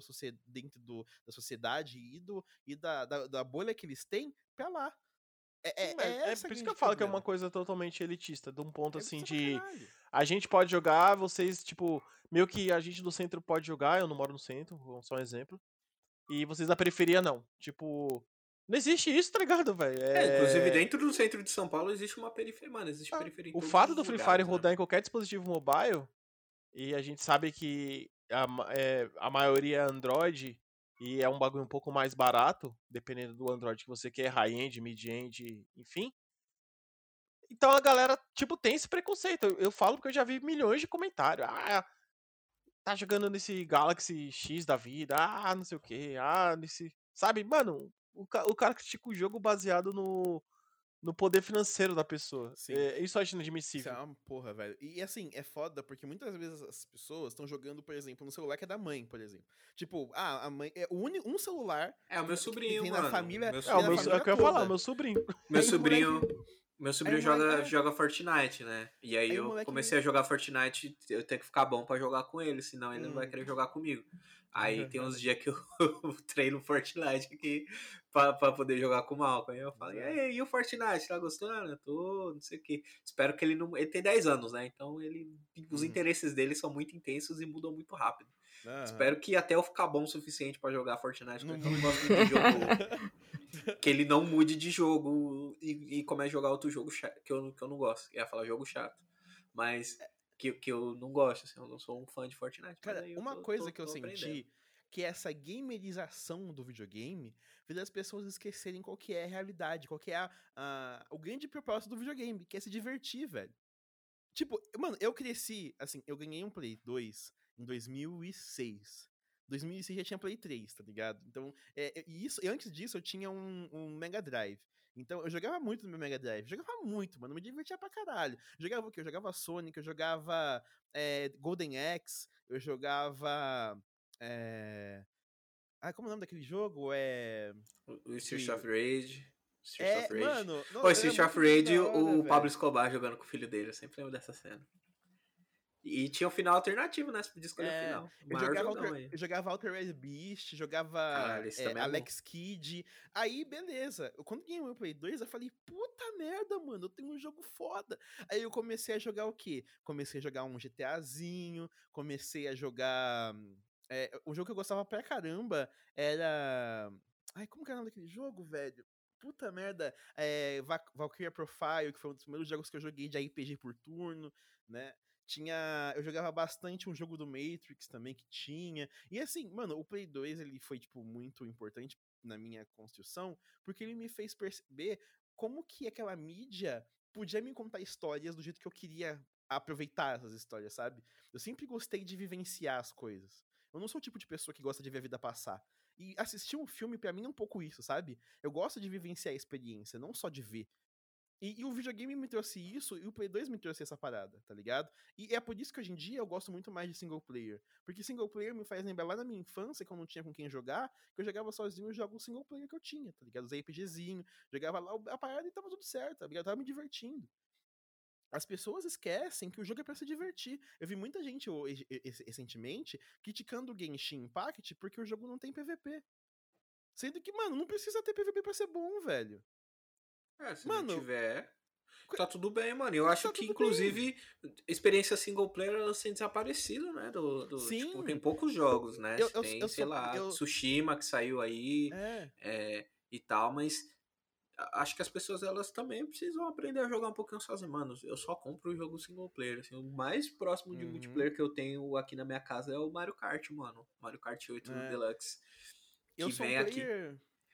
dentro do, da sociedade e, do, e da, da, da bolha que eles têm pra lá. É, é, Sim, é, é por isso que eu falo problema. que é uma coisa totalmente elitista, de um ponto é assim de. A gente pode jogar, vocês, tipo, meio que a gente do centro pode jogar, eu não moro no centro, só um exemplo. E vocês da periferia não. Tipo. Não existe isso, tá ligado, velho? É... inclusive dentro do centro de São Paulo existe uma periferia, mano, existe ah, periferia. O fato do Free Fire rodar né? em qualquer dispositivo mobile, e a gente sabe que a, é, a maioria é Android, e é um bagulho um pouco mais barato, dependendo do Android que você quer, high-end, mid-end, enfim. Então a galera, tipo, tem esse preconceito. Eu, eu, falo porque eu já vi milhões de comentários. Ah, tá jogando nesse Galaxy X da vida, ah, não sei o que, ah, nesse. Sabe, mano, o, o cara critica o jogo baseado no, no poder financeiro da pessoa. Sim. É, isso eu acho inadmissível. Isso é uma porra, velho. E assim, é foda porque muitas vezes as pessoas estão jogando, por exemplo, no celular que é da mãe, por exemplo. Tipo, ah, a mãe. É um celular. É o meu sobrinho, que tem mano. na família. Meu sobrinho. É, o meu, é o que eu ia falar, meu sobrinho. Meu sobrinho. Meu sobrinho joga, joga Fortnite, né? E aí, aí eu comecei a jogar Fortnite, eu tenho que ficar bom para jogar com ele, senão ele hum. não vai hum. querer jogar comigo. Aí uhum. tem uns dias que eu treino Fortnite aqui pra, pra poder jogar com o Malcolm. Aí eu falo, e aí, e o Fortnite, tá gostando? Eu tô, não sei o que. Espero que ele não. Ele tem 10 anos, né? Então ele. Os uhum. interesses dele são muito intensos e mudam muito rápido. Uhum. Espero que até eu ficar bom o suficiente para jogar Fortnite, porque eu não gosto de jogo. que ele não mude de jogo e, e comece a jogar outro jogo que eu, que eu não gosto. Ia falar jogo chato. Mas que, que eu não gosto, assim, eu não sou um fã de Fortnite. Cara, uma tô, coisa tô, que eu senti que é essa gamerização do videogame fez as pessoas esquecerem qual que é a realidade, qual que é a, a, o grande propósito do videogame, que é se divertir, velho. Tipo, mano, eu cresci, assim, eu ganhei um Play 2 em 2006. 2006 já tinha Play 3, tá ligado? Então, é, isso, e antes disso eu tinha um, um Mega Drive. Então, eu jogava muito no meu Mega Drive. Jogava muito, mano. Me divertia pra caralho. Jogava o quê? Eu jogava Sonic, eu jogava é, Golden Axe, eu jogava. É... Ah, como é o nome daquele jogo? É. O Street of Rage. Street é, of Rage. Mano, não, Street of Rage, o, o Pablo Escobar jogando com o filho dele. Eu sempre lembro dessa cena. E tinha um final alternativo, né? Você podia escolher é, o final. Eu jogava, Alter, eu jogava Altered Beast, jogava Caralho, é, é Alex Kidd. Aí, beleza. Quando ganhei o Play 2, eu falei, puta merda, mano, eu tenho um jogo foda. Aí eu comecei a jogar o quê? Comecei a jogar um GTAzinho, comecei a jogar. É, um jogo que eu gostava pra caramba era. Ai, como que era o nome daquele jogo, velho? Puta merda. É, Valkyria Profile, que foi um dos primeiros jogos que eu joguei de RPG por turno, né? Tinha. Eu jogava bastante um jogo do Matrix também que tinha. E assim, mano, o Play 2 ele foi, tipo, muito importante na minha construção, porque ele me fez perceber como que aquela mídia podia me contar histórias do jeito que eu queria aproveitar essas histórias, sabe? Eu sempre gostei de vivenciar as coisas. Eu não sou o tipo de pessoa que gosta de ver a vida passar. E assistir um filme, para mim, é um pouco isso, sabe? Eu gosto de vivenciar a experiência, não só de ver. E, e, o videogame me trouxe isso, e o Play 2 me trouxe essa parada, tá ligado? E é por isso que hoje em dia eu gosto muito mais de single player. Porque single player me faz lembrar lá na minha infância, que eu não tinha com quem jogar, que eu jogava sozinho os jogos single player que eu tinha, tá ligado? Os RPGzinho, jogava lá a parada e tava tudo certo, tá ligado? Eu tava me divertindo. As pessoas esquecem que o jogo é para se divertir. Eu vi muita gente recentemente criticando o Genshin Impact porque o jogo não tem PVP. Sendo que, mano, não precisa ter PVP pra ser bom, velho. É, se mano, não tiver, tá tudo bem, mano. Eu tá acho que, inclusive, bem. experiência single player ela tem desaparecido, né? Do, do, Sim. Tipo, tem poucos jogos, né? Eu, tem, eu, sei eu, lá, Tsushima que saiu aí é. É, e tal, mas acho que as pessoas elas também precisam aprender a jogar um pouquinho sozinhas. Mano, eu só compro o jogo single player. Assim, o mais próximo de uhum. multiplayer que eu tenho aqui na minha casa é o Mario Kart, mano. Mario Kart 8 é. Deluxe. Que eu vem aqui.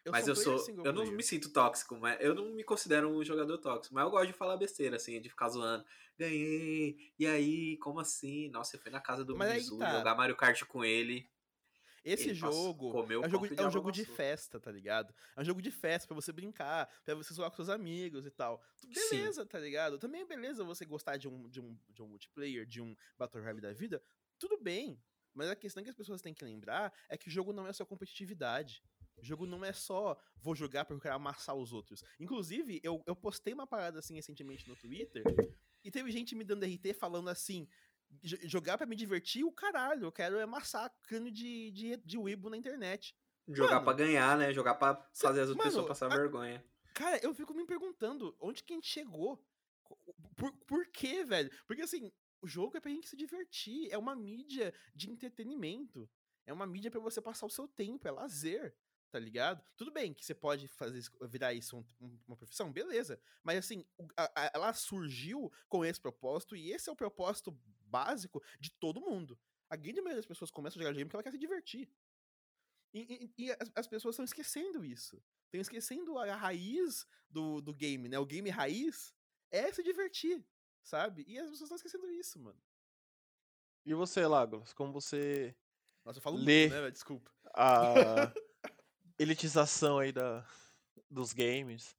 Eu mas eu sou. Eu não me sinto tóxico, mas eu não me considero um jogador tóxico. Mas eu gosto de falar besteira, assim, de ficar zoando. Ganhei, e aí, como assim? Nossa, eu fui na casa do Mizu tá. jogar Mario Kart com ele. Esse ele jogo é um jogo, é um jogo de festa, tá ligado? É um jogo de festa para você brincar, para você zoar com seus amigos e tal. Beleza, Sim. tá ligado? Também é beleza você gostar de um, de, um, de um multiplayer, de um Battle Royale da vida. Tudo bem. Mas a questão que as pessoas têm que lembrar é que o jogo não é só competitividade. O jogo não é só vou jogar porque eu quero amassar os outros. Inclusive, eu, eu postei uma parada assim recentemente no Twitter e teve gente me dando RT falando assim: jogar para me divertir, o caralho, eu quero amassar cano de, de, de Weibo na internet. Jogar para ganhar, né? Jogar para fazer as outras pessoas passar a, vergonha. Cara, eu fico me perguntando onde que a gente chegou. Por, por quê, velho? Porque assim, o jogo é pra gente se divertir, é uma mídia de entretenimento. É uma mídia para você passar o seu tempo, é lazer, tá ligado? Tudo bem que você pode fazer virar isso um, uma profissão, beleza. Mas assim, a, a, ela surgiu com esse propósito e esse é o propósito básico de todo mundo. A grande maioria das pessoas começa a jogar game porque ela quer se divertir. E, e, e as, as, pessoas estão esquecendo isso. Estão esquecendo a, a raiz do, do game, né? O game raiz é se divertir sabe? E as pessoas estão esquecendo isso, mano. E você, Lagos, como você Nossa, eu falo lê muito, né? Desculpa. A elitização aí da, dos games.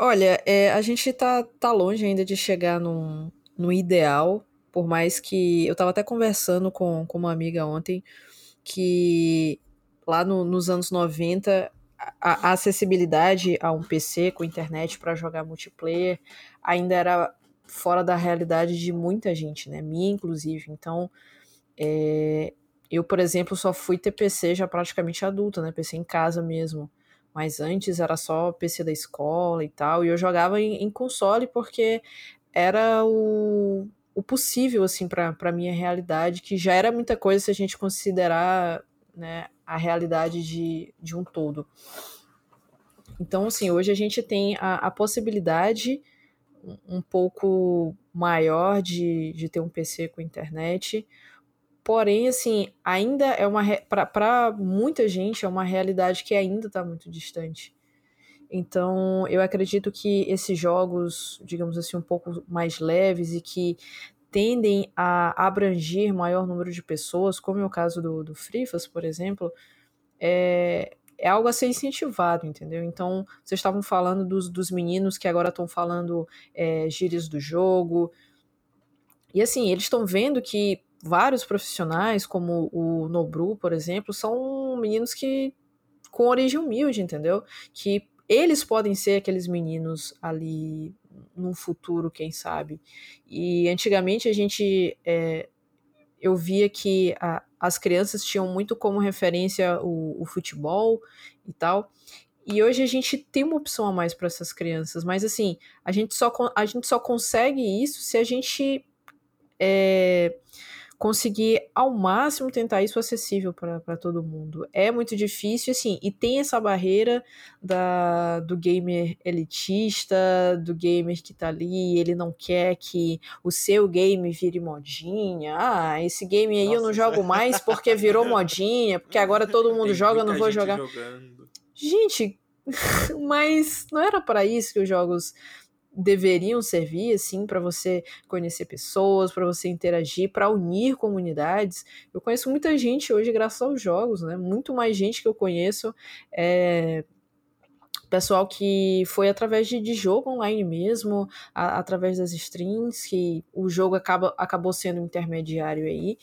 Olha, é, a gente tá, tá longe ainda de chegar num, no ideal, por mais que. Eu tava até conversando com, com uma amiga ontem que lá no, nos anos 90 a, a acessibilidade a um PC com internet para jogar multiplayer ainda era fora da realidade de muita gente, né? Minha, inclusive. Então, é, eu, por exemplo, só fui ter PC já praticamente adulta, né? PC em casa mesmo. Mas antes era só PC da escola e tal. E eu jogava em, em console porque era o, o possível, assim, para minha realidade, que já era muita coisa se a gente considerar né, a realidade de, de um todo. Então, assim, hoje a gente tem a, a possibilidade um pouco maior de, de ter um PC com internet, porém, assim, ainda é uma. Para muita gente, é uma realidade que ainda está muito distante. Então, eu acredito que esses jogos, digamos assim, um pouco mais leves e que tendem a abranger maior número de pessoas, como é o caso do, do Frifas, por exemplo, é, é algo a ser incentivado, entendeu? Então, vocês estavam falando dos, dos meninos que agora estão falando é, gírias do jogo. E assim, eles estão vendo que vários profissionais, como o Nobru, por exemplo, são meninos que com origem humilde, entendeu? Que eles podem ser aqueles meninos ali num futuro, quem sabe. E antigamente a gente. É, eu via que a, as crianças tinham muito como referência o, o, futebol e tal. E hoje a gente tem uma opção a mais para essas crianças, mas assim, a gente só, a gente só consegue isso se a gente. É, conseguir ao máximo tentar isso acessível para todo mundo. É muito difícil, assim, e tem essa barreira da, do gamer elitista, do gamer que tá ali, ele não quer que o seu game vire modinha. Ah, esse game aí Nossa, eu não jogo mais porque virou modinha, porque agora todo mundo joga, eu não vou jogar. Jogando. Gente, mas não era para isso que os jogos deveriam servir assim para você conhecer pessoas, para você interagir, para unir comunidades. Eu conheço muita gente hoje graças aos jogos, né? Muito mais gente que eu conheço é pessoal que foi através de, de jogo online mesmo, a, através das streams, que o jogo acaba, acabou sendo intermediário aí,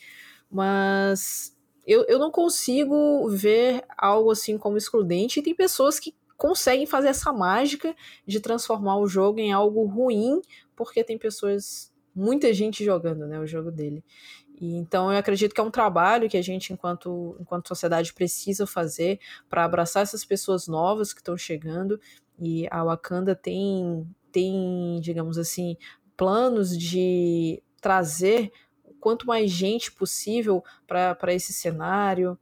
mas eu, eu não consigo ver algo assim como excludente, e tem pessoas que conseguem fazer essa mágica de transformar o jogo em algo ruim, porque tem pessoas, muita gente jogando, né, o jogo dele. E, então eu acredito que é um trabalho que a gente, enquanto, enquanto sociedade, precisa fazer para abraçar essas pessoas novas que estão chegando. E a Wakanda tem, tem, digamos assim, planos de trazer quanto mais gente possível para esse cenário,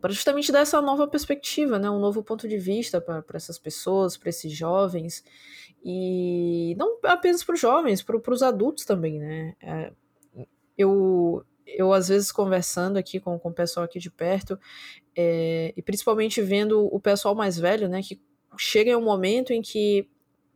para justamente dar essa nova perspectiva, né, um novo ponto de vista para essas pessoas, para esses jovens, e não apenas para os jovens, para os adultos também, né? É, eu, eu às vezes conversando aqui com, com o pessoal aqui de perto, é, e principalmente vendo o pessoal mais velho, né, que chega em um momento em que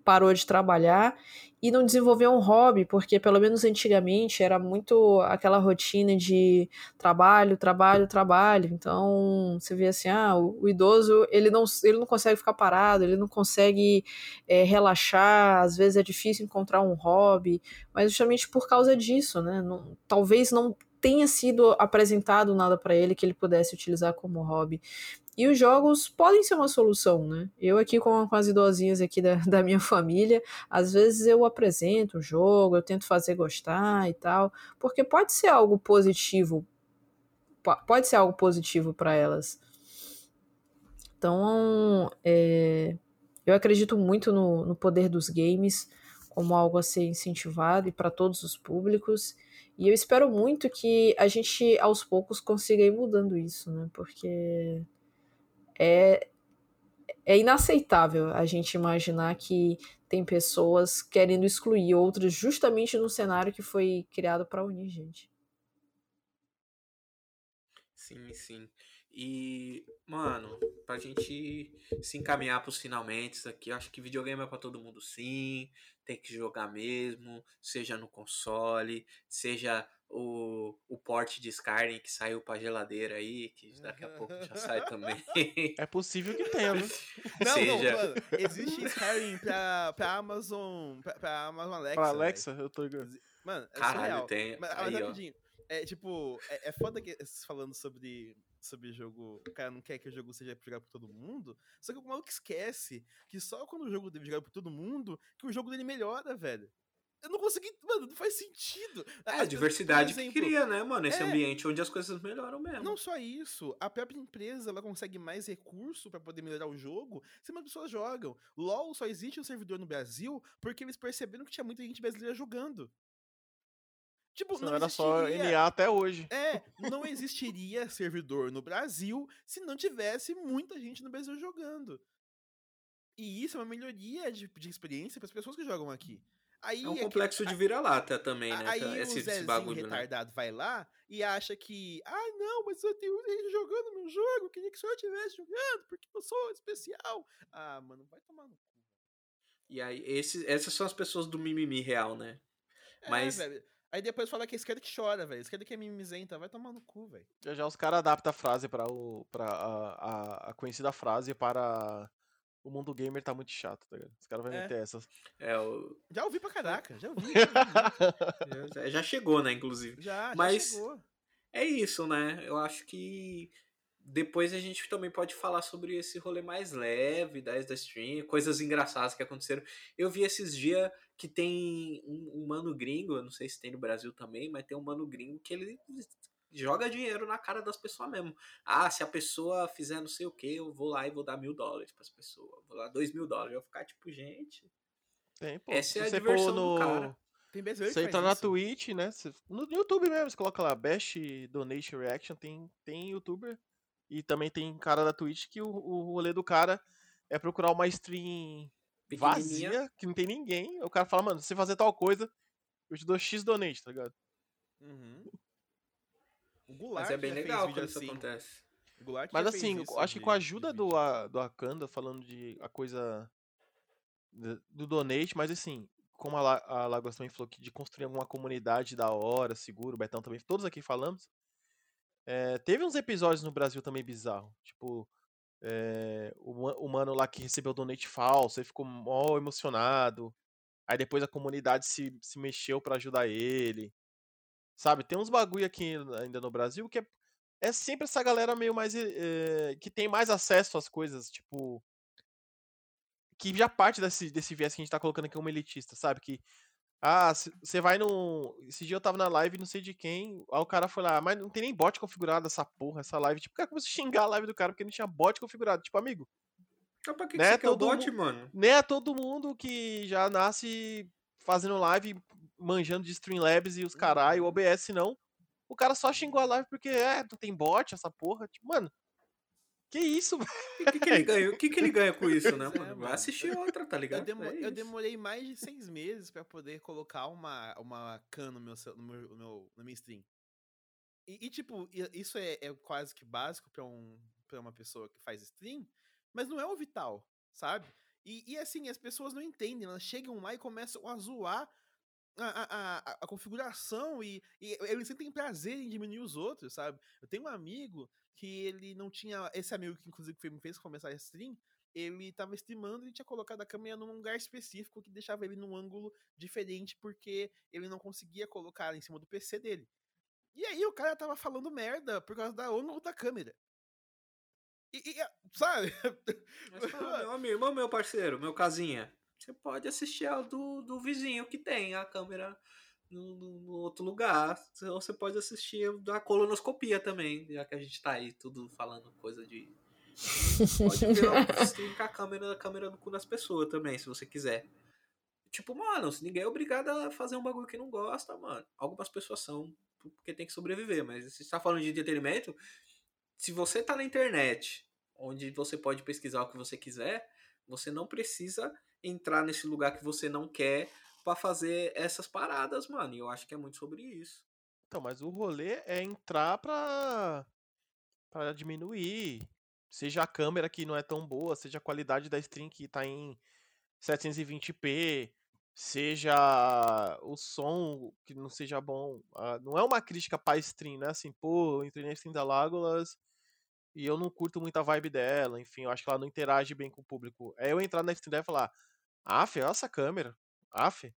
parou de trabalhar e não desenvolver um hobby, porque pelo menos antigamente era muito aquela rotina de trabalho, trabalho, trabalho. Então você vê assim, ah, o, o idoso ele não, ele não consegue ficar parado, ele não consegue é, relaxar, às vezes é difícil encontrar um hobby, mas justamente por causa disso, né? Não, talvez não tenha sido apresentado nada para ele que ele pudesse utilizar como hobby. E os jogos podem ser uma solução, né? Eu aqui com, as idosinhas aqui da, da minha família, às vezes eu apresento o jogo, eu tento fazer gostar e tal, porque pode ser algo positivo, pode ser algo positivo para elas. Então, é, eu acredito muito no, no poder dos games como algo a ser incentivado e para todos os públicos. E eu espero muito que a gente aos poucos consiga ir mudando isso, né? Porque é, é inaceitável a gente imaginar que tem pessoas querendo excluir outras justamente no cenário que foi criado para unir gente. Sim, sim. E, mano, pra gente se encaminhar pros finalmente aqui, acho que videogame é pra todo mundo sim, tem que jogar mesmo, seja no console, seja o, o porte de Skyrim que saiu pra geladeira aí, que daqui a pouco já sai também. É possível que tenha, né? Não, Seja... não, mano, existe Skyrim pra, pra Amazon, pra, pra Amazon Alexa. Pra Alexa, véio. eu tô ligado. Mano, é Caralho, surreal. tem. Mas, mas rapidinho, é tipo, é, é foda que falando sobre sobre jogo, o cara não quer que o jogo seja jogado por todo mundo, só que o maluco esquece que só quando o jogo deve jogar por todo mundo que o jogo dele melhora, velho. Eu não consegui. Mano, não faz sentido. É, a diversidade exemplo, que cria, né, mano? Esse é, ambiente onde as coisas melhoram mesmo. Não só isso. A própria empresa ela consegue mais recurso para poder melhorar o jogo se mais pessoas jogam. LOL só existe um servidor no Brasil porque eles perceberam que tinha muita gente brasileira jogando. Tipo, não, não era só NA até hoje. É, não existiria servidor no Brasil se não tivesse muita gente no Brasil jogando. E isso é uma melhoria de, de experiência para as pessoas que jogam aqui. Aí, é um complexo aqui, de vira-lata também, né? Aí esse, o Zezinho esse bagulho, né? retardado né? vai lá e acha que, ah, não, mas eu tenho gente jogando meu jogo, queria que só eu estivesse jogando, porque eu sou especial. Ah, mano, vai tomar no cu. E aí, esse, essas são as pessoas do mimimi real, né? É, mas... velho. Aí depois fala que a esquerda que chora, velho. A esquerda que é mimizenta. Vai tomar no cu, velho. Já já os caras adaptam a frase para o. para a, a, a, conhecida frase para o mundo gamer tá muito chato, tá ligado? Os caras vão é. meter essas. É, o... Já ouvi pra caraca, já ouvi. Já, já, chegou, né, inclusive. Já, já Mas chegou. É isso, né? Eu acho que depois a gente também pode falar sobre esse rolê mais leve da da stream, coisas engraçadas que aconteceram. Eu vi esses dias que tem um, um mano gringo, eu não sei se tem no Brasil também, mas tem um mano gringo que ele joga dinheiro na cara das pessoas mesmo. Ah, se a pessoa fizer não sei o que, eu vou lá e vou dar mil dólares para as pessoas. Vou dar dois mil dólares. Eu vou ficar tipo, gente. Tem, pô. Essa é a diversão no... do cara. Tem você entra na Twitch, né? No YouTube mesmo, você coloca lá Best Donation Reaction, tem, tem youtuber e também tem cara da Twitch que o, o rolê do cara é procurar uma stream vazia, que não tem ninguém. O cara fala, mano, se você fazer tal coisa, eu te dou X donate, tá ligado? Uhum. O Goulart Mas é bem legal quando isso assim. acontece. Mas assim, acho que com a ajuda do, do Akanda, falando de a coisa do donate, mas assim, como a, a Lagoas também falou que de construir alguma comunidade da hora, seguro, o Betão também, todos aqui falamos. É, teve uns episódios no Brasil também bizarro. Tipo, é, o, o mano lá que recebeu o donate falso, ele ficou mó emocionado. Aí depois a comunidade se, se mexeu para ajudar ele. Sabe, tem uns bagulho aqui ainda no Brasil que é, é sempre essa galera meio mais. É, que tem mais acesso às coisas, tipo. que já parte desse, desse viés que a gente tá colocando aqui como elitista, sabe? Que ah, você vai no. Esse dia eu tava na live, não sei de quem. Aí o cara foi lá, mas não tem nem bot configurado essa porra, essa live. Tipo, o cara começou a xingar a live do cara porque não tinha bot configurado. Tipo, amigo. Então, pra que, né, que você quer o bot, mano? Não é todo mundo que já nasce fazendo live, manjando de Streamlabs e os caralho, o uhum. OBS não. O cara só xingou a live porque, é, não tem bot, essa porra. Tipo, mano, que isso? O que, que, ele ganha? O que, que ele ganha com isso, né, mano? Vai assistir outra, tá ligado? Eu, demo é eu, demorei mais de seis meses pra poder colocar uma, uma can no meu, no meu, no meu, no meu stream. E, e tipo, isso é, é, quase que básico pra, um, pra uma pessoa que faz stream, mas não é o vital, sabe? E, e assim, as pessoas não entendem, elas chegam lá e começam a zoar a, a, a, configuração e, e, eles sentem prazer em diminuir os outros, sabe? Eu tenho um amigo que ele não tinha. Esse amigo que inclusive me fez começar a stream, ele tava streamando e tinha colocado a câmera num lugar específico que deixava ele num ângulo diferente porque ele não conseguia colocar em cima do PC dele. E aí o cara tava falando merda por causa da ângulo da câmera. E, e sabe? Mas, meu amigo, meu parceiro, meu casinha, você pode assistir ao do, do vizinho que tem a câmera no, outro lugar. Ou você pode assistir da colonoscopia também, já que a gente tá aí tudo falando coisa de. Pode ver com a câmera, a câmera no cu das pessoas também, se você quiser. Tipo, mano, ninguém é obrigado a fazer um bagulho que não gosta, mano. Algumas pessoas são, porque tem que sobreviver, mas se você tá falando de entretenimento, se você tá na internet, onde você pode pesquisar o que você quiser, você não precisa entrar nesse lugar que você não quer para fazer essas paradas, mano. E eu acho que é muito sobre isso. Então, mas o rolê é entrar pra, pra diminuir. Seja a câmera que não é tão boa, seja a qualidade da stream que tá em 720p, seja o som que não seja bom. Ah, não é uma crítica pra stream, né? Assim, pô, eu entrei na stream da Lágolas e eu não curto muito a vibe dela, enfim, eu acho que ela não interage bem com o público. É eu entrar na stream dela e falar, Aff, olha essa câmera. Aff.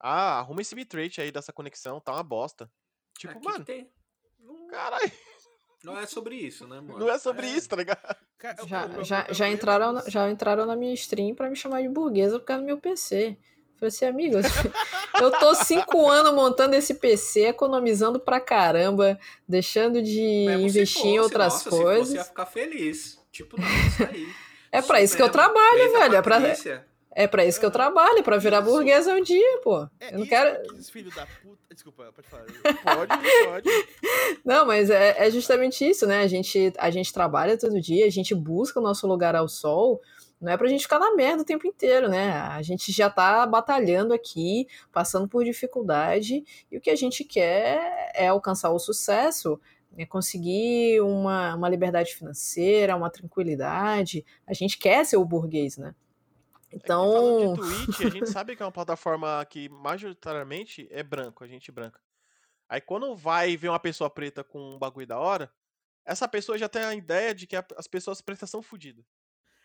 Ah, arruma esse bitrate aí dessa conexão, tá uma bosta. Tipo, Aqui mano. Tem... Caralho. Não é sobre isso, né, mano? Não é sobre é... isso, tá ligado? Já, já, já, entraram, já entraram na minha stream pra me chamar de burguesa por causa do meu PC. Falei assim, amigos, eu tô cinco anos montando esse PC, economizando pra caramba, deixando de investir fosse, em outras nossa, coisas. Se fosse, ia ficar feliz. Tipo, não, isso aí. É pra isso que eu trabalho, velho. É pra, é pra isso que eu trabalho, pra virar burguesa um dia, pô. É eu não quero. Filho da puta. Desculpa, pode falar. Pode, pode. Não, mas é, é justamente isso, né? A gente, a gente trabalha todo dia, a gente busca o nosso lugar ao sol. Não é pra gente ficar na merda o tempo inteiro, né? A gente já tá batalhando aqui, passando por dificuldade, e o que a gente quer é alcançar o sucesso, é conseguir uma, uma liberdade financeira, uma tranquilidade. A gente quer ser o burguês, né? Então. É, de Twitch, a gente sabe que é uma plataforma que majoritariamente é branco, a gente branca. Aí quando vai ver uma pessoa preta com um bagulho da hora, essa pessoa já tem a ideia de que as pessoas pretas são fodidas.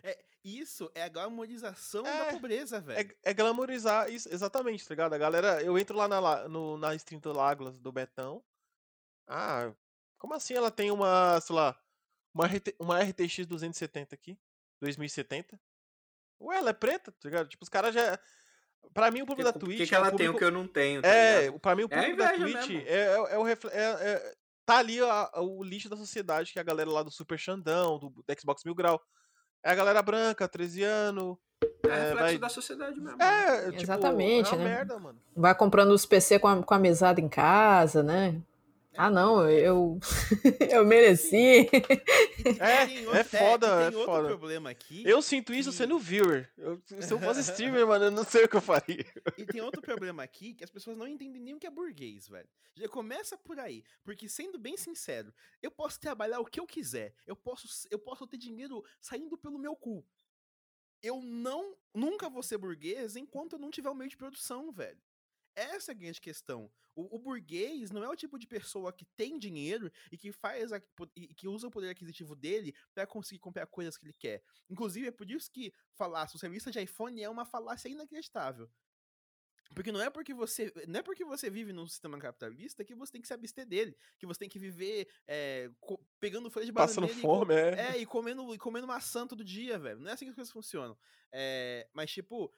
É, isso é a glamorização é, da pobreza, velho. É, é, glamorizar isso, exatamente, tá ligado? A galera, eu entro lá na, no, na stream do do Betão. Ah, como assim ela tem uma, sei lá, uma, RT, uma RTX 270 aqui? 2070? Ué, ela é preta, tá ligado? Tipo, os caras já. Pra mim, o público da Twitch. O que, que ela é público... tem o que eu não tenho? Tá é, ligado? pra mim, o é público é da Twitch é, é, é, o refle... é, Tá ali a, o lixo da sociedade, que é a galera lá do Super Xandão, do, do Xbox Mil Grau. É a galera branca, 13 anos. É, reflexo vai... da sociedade mesmo. É, tipo, Exatamente, é né? Merda, mano. Vai comprando os PC com a, com a mesada em casa, né? Ah, não, eu, eu mereci. É, é foda, é foda. problema aqui. Eu sinto isso que... sendo viewer. Eu, se eu fosse streamer, mano, eu não sei o que eu faria. E tem outro problema aqui que as pessoas não entendem nem o que é burguês, velho. Já começa por aí. Porque, sendo bem sincero, eu posso trabalhar o que eu quiser. Eu posso, eu posso ter dinheiro saindo pelo meu cu. Eu não, nunca vou ser burguês enquanto eu não tiver o meio de produção, velho. Essa é a grande questão. O, o, burguês não é o tipo de pessoa que tem dinheiro e que faz a, e que usa o poder aquisitivo dele para conseguir comprar coisas que ele quer. Inclusive, é por isso que falar socialista de iPhone é uma falácia inacreditável. Porque não é porque você não é porque você vive num sistema capitalista que você tem que se abster dele, que você tem que viver é, pegando folha de bananeira Passando fome, e, é. é. e comendo e comendo maçã todo dia, velho. Não é assim que as coisas funcionam. É, mas tipo,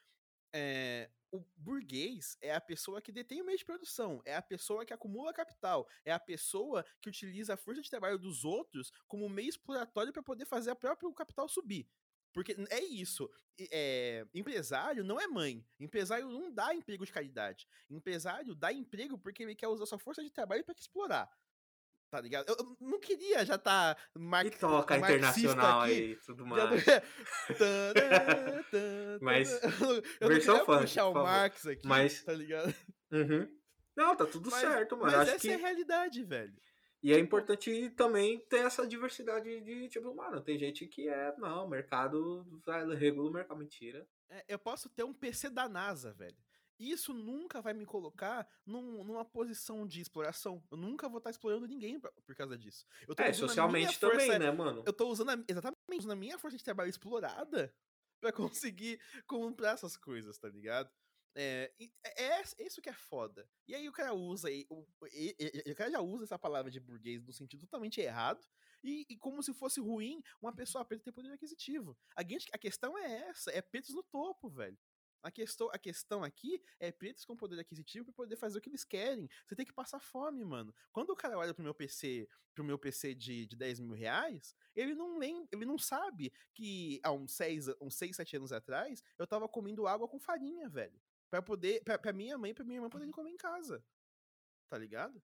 é, o burguês é a pessoa que detém o meio de produção, é a pessoa que acumula capital, é a pessoa que utiliza a força de trabalho dos outros como meio exploratório para poder fazer o próprio capital subir. Porque é isso. É, empresário não é mãe. Empresário não dá emprego de caridade. Empresário dá emprego porque ele quer usar sua força de trabalho para explorar. Tá ligado? Eu, eu, não queria já tá mar... E toca internacional aqui, aí tudo mais. Mas eu versão não funk, puxar o Marx aqui, mas... tá ligado? Uhum. Não, tá tudo mas, certo, mano. Mas Acho essa que... é a realidade, velho. E é importante também ter essa diversidade de, tipo, mano, tem gente que é, não, o mercado regula o mercado. Mentira. É, eu posso ter um PC da NASA, velho. Isso nunca vai me colocar num, numa posição de exploração. Eu nunca vou estar explorando ninguém por, por causa disso. é, socialmente também, força, né, mano? Eu tô usando a, exatamente usando a minha força de trabalho explorada para conseguir comprar essas coisas, tá ligado? É, é, é, isso que é foda. E aí o cara usa, o, o, cara já usa essa palavra de burguês no sentido totalmente errado, e, e como se fosse ruim uma pessoa preta ter poder aquisitivo. A, a questão é essa, é pretos no topo, velho. A questão, a questão aqui é pretos com poder aquisitivo para poder fazer o que eles querem. Você tem que passar fome, mano. Quando o cara olha pro meu PC, pro meu PC de, de 10 mil reais, ele não lembra, ele não sabe que há uns 6, uns 6, 7 anos atrás eu tava comendo água com farinha, velho para poder, pra, pra minha mãe pra minha irmã poderem comer em casa. Tá ligado?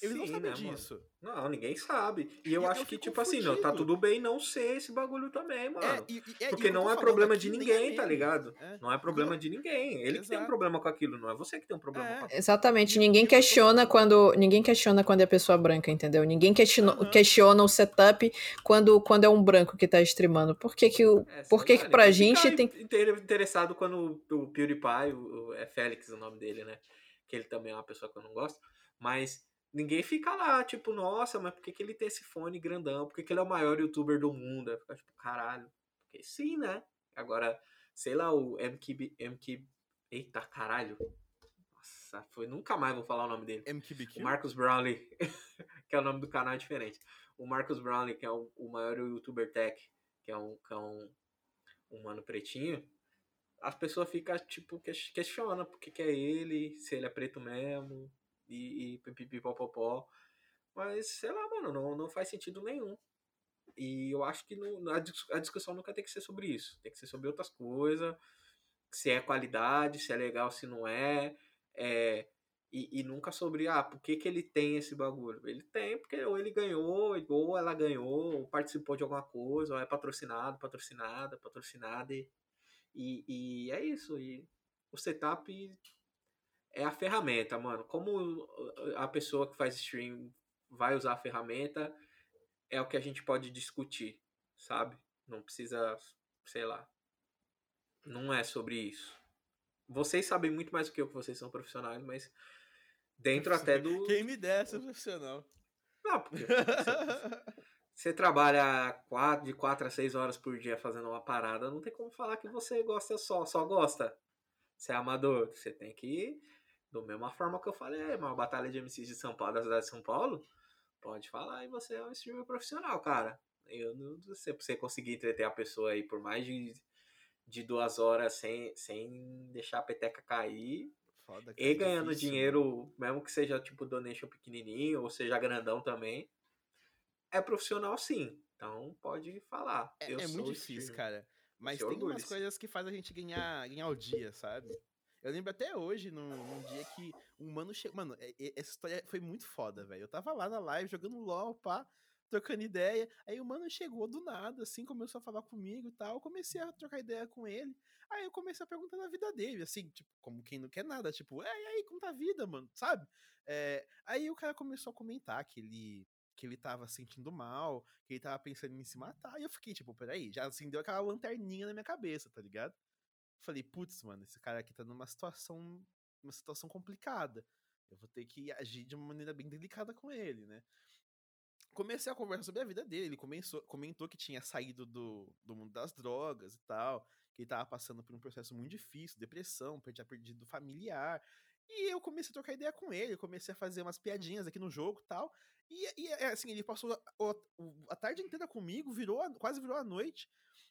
Eles Sim, não sabem né, disso. Mano? Não, ninguém sabe. E eu e acho que, tipo assim, não, tá tudo bem não ser esse bagulho também, é, mano. É, e, e, Porque não é problema de ninguém, tá ligado? É. Não é problema de ninguém. Ele Exato. que tem um problema com aquilo, não é você que tem um problema é. com aquilo. Exatamente. Ninguém questiona quando. Ninguém questiona quando é pessoa branca, entendeu? Ninguém questiona, uhum. questiona o setup quando, quando é um branco que tá streamando. Por que, que, o, é, por que, que pra gente tem. interessado quando o, o PewDiePie, o, é Félix o nome dele, né? Que ele também é uma pessoa que eu não gosto. Mas ninguém fica lá, tipo, nossa, mas por que, que ele tem esse fone grandão? Por que, que ele é o maior youtuber do mundo? Aí fica tipo, caralho. Porque sim, né? Agora, sei lá, o MKB. MK, eita, caralho. Nossa, foi, nunca mais vou falar o nome dele. MKBQ? O Marcus Brownlee, que é o nome do canal é diferente. O Marcus Brownlee, que é o, o maior youtuber tech, que é um, que é um, um mano pretinho. As pessoas ficam, tipo, questionam por que, que é ele, se ele é preto mesmo, e, e pipipipopopó. Mas, sei lá, mano, não, não faz sentido nenhum. E eu acho que no, a, discussão nunca tem que ser sobre isso. Tem que ser sobre outras coisas. Se é qualidade, se é legal, se não é. é e, e, nunca sobre, ah, por que, que ele tem esse bagulho? Ele tem porque ou ele ganhou, ou ela ganhou, ou participou de alguma coisa, ou é patrocinado, patrocinada, patrocinada. E, e, e é isso. E o setup é a ferramenta, mano. Como a pessoa que faz stream vai usar a ferramenta é o que a gente pode discutir, sabe? Não precisa, sei lá. Não é sobre isso. Vocês sabem muito mais do que eu, que vocês são profissionais, mas dentro até do. Quem me der ser profissional. Não, porque você, trabalha quatro, de 4 a 6 horas por dia fazendo uma parada, não tem como falar que você gosta só, só gosta. Você é amador, você tem que da mesma forma que eu falei, uma batalha de MCs de São Paulo, da cidade de São Paulo, pode falar e você é um streamer profissional, cara. Eu não sei você conseguir entreter a pessoa aí por mais de, de duas horas sem, sem deixar a peteca cair. Foda, e ganhando difícil, dinheiro, mesmo que seja tipo donation pequenininho ou seja grandão também. É profissional sim. Então pode falar. É, é muito difícil, cara. Mas tem umas coisas que faz a gente ganhar, ganhar o dia, sabe? Eu lembro até hoje, num, num dia que um mano chegou. Mano, essa história foi muito foda, velho. Eu tava lá na live jogando LOL, pá, trocando ideia. Aí o mano chegou do nada, assim, começou a falar comigo e tal. Eu comecei a trocar ideia com ele. Aí eu comecei a perguntar da vida dele, assim, tipo, como quem não quer nada. Tipo, é, e aí, como tá a vida, mano? Sabe? É, aí o cara começou a comentar que ele que ele tava sentindo mal, que ele tava pensando em se matar. E eu fiquei, tipo, peraí, já acendeu aquela lanterninha na minha cabeça, tá ligado? Falei, putz, mano, esse cara aqui tá numa situação, uma situação complicada. Eu vou ter que agir de uma maneira bem delicada com ele, né? Comecei a conversar sobre a vida dele. Ele começou, comentou que tinha saído do, do mundo das drogas e tal. que ele tava passando por um processo muito difícil, depressão, tinha perdido familiar. E eu comecei a trocar ideia com ele, comecei a fazer umas piadinhas aqui no jogo e tal. E, e é, assim, ele passou a, a, tarde inteira comigo, virou a, quase virou a noite.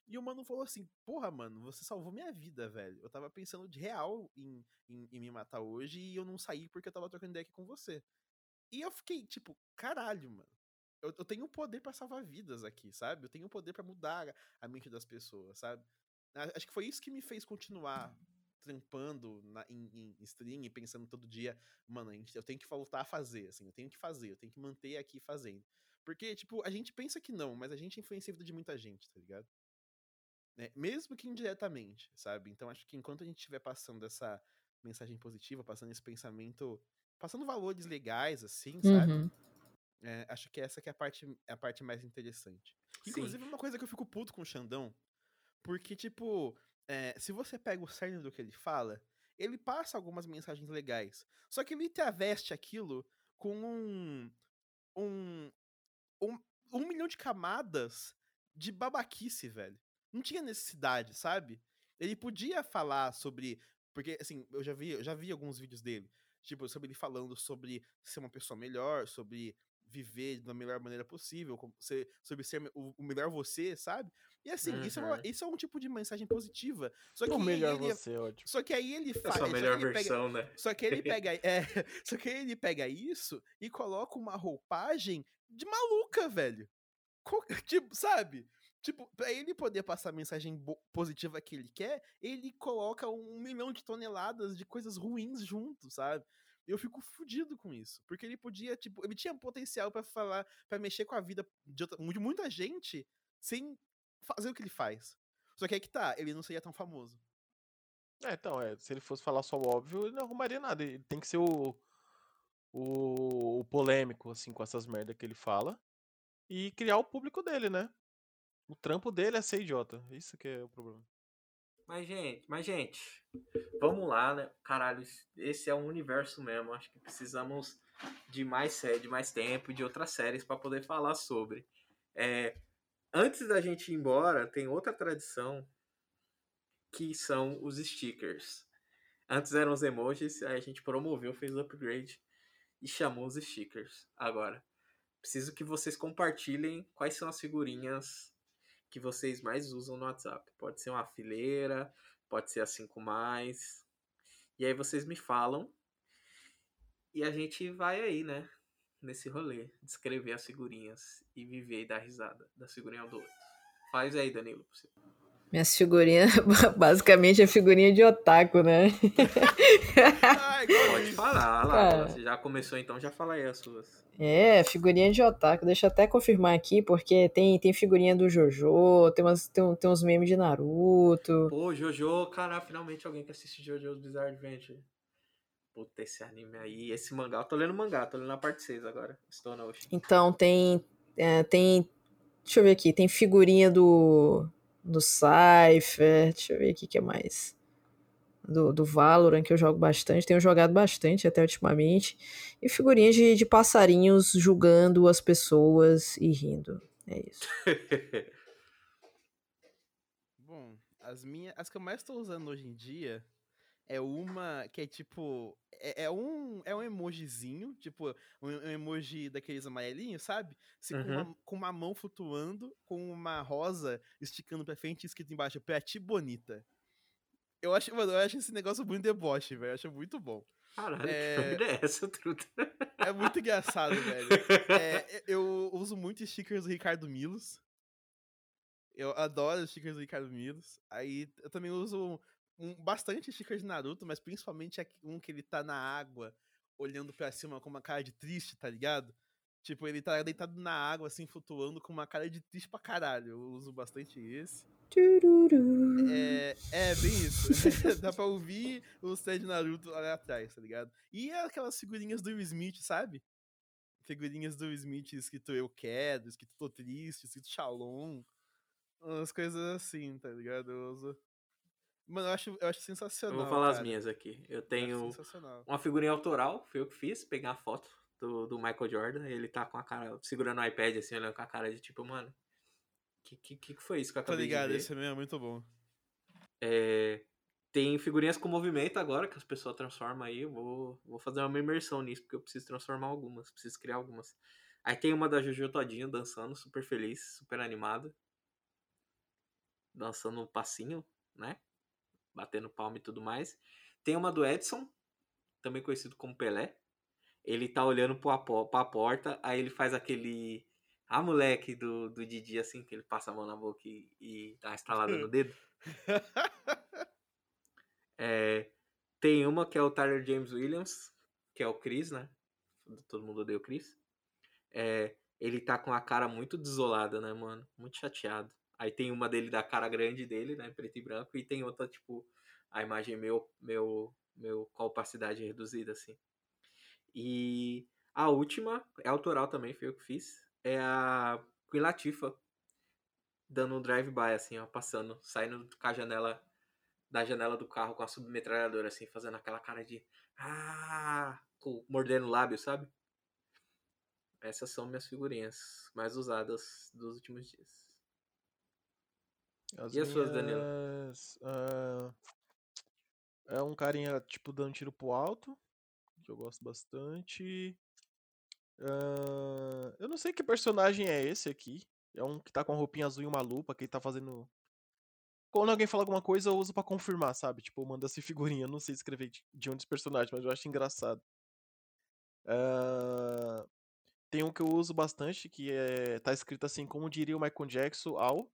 E o mano falou assim: Porra, mano, você salvou minha vida, velho. Eu tava pensando de real em, em, em me matar hoje e eu não saí porque eu tava trocando ideia aqui com você. E eu fiquei, tipo, caralho, mano. Eu, eu tenho o poder para salvar vidas aqui, sabe? Eu tenho o poder para mudar a mente das pessoas, sabe? Acho que foi isso que me fez continuar trampando na, em, em stream e pensando todo dia, mano, eu tenho que voltar a fazer, assim, eu tenho que fazer, eu tenho que manter aqui fazendo. Porque, tipo, a gente pensa que não, mas a gente influencia a vida de muita gente, tá ligado? É, mesmo que indiretamente, sabe? Então acho que enquanto a gente estiver passando essa mensagem positiva, passando esse pensamento, passando valores legais, assim, sabe? Uhum. É, acho que essa que é a parte, é a parte mais interessante. Sim. Inclusive, uma coisa que eu fico puto com o Xandão, porque, tipo, é, se você pega o cerne do que ele fala, ele passa algumas mensagens legais. Só que ele traveste aquilo com um. um. um, um milhão de camadas de babaquice, velho. Não tinha necessidade, sabe? Ele podia falar sobre. Porque, assim, eu já vi, eu já vi alguns vídeos dele. Tipo, sobre ele falando sobre ser uma pessoa melhor, sobre viver da melhor maneira possível, sobre ser o, melhor você, sabe? E assim, uhum. isso, é uma, isso é um tipo de mensagem positiva. Só que o melhor ele, você, ótimo. Só que aí ele faz. É a melhor versão, pega, né? Só que ele pega. É, só que ele pega isso e coloca uma roupagem de maluca, velho. Tipo, sabe? Tipo, pra ele poder passar a mensagem positiva que ele quer, ele coloca um milhão de toneladas de coisas ruins junto, sabe? Eu fico fudido com isso. Porque ele podia, tipo, ele tinha potencial para falar, para mexer com a vida de, outra, de muita gente sem fazer o que ele faz. Só que aí que tá, ele não seria tão famoso. É, então, é, se ele fosse falar só o óbvio, ele não arrumaria nada. Ele tem que ser o, o, o polêmico, assim, com essas merdas que ele fala. E criar o público dele, né? O trampo dele é ser idiota. Isso que é o problema. Mas, gente, mas, gente, vamos lá, né? Caralho, esse é um universo mesmo. Acho que precisamos de mais série, de mais tempo, de outras séries para poder falar sobre. É, antes da gente ir embora, tem outra tradição que são os stickers. Antes eram os emojis, aí a gente promoveu, fez o upgrade e chamou os stickers. Agora, preciso que vocês compartilhem quais são as figurinhas que vocês mais usam no WhatsApp. Pode ser uma fileira, pode ser a 5 mais. E aí vocês me falam e a gente vai aí, né? Nesse rolê, descrever as figurinhas e viver e dar risada da figurinha do outro. Faz aí, Danilo. Minhas figurinhas, basicamente, é figurinha de otaku, né? Pode falar, lá. Você já começou, então já fala aí as suas. É, figurinha de otaku. Deixa eu até confirmar aqui, porque tem, tem figurinha do Jojo, tem, umas, tem, tem uns memes de Naruto. Pô, Jojo, cara, finalmente alguém que assiste Jojo's Bizarre Adventure. Puta, esse anime aí, esse mangá. Eu tô lendo mangá, tô lendo a parte 6 agora. Estou na Ocean. Então, tem. É, tem. Deixa eu ver aqui, tem figurinha do. Do Cypher. Deixa eu ver aqui o que é mais do, do Valorant, que eu jogo bastante, tenho jogado bastante até ultimamente, e figurinhas de, de passarinhos julgando as pessoas e rindo. É isso. Bom, as minhas, as que eu mais estou usando hoje em dia é uma que é tipo. É, é, um, é um emojizinho, tipo, um, um emoji daqueles amarelinhos, sabe? Assim, uhum. com, uma, com, uma, mão flutuando, com uma rosa esticando pra frente e escrito embaixo, pra ti bonita. Eu acho, mano, eu acho esse negócio muito deboche, velho. Eu acho muito bom. Caralho, é... que família é essa, truta? É muito engraçado, velho. É, eu uso muito stickers do Ricardo Milos. Eu adoro os stickers do Ricardo Milos. Aí eu também uso um, bastante stickers de Naruto, mas principalmente um que ele tá na água, olhando pra cima com uma cara de triste, tá ligado? Tipo, ele tá deitado na água, assim, flutuando com uma cara de triste pra caralho. Eu uso bastante esse. É, é, bem isso. Dá pra ouvir o Ted Naruto ali atrás, tá ligado? E aquelas figurinhas do Will Smith, sabe? Figurinhas do Will Smith escrito Eu Quero, escrito Tô Triste, escrito Shalom. Umas coisas assim, tá ligado? Eu uso. Mano, eu acho, eu acho sensacional. Eu vou falar cara. as minhas aqui. Eu tenho uma figurinha autoral, foi eu que fiz, pegar a foto do, do Michael Jordan. Ele tá com a cara, segurando o iPad, assim, olhando com a cara de tipo, mano, que, que, que foi isso que eu acabei Tô ligado, esse mesmo é muito bom. É, tem figurinhas com movimento agora que as pessoas transformam aí. Eu vou, vou fazer uma imersão nisso, porque eu preciso transformar algumas, preciso criar algumas. Aí tem uma da Juju Todinho dançando, super feliz, super animada. Dançando um passinho, né? Batendo palma e tudo mais. Tem uma do Edson, também conhecido como Pelé. Ele tá olhando pra, porta, aí ele faz aquele. Ah, moleque do, do Didi, assim, que ele passa a mão na boca e, e dá uma estalada no dedo. é, tem uma que é o Tyler James Williams, que é o Chris, né? Todo mundo odeia o Chris. É, ele tá com a cara muito desolada, né, mano? Muito chateado. Aí tem uma dele da cara grande dele, né? Preto e branco, e tem outra, tipo, a imagem meu, meu, meu com opacidade reduzida, assim. E a última, é autoral também, foi eu que fiz, é a Queen Latifah dando um drive-by, assim, ó, passando, saindo com a janela, da janela do carro com a submetralhadora, assim, fazendo aquela cara de ah, mordendo o lábio, sabe? Essas são minhas figurinhas mais usadas dos últimos dias. As e as suas, Danilo? Uh, é um carinha, tipo, dando tiro pro alto, que eu gosto bastante. Uh, eu não sei que personagem é esse aqui. É um que tá com a roupinha azul e uma lupa, que ele tá fazendo. Quando alguém fala alguma coisa, eu uso para confirmar, sabe? Tipo, manda-se figurinha. Eu não sei escrever de onde esse personagem, mas eu acho engraçado. Uh, tem um que eu uso bastante, que é. tá escrito assim, como diria o Michael Jackson ao.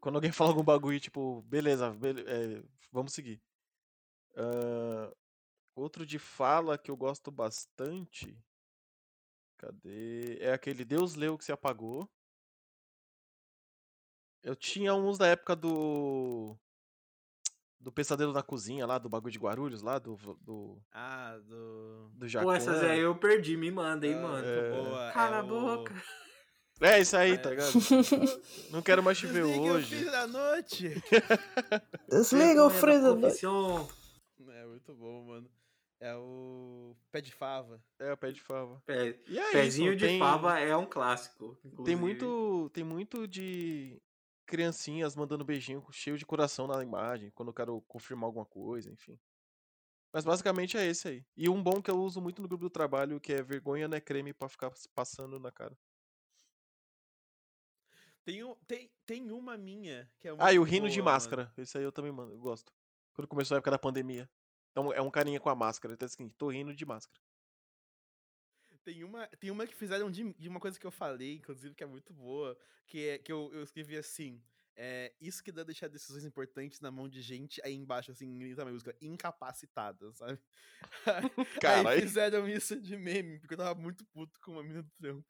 Quando alguém fala algum bagulho, tipo, beleza, é, vamos seguir. Uh, outro de fala que eu gosto bastante. Cadê? É aquele Deus leu que se apagou. Eu tinha uns da época do. Do Pesadelo na Cozinha, lá, do bagulho de Guarulhos, lá, do. do ah, do. Do Jacan. Pô, essas aí eu perdi, me manda, hein, ah, mano. É... Boa, Cala é a boca. É isso aí, tá ligado? Não quero mais te ver Desliga hoje. O filho da noite. Desliga o filho da noite. É muito bom, mano. É o pé de fava. É o pé de fava. Pé... É Pezinho isso, de tem... fava é um clássico. Inclusive. Tem muito, tem muito de criancinhas mandando beijinho cheio de coração na imagem, quando eu quero confirmar alguma coisa, enfim. Mas basicamente é esse aí. E um bom que eu uso muito no grupo do trabalho, que é vergonha não é creme pra ficar passando na cara. Tem, um, tem, tem uma minha que é Ah, e o rindo boa, de máscara. Mano. Esse aí eu também mando, eu gosto. Quando começou a época da pandemia. Então é um carinha com a máscara. Tá assim, tô rindo de máscara. Tem uma, tem uma que fizeram de, de, uma coisa que eu falei, inclusive, que é muito boa, que é que eu, eu escrevi assim. É, isso que dá deixar decisões importantes na mão de gente aí embaixo, assim, na música, incapacitada, sabe? aí fizeram isso de meme, porque eu tava muito puto com uma mina do trampo.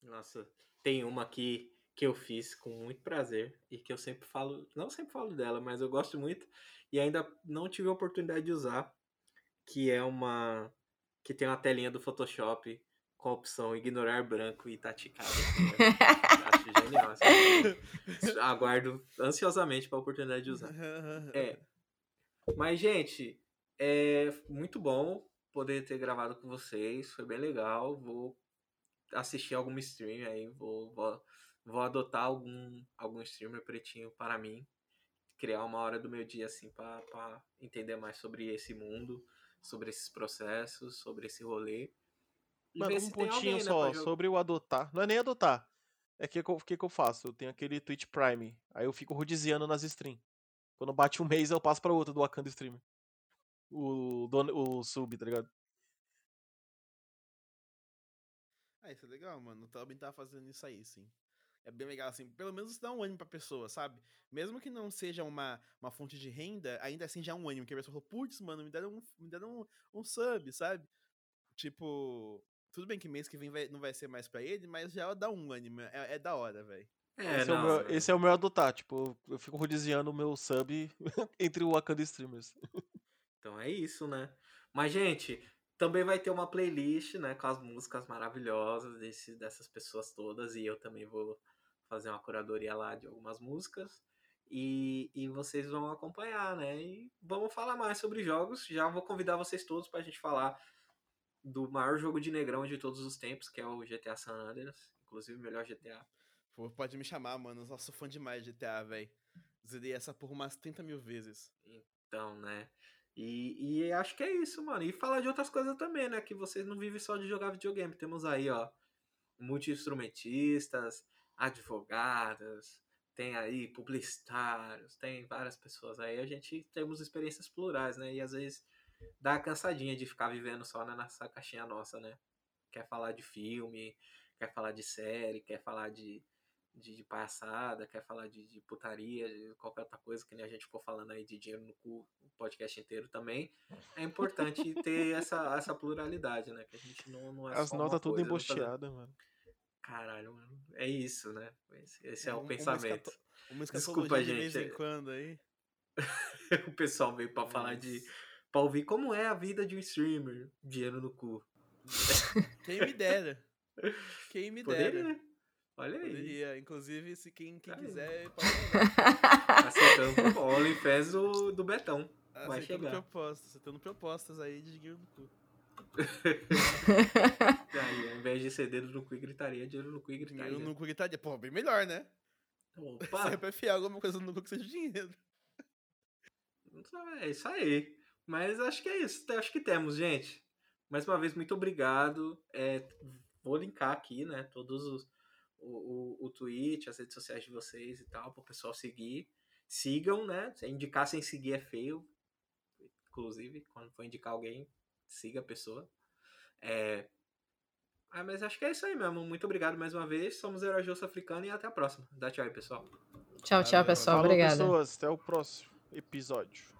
Nossa, tem uma aqui que eu fiz com muito prazer e que eu sempre falo, não sempre falo dela, mas eu gosto muito e ainda não tive a oportunidade de usar, que é uma que tem uma telinha do Photoshop com a opção ignorar branco e taticado. Acho genial. Assim. Aguardo ansiosamente para a oportunidade de usar. É. Mas, gente, é muito bom poder ter gravado com vocês. Foi bem legal. Vou assistir alguma stream aí. Vou, vou, vou adotar algum, algum streamer pretinho para mim. Criar uma hora do meu dia assim para entender mais sobre esse mundo sobre esses processos, sobre esse rolê. Mano, um pontinho alguém, né, só né, sobre o adotar. Não é nem adotar. É que o que, que eu faço? Eu tenho aquele Twitch Prime. Aí eu fico rodiziando nas streams. Quando bate um mês, eu passo pra outro do Wakanda Streamer. O, o, o sub, tá ligado? Ah, isso é legal, mano. O Tobin tá fazendo isso aí, sim é bem legal, assim, pelo menos dá um ânimo pra pessoa, sabe? Mesmo que não seja uma, uma fonte de renda, ainda assim já é um ânimo, que a pessoa falou, putz, mano, me deram, um, me deram um, um sub, sabe? Tipo, tudo bem que mês que vem vai, não vai ser mais pra ele, mas já dá um ânimo, é, é da hora, velho. É, esse, é o meu, esse é o meu adotar, tipo, eu fico rodiziando o meu sub entre o Wakanda Streamers. Então é isso, né? Mas, gente, também vai ter uma playlist, né, com as músicas maravilhosas desse, dessas pessoas todas, e eu também vou fazer uma curadoria lá de algumas músicas. E, e vocês vão acompanhar, né? E vamos falar mais sobre jogos. Já vou convidar vocês todos para a gente falar do maior jogo de negrão de todos os tempos, que é o GTA San Andreas, inclusive o melhor GTA. Pô, pode me chamar, mano. Eu sou fã demais de GTA, velho. Zerei essa por umas 30 mil vezes. Então, né? E, e acho que é isso, mano. E falar de outras coisas também, né? Que vocês não vivem só de jogar videogame. Temos aí, ó, multi-instrumentistas, advogadas, tem aí publicitários, tem várias pessoas aí. A gente temos experiências plurais, né? E às vezes dá cansadinha de ficar vivendo só nessa caixinha nossa, né? Quer falar de filme, quer falar de série, quer falar de, de, de palhaçada, quer falar de, de, putaria, de qualquer outra coisa, que nem a gente ficou falando aí de dinheiro no cu o podcast inteiro também. É importante ter essa, essa pluralidade, né? Que a gente não, não é As notas tudo embosteadas, mano. Caralho, mano. É isso, né? Esse, esse é, é, o um, pensamento. Uma, Desculpa, gente. De vez em quando aí. o pessoal veio pra falar de. pra ouvir como é a vida de um streamer. Dinheiro no cu. Quem me dera. Quem me Poderia. dera. Olha aí. Poderia. Inclusive, se quem, quem quiser, pode Aceitando o OnlyFans do, do Betão. Vai chegar. Propostas, aceitando propostas aí de dinheiro no cu. aí, ao invés de ser dedo no cu e gritaria, dinheiro no cu e gritaria. Dinheiro no cu e gritaria. Pô, bem melhor, né? Opa! Você vai alguma coisa no cu que seja dinheiro. É isso aí. Mas acho que é isso. Acho que temos, gente. Mais uma vez, muito obrigado. É, vou linkar aqui, né? Todos os. O, o, o tweet, as redes sociais de vocês e tal, para o pessoal seguir. Sigam, né? Indicar sem seguir é feio. Inclusive, quando for indicar alguém, siga a pessoa. É... Ah, mas acho que é isso aí mesmo. Muito obrigado mais uma vez. Somos Erajoso Africano e até a próxima. Dá tchau aí, pessoal. Tchau, tchau, pessoal. Obrigada. pessoas. Até o próximo episódio.